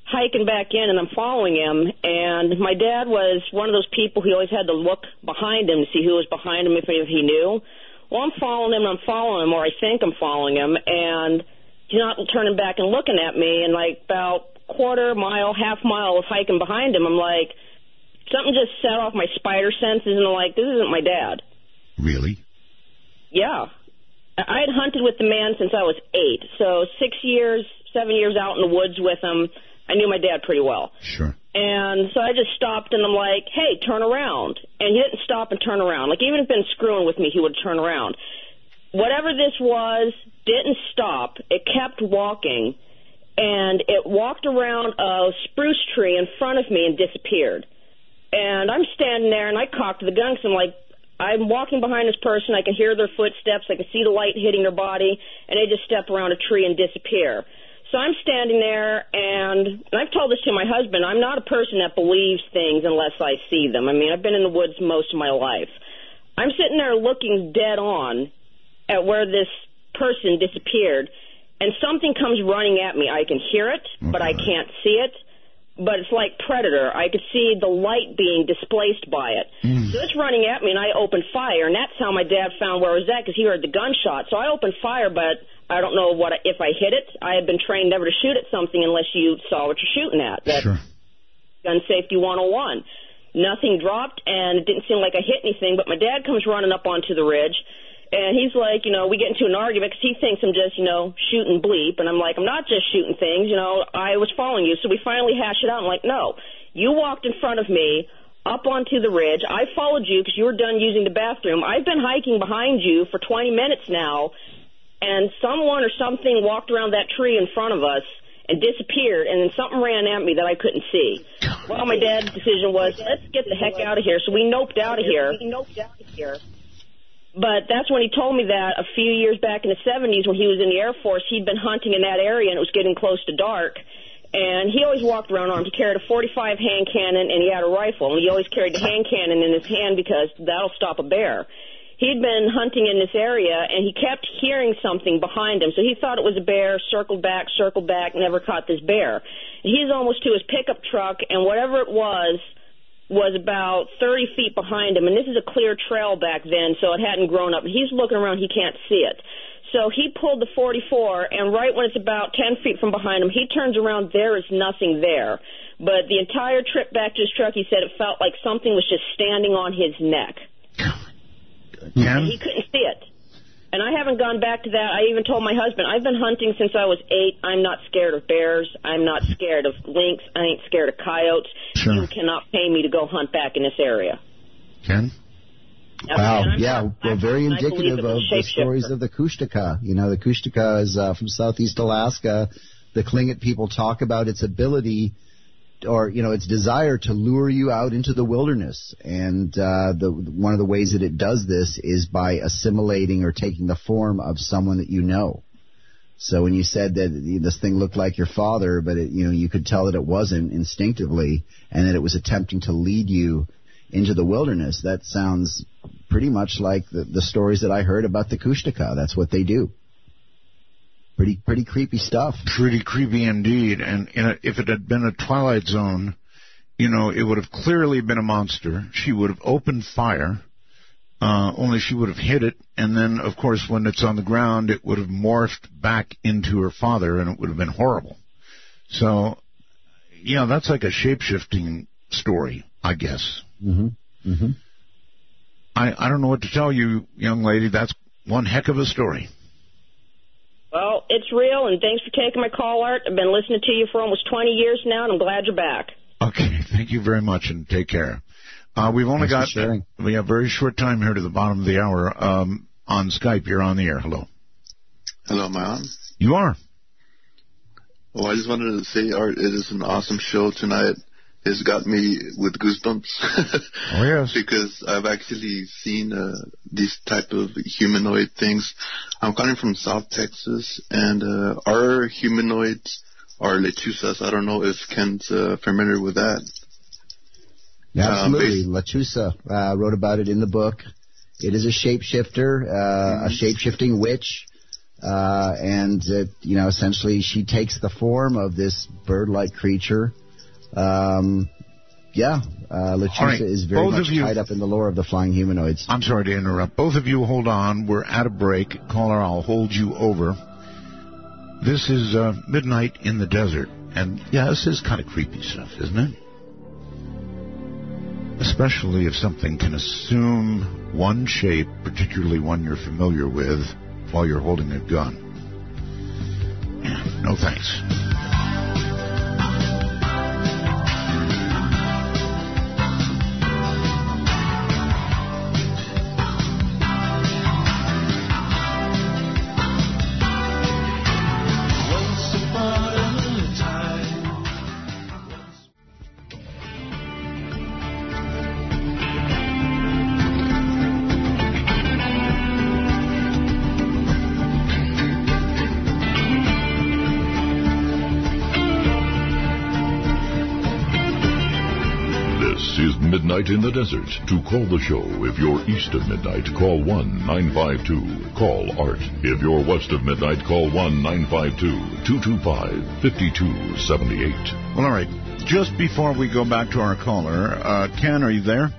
hiking back in, and I'm following him. And my dad was one of those people who always had to look behind him to see who was behind him if, if he knew. Well, I'm following him, and I'm following him, or I think I'm following him, and not turning back and looking at me. And like about quarter mile, half mile of hiking behind him, I'm like, something just set off my spider senses, and I'm like, this isn't my dad. Really? Yeah. I had hunted with the man since I was eight. So six years, seven years out in the woods with him. I knew my dad pretty well. Sure. And so I just stopped and I'm like, hey, turn around. And he didn't stop and turn around. Like, even if he'd been screwing with me, he would turn around. Whatever this was didn't stop. It kept walking. And it walked around a spruce tree in front of me and disappeared. And I'm standing there and I cocked the gun 'cause I'm like, I'm walking behind this person. I can hear their footsteps. I can see the light hitting their body. And they just step around a tree and disappear. So I'm standing there, and, and I've told this to my husband. I'm not a person that believes things unless I see them. I mean, I've been in the woods most of my life. I'm sitting there looking dead on at where this person disappeared, and something comes running at me. I can hear it, but I can't see it. But it's like Predator. I could see the light being displaced by it. Hmm. So it's running at me, and I opened fire, and that's how my dad found where I was at because he heard the gunshot. So I opened fire, but I don't know what if I hit it. I had been trained never to shoot at something unless you saw what you're shooting at. That's gun safety 101. Nothing dropped, and it didn't seem like I hit anything. But my dad comes running up onto the ridge, and he's like, you know, we get into an argument because he thinks I'm just, you know, shooting bleep, and I'm like, I'm not just shooting things. You know, I was following you. So we finally hash it out. I'm like, no, you walked in front of me up onto the ridge. I followed you because you were done using the bathroom. I've been hiking behind you for 20 minutes now, and someone or something walked around that tree in front of us and disappeared, and then something ran at me that I couldn't see. Well, my dad's decision was, let's get the heck out of here. So we noped out of here. But that's when he told me that a few years back in the 70s when he was in the Air Force, he'd been hunting in that area and it was getting close to dark. And he always walked around armed. He carried a 45 hand cannon and he had a rifle. And he always carried the hand cannon in his hand because that'll stop a bear. He'd been hunting in this area and he kept hearing something behind him. So he thought it was a bear, circled back, circled back, never caught this bear. He's almost to his pickup truck and whatever it was, was about 30 feet behind him, and this is a clear trail back then, so it hadn't grown up. He's looking around, he can't see it. So he pulled the 44, and right when it's about 10 feet from behind him, he turns around, there is nothing there. But the entire trip back to his truck, he said it felt like something was just standing on his neck. And he couldn't see it. And I haven't gone back to that. I even told my husband, I've been hunting since I was eight. I'm not scared of bears. I'm not scared of lynx. I ain't scared of coyotes. You cannot pay me to go hunt back in this area. Ken? Wow, yeah, well, very indicative of the stories of the Kushtaka. You know, the Kushtaka is uh, from southeast Alaska. The Tlingit people talk about its ability or you know its desire to lure you out into the wilderness. And uh, the one of the ways that it does this is by assimilating or taking the form of someone that you know. So when you said that this thing looked like your father but it, you know you could tell that it wasn't instinctively and that it was attempting to lead you into the wilderness that sounds pretty much like the, the stories that I heard about the Kushtaka that's what they do pretty pretty creepy stuff Pretty creepy indeed. And in a, if it had been a Twilight Zone, you know, it would have clearly been a monster. She would have opened fire. Uh, only she would have hit it, and then, of course, when it's on the ground, it would have morphed back into her father, and it would have been horrible. So, yeah, that's like a shape-shifting story, I guess. Mm-hmm. Mm-hmm. I, I don't know what to tell you, young lady. That's one heck of a story. Well, it's real, and thanks for taking my call, Art. I've been listening to you for almost 20 years now, and I'm glad you're back. Okay, thank you very much, and take care. Uh, we've only Thanks got sharing. we have very short time here to the bottom of the hour. Um, on Skype, you're on the air. Hello. Hello, am I on? You are. Well, I just wanted to say, Art, it is an awesome show tonight. It's got me with goosebumps. oh yes. because I've actually seen uh, these type of humanoid things. I'm calling from South Texas, and uh, our humanoids are lechuzas. I don't know if Ken's uh, familiar with that. Yeah, Um, absolutely. Lechuza uh, wrote about it in the book. It is a shapeshifter, uh, a shapeshifting witch, uh, and it, you know, essentially she takes the form of this bird-like creature. Um, yeah, uh, right, is very both much tied up in the lore of the flying humanoids. I'm sorry to interrupt. Both of you hold on. We're at a break. Caller, I'll hold you over. This is uh, Midnight in the Desert. And yeah, this is kind of creepy stuff, isn't it? Especially if something can assume one shape, particularly one you're familiar with, while you're holding a gun. No thanks. The Desert. To call the show, if you're east of midnight, call 1-952. Call Art. If you're west of midnight, call 1-952-225-5278. Well, all right. Just before we go back to our caller, uh, Ken, are you there?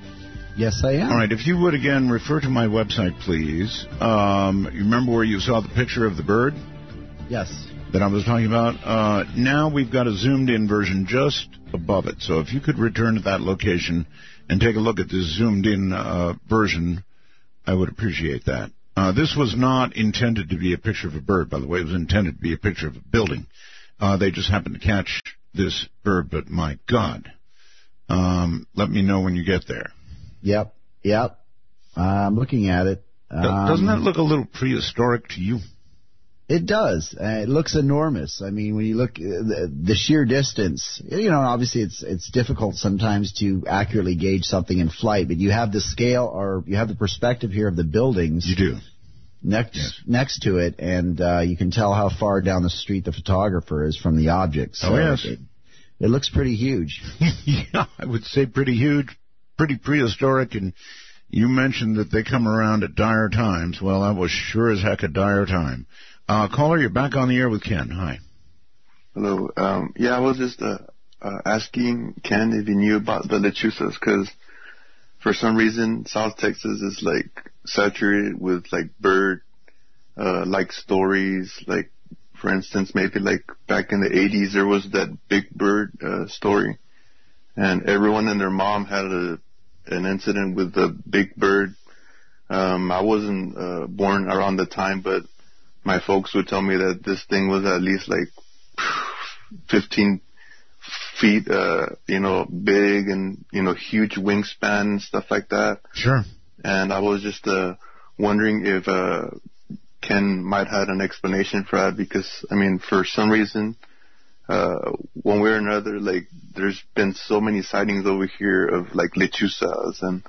Yes, I am. All right. If you would again refer to my website, please. Um, you remember where you saw the picture of the bird? Yes. That I was talking about. Uh, now we've got a zoomed-in version just above it. So if you could return to that location and take a look at this zoomed-in uh, version, I would appreciate that. Uh, this was not intended to be a picture of a bird, by the way. It was intended to be a picture of a building. Uh, they just happened to catch this bird, but my God. Um, let me know when you get there. Yep. Yep. I'm looking at it. Do- Doesn't Um, that look a little prehistoric to you? It does. Uh, it looks enormous. I mean, when you look uh, the, the sheer distance, you know, obviously it's it's difficult sometimes to accurately gauge something in flight, but you have the scale or you have the perspective here of the buildings. You do. Next next to it, and uh, you can tell how far down the street the photographer is from the object. So Oh, yes. It, it looks pretty huge. yeah, I would say pretty huge, pretty prehistoric, and you mentioned that they come around at dire times. Well, that was sure as heck a dire time. Uh, caller, you're back on the air with Ken. Hi. Hello. Um, yeah, I was just uh, uh, asking Ken if he knew about the lechuzas because for some reason South Texas is like saturated with like bird uh, like stories. Like for instance, maybe like back in the 80s there was that Big Bird uh, story, and everyone and their mom had a an incident with the Big Bird. Um, I wasn't uh, born around the time, but my folks would tell me that this thing was at least like 15 feet, uh, you know, big and, you know, huge wingspan and stuff like that. Sure. And I was just, uh, wondering if, uh, Ken might have an explanation for that because, I mean, for some reason, uh, one way or another, like, there's been so many sightings over here of, like, lechuzas and,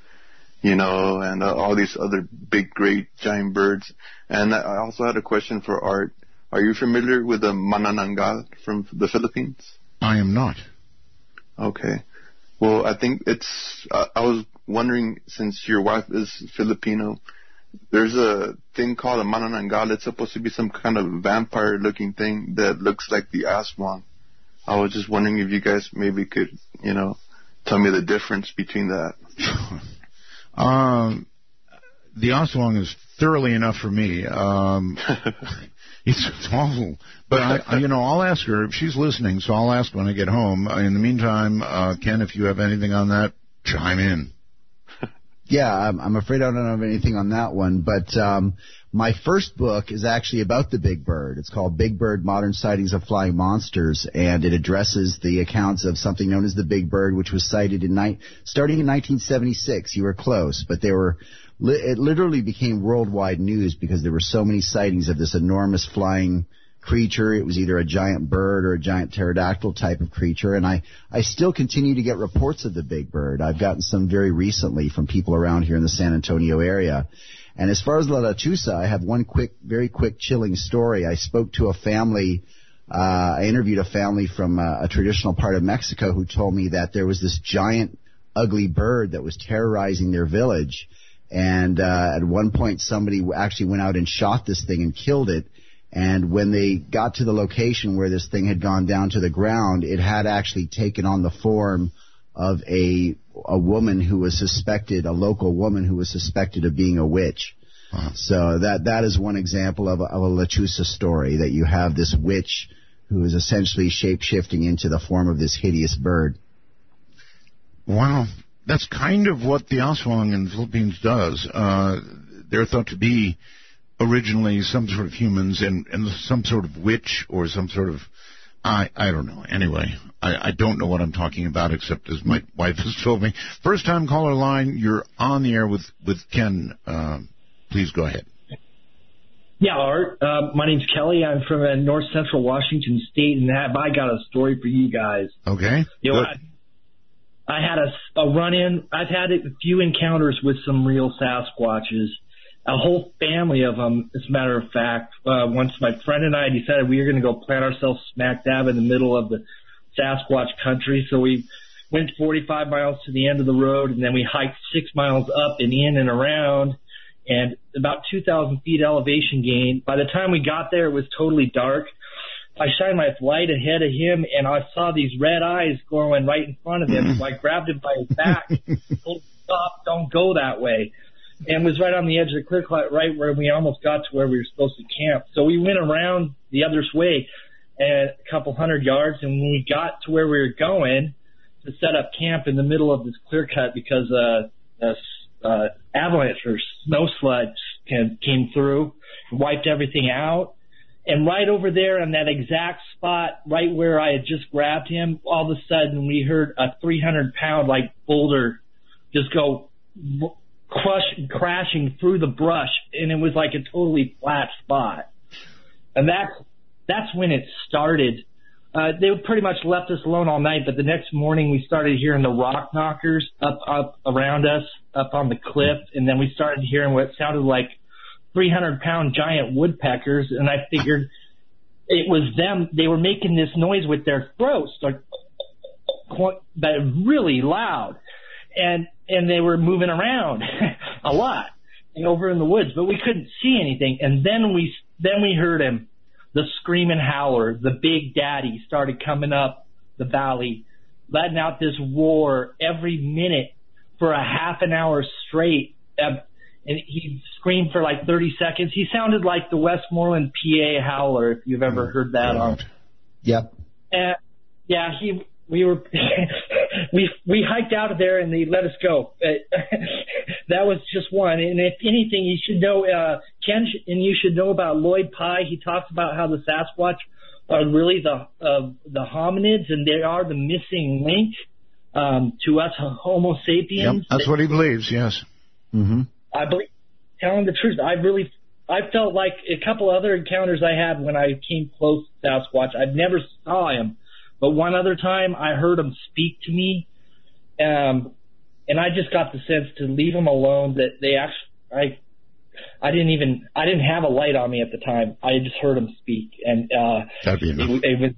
you know, and uh, all these other big, great, giant birds. And I also had a question for Art. Are you familiar with the manananggal from the Philippines? I am not. Okay. Well, I think it's. Uh, I was wondering, since your wife is Filipino, there's a thing called a manananggal. It's supposed to be some kind of vampire-looking thing that looks like the aswang. I was just wondering if you guys maybe could, you know, tell me the difference between that. Um, the Aswang is thoroughly enough for me. Um, it's, it's awful. But I, I, you know, I'll ask her if she's listening. So I'll ask when I get home. Uh, In the meantime, uh, Ken, if you have anything on that, chime in. Yeah, I'm, I'm afraid I don't have anything on that one. But um, my first book is actually about the Big Bird. It's called Big Bird: Modern Sightings of Flying Monsters, and it addresses the accounts of something known as the Big Bird, which was sighted in ni- starting in 1976. You were close, but they were. Li- it literally became worldwide news because there were so many sightings of this enormous flying creature. It was either a giant bird or a giant pterodactyl type of creature. And I, I still continue to get reports of the big bird. I've gotten some very recently from people around here in the San Antonio area. And as far as La Lechuza, I have one quick, very quick chilling story. I spoke to a family, uh, I interviewed a family from uh, a traditional part of Mexico who told me that there was this giant, ugly bird that was terrorizing their village. And uh, at one point, somebody actually went out and shot this thing and killed it. And when they got to the location where this thing had gone down to the ground, it had actually taken on the form of a a woman who was suspected, a local woman who was suspected of being a witch. So that that is one example of a, of a story that you have this witch who is essentially shape shifting into the form of this hideous bird. Wow. That's kind of what the Aswang in the Philippines does. Uh, they're thought to be originally some sort of humans and, and some sort of witch or some sort of I I don't know. Anyway, I, I don't know what I'm talking about except as my wife has told me. First time caller line, you're on the air with with Ken. Uh, please go ahead. Yeah, Art. Uh, my name's Kelly. I'm from uh, North Central Washington State, and have I got a story for you guys? Okay. You know, I, I had a, a run in. I've had a few encounters with some real Sasquatches. A whole family of them, as a matter of fact. Uh, once my friend and I decided we were going to go plant ourselves smack dab in the middle of the Sasquatch country, so we went 45 miles to the end of the road, and then we hiked six miles up and in and around, and about 2,000 feet elevation gain. By the time we got there, it was totally dark. I shined my light ahead of him, and I saw these red eyes glowing right in front of him. So I grabbed him by his back, told him, "Stop! Don't go that way." And was right on the edge of the clear cut, right where we almost got to where we were supposed to camp. So we went around the other way, a couple hundred yards, and when we got to where we were going to set up camp in the middle of this clear cut because uh, a uh, avalanche or snow sludge came, came through, wiped everything out. And right over there on that exact spot, right where I had just grabbed him, all of a sudden we heard a 300 pound like boulder just go crush, crashing through the brush, and it was like a totally flat spot. And that's that's when it started. Uh, they pretty much left us alone all night, but the next morning we started hearing the rock knockers up up around us, up on the cliff, and then we started hearing what sounded like 300 pound giant woodpeckers, and I figured it was them. They were making this noise with their throats, like but really loud, and and they were moving around a lot over in the woods, but we couldn't see anything. And then we then we heard him, the screaming howler, the big daddy started coming up the valley, letting out this roar every minute for a half an hour straight. And he screamed for like 30 seconds. He sounded like the Westmoreland PA howler, if you've ever mm. heard that on. Yep. And yeah, he we were we we hiked out of there and they let us go. That was just one. And if anything, you should know uh, Ken sh- and you should know about Lloyd Pye. He talks about how the Sasquatch are really the uh, the hominids and they are the missing link um, to us Homo sapiens. Yep, that's what he believes. Yes. Mm-hmm. I believe, telling the truth, I really, I felt like a couple other encounters I had when I came close to Sasquatch. I never saw him, but one other time I heard him speak to me, um, and I just got the sense to leave him alone. That they actually, I, I didn't even, I didn't have a light on me at the time. I just heard him speak, and uh, That'd be enough. it, it was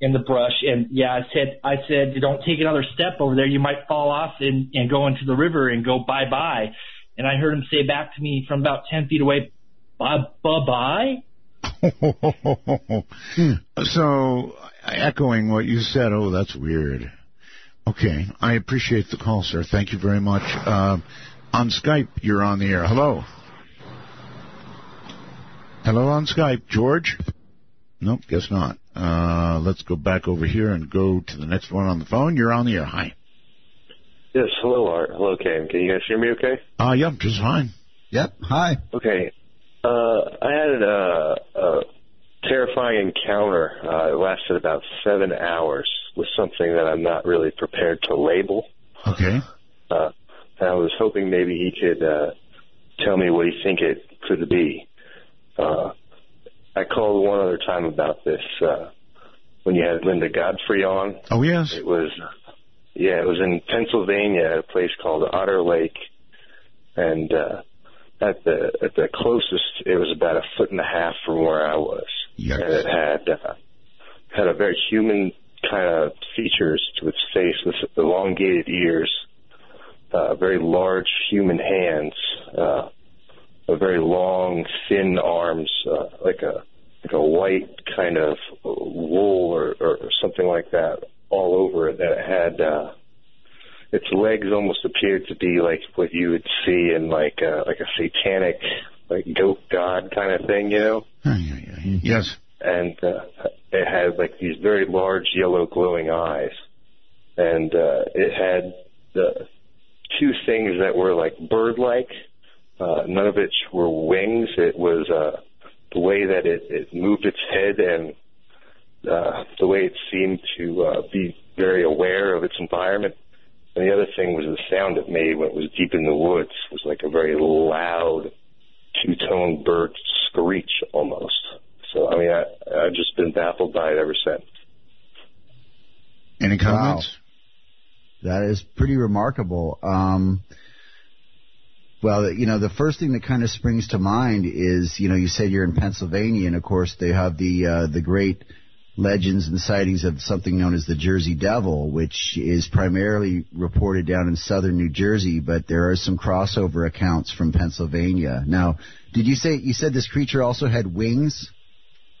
in the brush. And yeah, I said, I said, don't take another step over there. You might fall off and, and go into the river and go bye bye. And I heard him say back to me from about 10 feet away, bye bye bye. so, echoing what you said, oh, that's weird. Okay, I appreciate the call, sir. Thank you very much. Uh, on Skype, you're on the air. Hello. Hello on Skype, George. Nope, guess not. Uh, let's go back over here and go to the next one on the phone. You're on the air. Hi. Yes, hello, Art. Hello, Cam. Can you guys hear me okay? Uh, yep, just fine. Yep. Hi. Okay. Uh, I had a, a terrifying encounter. Uh, it lasted about seven hours with something that I'm not really prepared to label. Okay. Uh, and I was hoping maybe he could uh, tell me what he think it could be. Uh, I called one other time about this uh, when you had Linda Godfrey on. Oh, yes. It was, yeah, it was in Pennsylvania at a place called Otter Lake, and uh, at the at the closest, it was about a foot and a half from where I was, Yikes. and it had uh, had a very human kind of features to its face with elongated ears, uh, very large human hands, uh, a very long, thin arms, uh, like a like a white kind of wool or, or something like that all over it. That it had uh, its legs almost appeared to be like what you would see in like a, like a satanic like goat god kind of thing, you know. Yes. And uh, it had like these very large yellow glowing eyes, and uh, it had the two things that were like bird-like. Uh, none of it were wings. It was uh, the way that it, it moved its head and uh, the way it seemed to uh, be very aware of its environment. And the other thing was the sound it made when it was deep in the woods was like a very loud two-tone bird screech almost. So I mean, I, I've just been baffled by it ever since. Any comments? That is pretty remarkable. Um, well, you know, the first thing that kind of springs to mind is, you know, you said you're in Pennsylvania, and of course they have the uh, the great legends and sightings of something known as the Jersey Devil, which is primarily reported down in southern New Jersey, but there are some crossover accounts from Pennsylvania. Now, did you say you said this creature also had wings?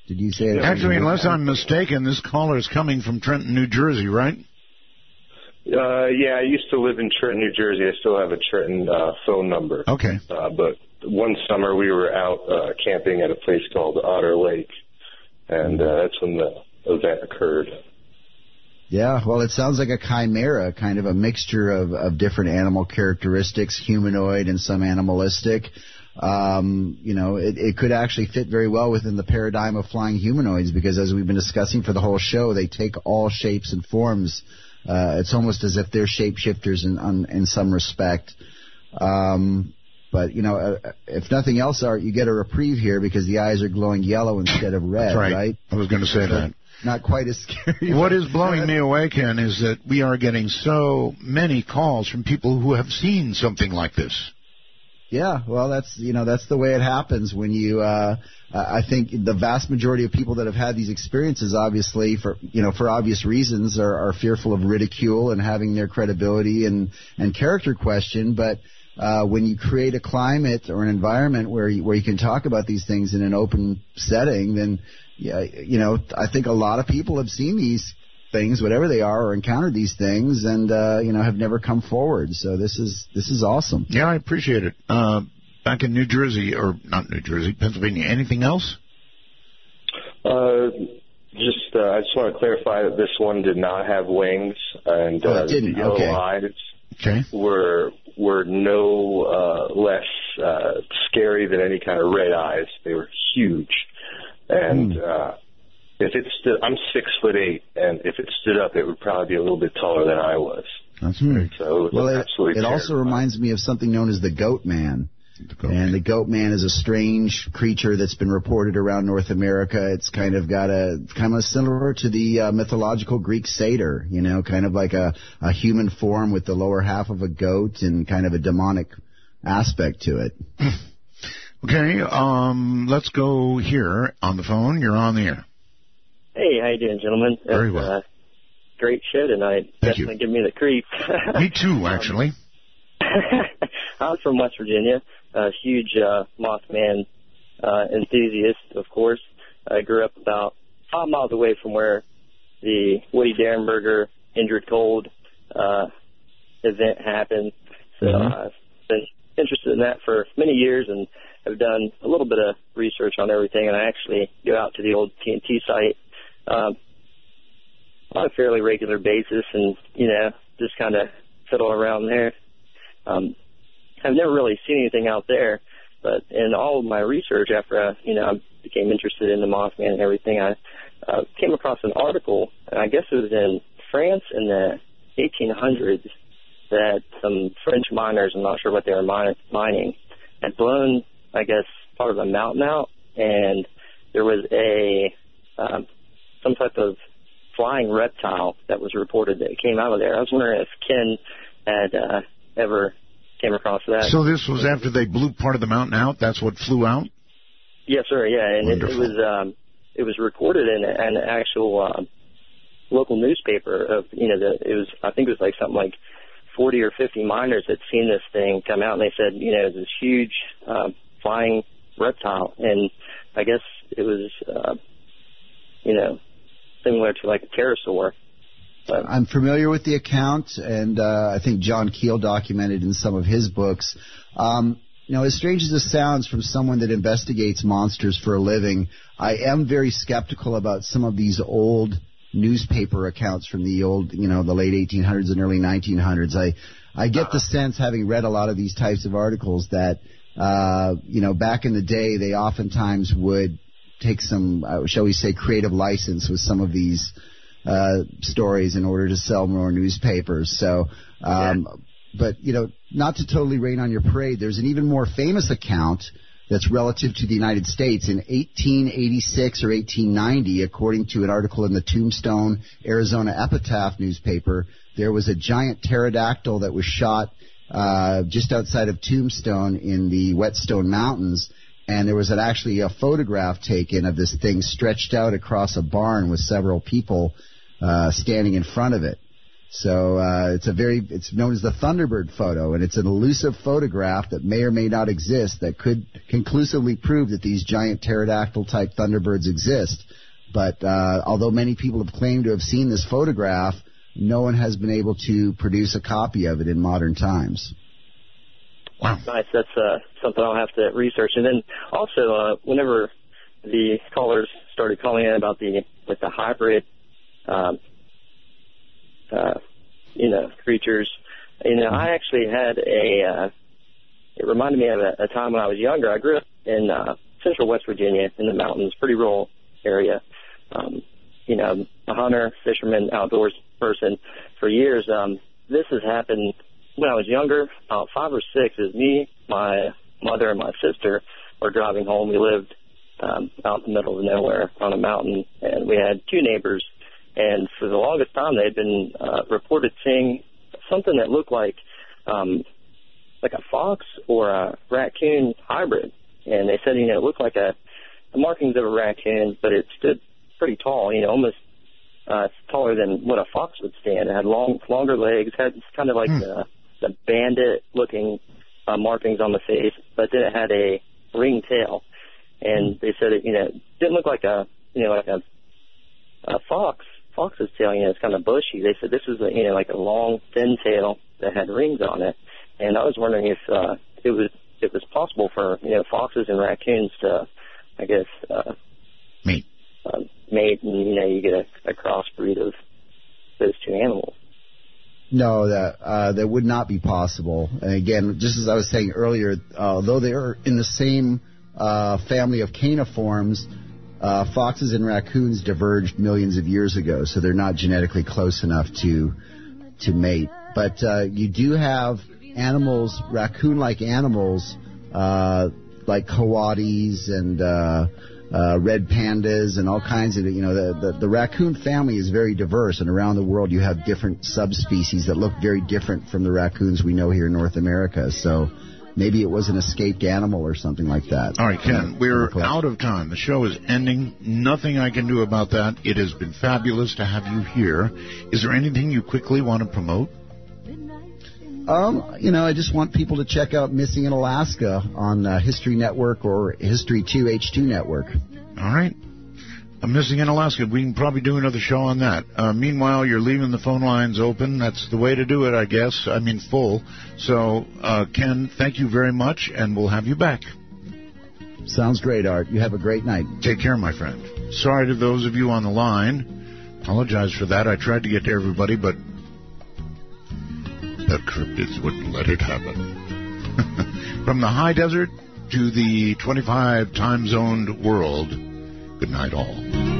Did you say? Actually, unless I'm mistaken, this caller is coming from Trenton, New Jersey, right? Uh, yeah, I used to live in Trenton, New Jersey. I still have a Trenton uh, phone number. Okay. Uh, but one summer we were out uh, camping at a place called Otter Lake, and uh, that's when the event occurred. Yeah, well, it sounds like a chimera, kind of a mixture of, of different animal characteristics, humanoid and some animalistic. Um, you know, it, it could actually fit very well within the paradigm of flying humanoids because, as we've been discussing for the whole show, they take all shapes and forms. Uh, it's almost as if they're shapeshifters in, on, in some respect. Um, but you know, uh, if nothing else, Art, you get a reprieve here because the eyes are glowing yellow instead of red, That's right. I was going to say that. Not quite as scary. What is blowing me away, Ken, is that we are getting so many calls from people who have seen something like this. Yeah, well, that's you know that's the way it happens when you. Uh, I think the vast majority of people that have had these experiences, obviously for you know for obvious reasons, are, are fearful of ridicule and having their credibility and and character questioned. But uh, when you create a climate or an environment where you, where you can talk about these things in an open setting, then yeah, you know I think a lot of people have seen these things, whatever they are, or encountered these things, and uh, you know have never come forward. So this is this is awesome. Yeah, I appreciate it. Uh, back in New Jersey, or not New Jersey, Pennsylvania. Anything else? Uh, just, uh, I just want to clarify that this one did not have wings, and Oh, it uh, didn't. yellow Okay. eyes Okay. were were no uh, less uh, scary than any kind of red eyes. They were huge, and Hmm. uh, if it stood, I'm six foot eight, and if it stood up, it would probably be a little bit taller than I was. That's right. So it was Well, it, absolutely it also reminds me of something known as the Goat Man. And the Goat Man is a strange creature that's been reported around North America. It's kind of got a kind of similar to the uh, mythological Greek satyr, you know, kind of like a, a human form with the lower half of a goat and kind of a demonic aspect to it. Okay, um, let's go here on the phone. You're on the air. Hey, how you doing, gentlemen? Very well. Uh, great show tonight. Thank you. Definitely give me the creep. Me too, actually. I'm from West Virginia. A huge uh, Mothman uh, enthusiast, of course. I grew up about five miles away from where the Woody Derenberger Indrid Cold uh, event happened. So Mhm. I've been interested in that for many years and have done a little bit of research on everything. And I actually go out to the old TNT site um, on a fairly regular basis, and you know, just kind of fiddle around there. Um, I've never really seen anything out there, but in all of my research after you know, I became interested in the Mothman and everything, I uh, came across an article, and I guess it was in France in the 1800s that some French miners, I'm not sure what they were min- mining, had blown, I guess, part of a mountain out, and there was a um, some type of flying reptile that was reported that came out of there. I was wondering if Ken had uh, ever came across that. So this was after they blew part of the mountain out. That's what flew out. Yes, sir. Yeah, and it, it was um, it was recorded in an actual um, local newspaper. Of you know, the, it was I think it was like something like forty or fifty miners had seen this thing come out, and they said, you know, it was this huge uh, flying reptile, and I guess it was, uh, you know, similar to like a pterosaur. But I'm familiar with the account, and uh, I think John Keel documented in some of his books. Um, you know, as strange as this sounds from someone that investigates monsters for a living, I am very skeptical about some of these old newspaper accounts from the old, you know, the late 1800s and early 1900s. I, I get the sense, having read a lot of these types of articles, that, uh, you know, back in the day, they oftentimes would take some, uh, shall we say, creative license with some of these uh, stories in order to sell more newspapers. So, um, but you know, not to totally rain on your parade, there's an even more famous account that's relative to the United States in 1886 or 1890, according to an article in the Tombstone, Arizona Epitaph newspaper. There was a giant pterodactyl that was shot uh, just outside of Tombstone in the Whetstone Mountains. and there was an, actually a photograph taken of this thing stretched out across a barn with several people uh, standing in front of it. So uh, it's a very it's known as the Thunderbird photo, and it's an elusive photograph that may or may not exist that could conclusively prove that these giant pterodactyl type Thunderbirds exist. But uh, although many people have claimed to have seen this photograph, no one has been able to produce a copy of it in modern times. Wow. Nice. That's uh, something I'll have to research. And then also, uh, whenever the callers started calling in about the with the hybrid, um, uh, you know, creatures, you know, I actually had a. Uh, it reminded me of a, a time when I was younger. I grew up in uh, central West Virginia in the mountains, pretty rural area. Um, you know, a hunter, fisherman, outdoors person for years. Um, this has happened when I was younger, about five or six, is me, my mother, and my sister were driving home. We lived um, out in the middle of nowhere on a mountain, and we had two neighbors. And for the longest time, they had been uh, reported seeing something that looked like um, like a fox or a raccoon hybrid. And they said, you know, it looked like a the markings of a raccoon, but it stood pretty tall, you know, almost uh, taller than what a fox would stand. It had long, longer legs, had kind of like Hmm. the the bandit looking uh, markings on the face, but then it had a ring tail. And they said it, you know, didn't look like a, you know, like a, a fox. Fox's tail, you know, it's kind of bushy. They said this was, a, you know, like a long, thin tail that had rings on it. And I was wondering if uh, it was it was possible for you know foxes and raccoons to, I guess, uh, mate, uh, mate, and you know, you get a, a crossbreed of those two animals. No, that uh, that would not be possible. And again, just as I was saying earlier, although they are in the same uh, family of caniforms, uh, foxes and raccoons diverged millions of years ago, so they're not genetically close enough to to mate. But uh, you do have animals, raccoon-like animals, uh, like coatis and uh, uh, red pandas and all kinds of you know the, the the raccoon family is very diverse and around the world you have different subspecies that look very different from the raccoons we know here in North America. So maybe it was an escaped animal or something like that. All right, Ken, we're out of time. The show is ending. Nothing I can do about that. It has been fabulous to have you here. Is there anything you quickly want to promote? Um, you know, I just want people to check out Missing in Alaska on uh, History Network or History 2 H2 Network. All right. I'm missing in Alaska. We can probably do another show on that. Uh, meanwhile, you're leaving the phone lines open. That's the way to do it, I guess. I mean, full. So, uh, Ken, thank you very much, and we'll have you back. Sounds great, Art. You have a great night. Take care, my friend. Sorry to those of you on the line. Apologize for that. I tried to get to everybody, but the cryptids wouldn't let it happen. From the high desert to the 25 time zoned world, good night all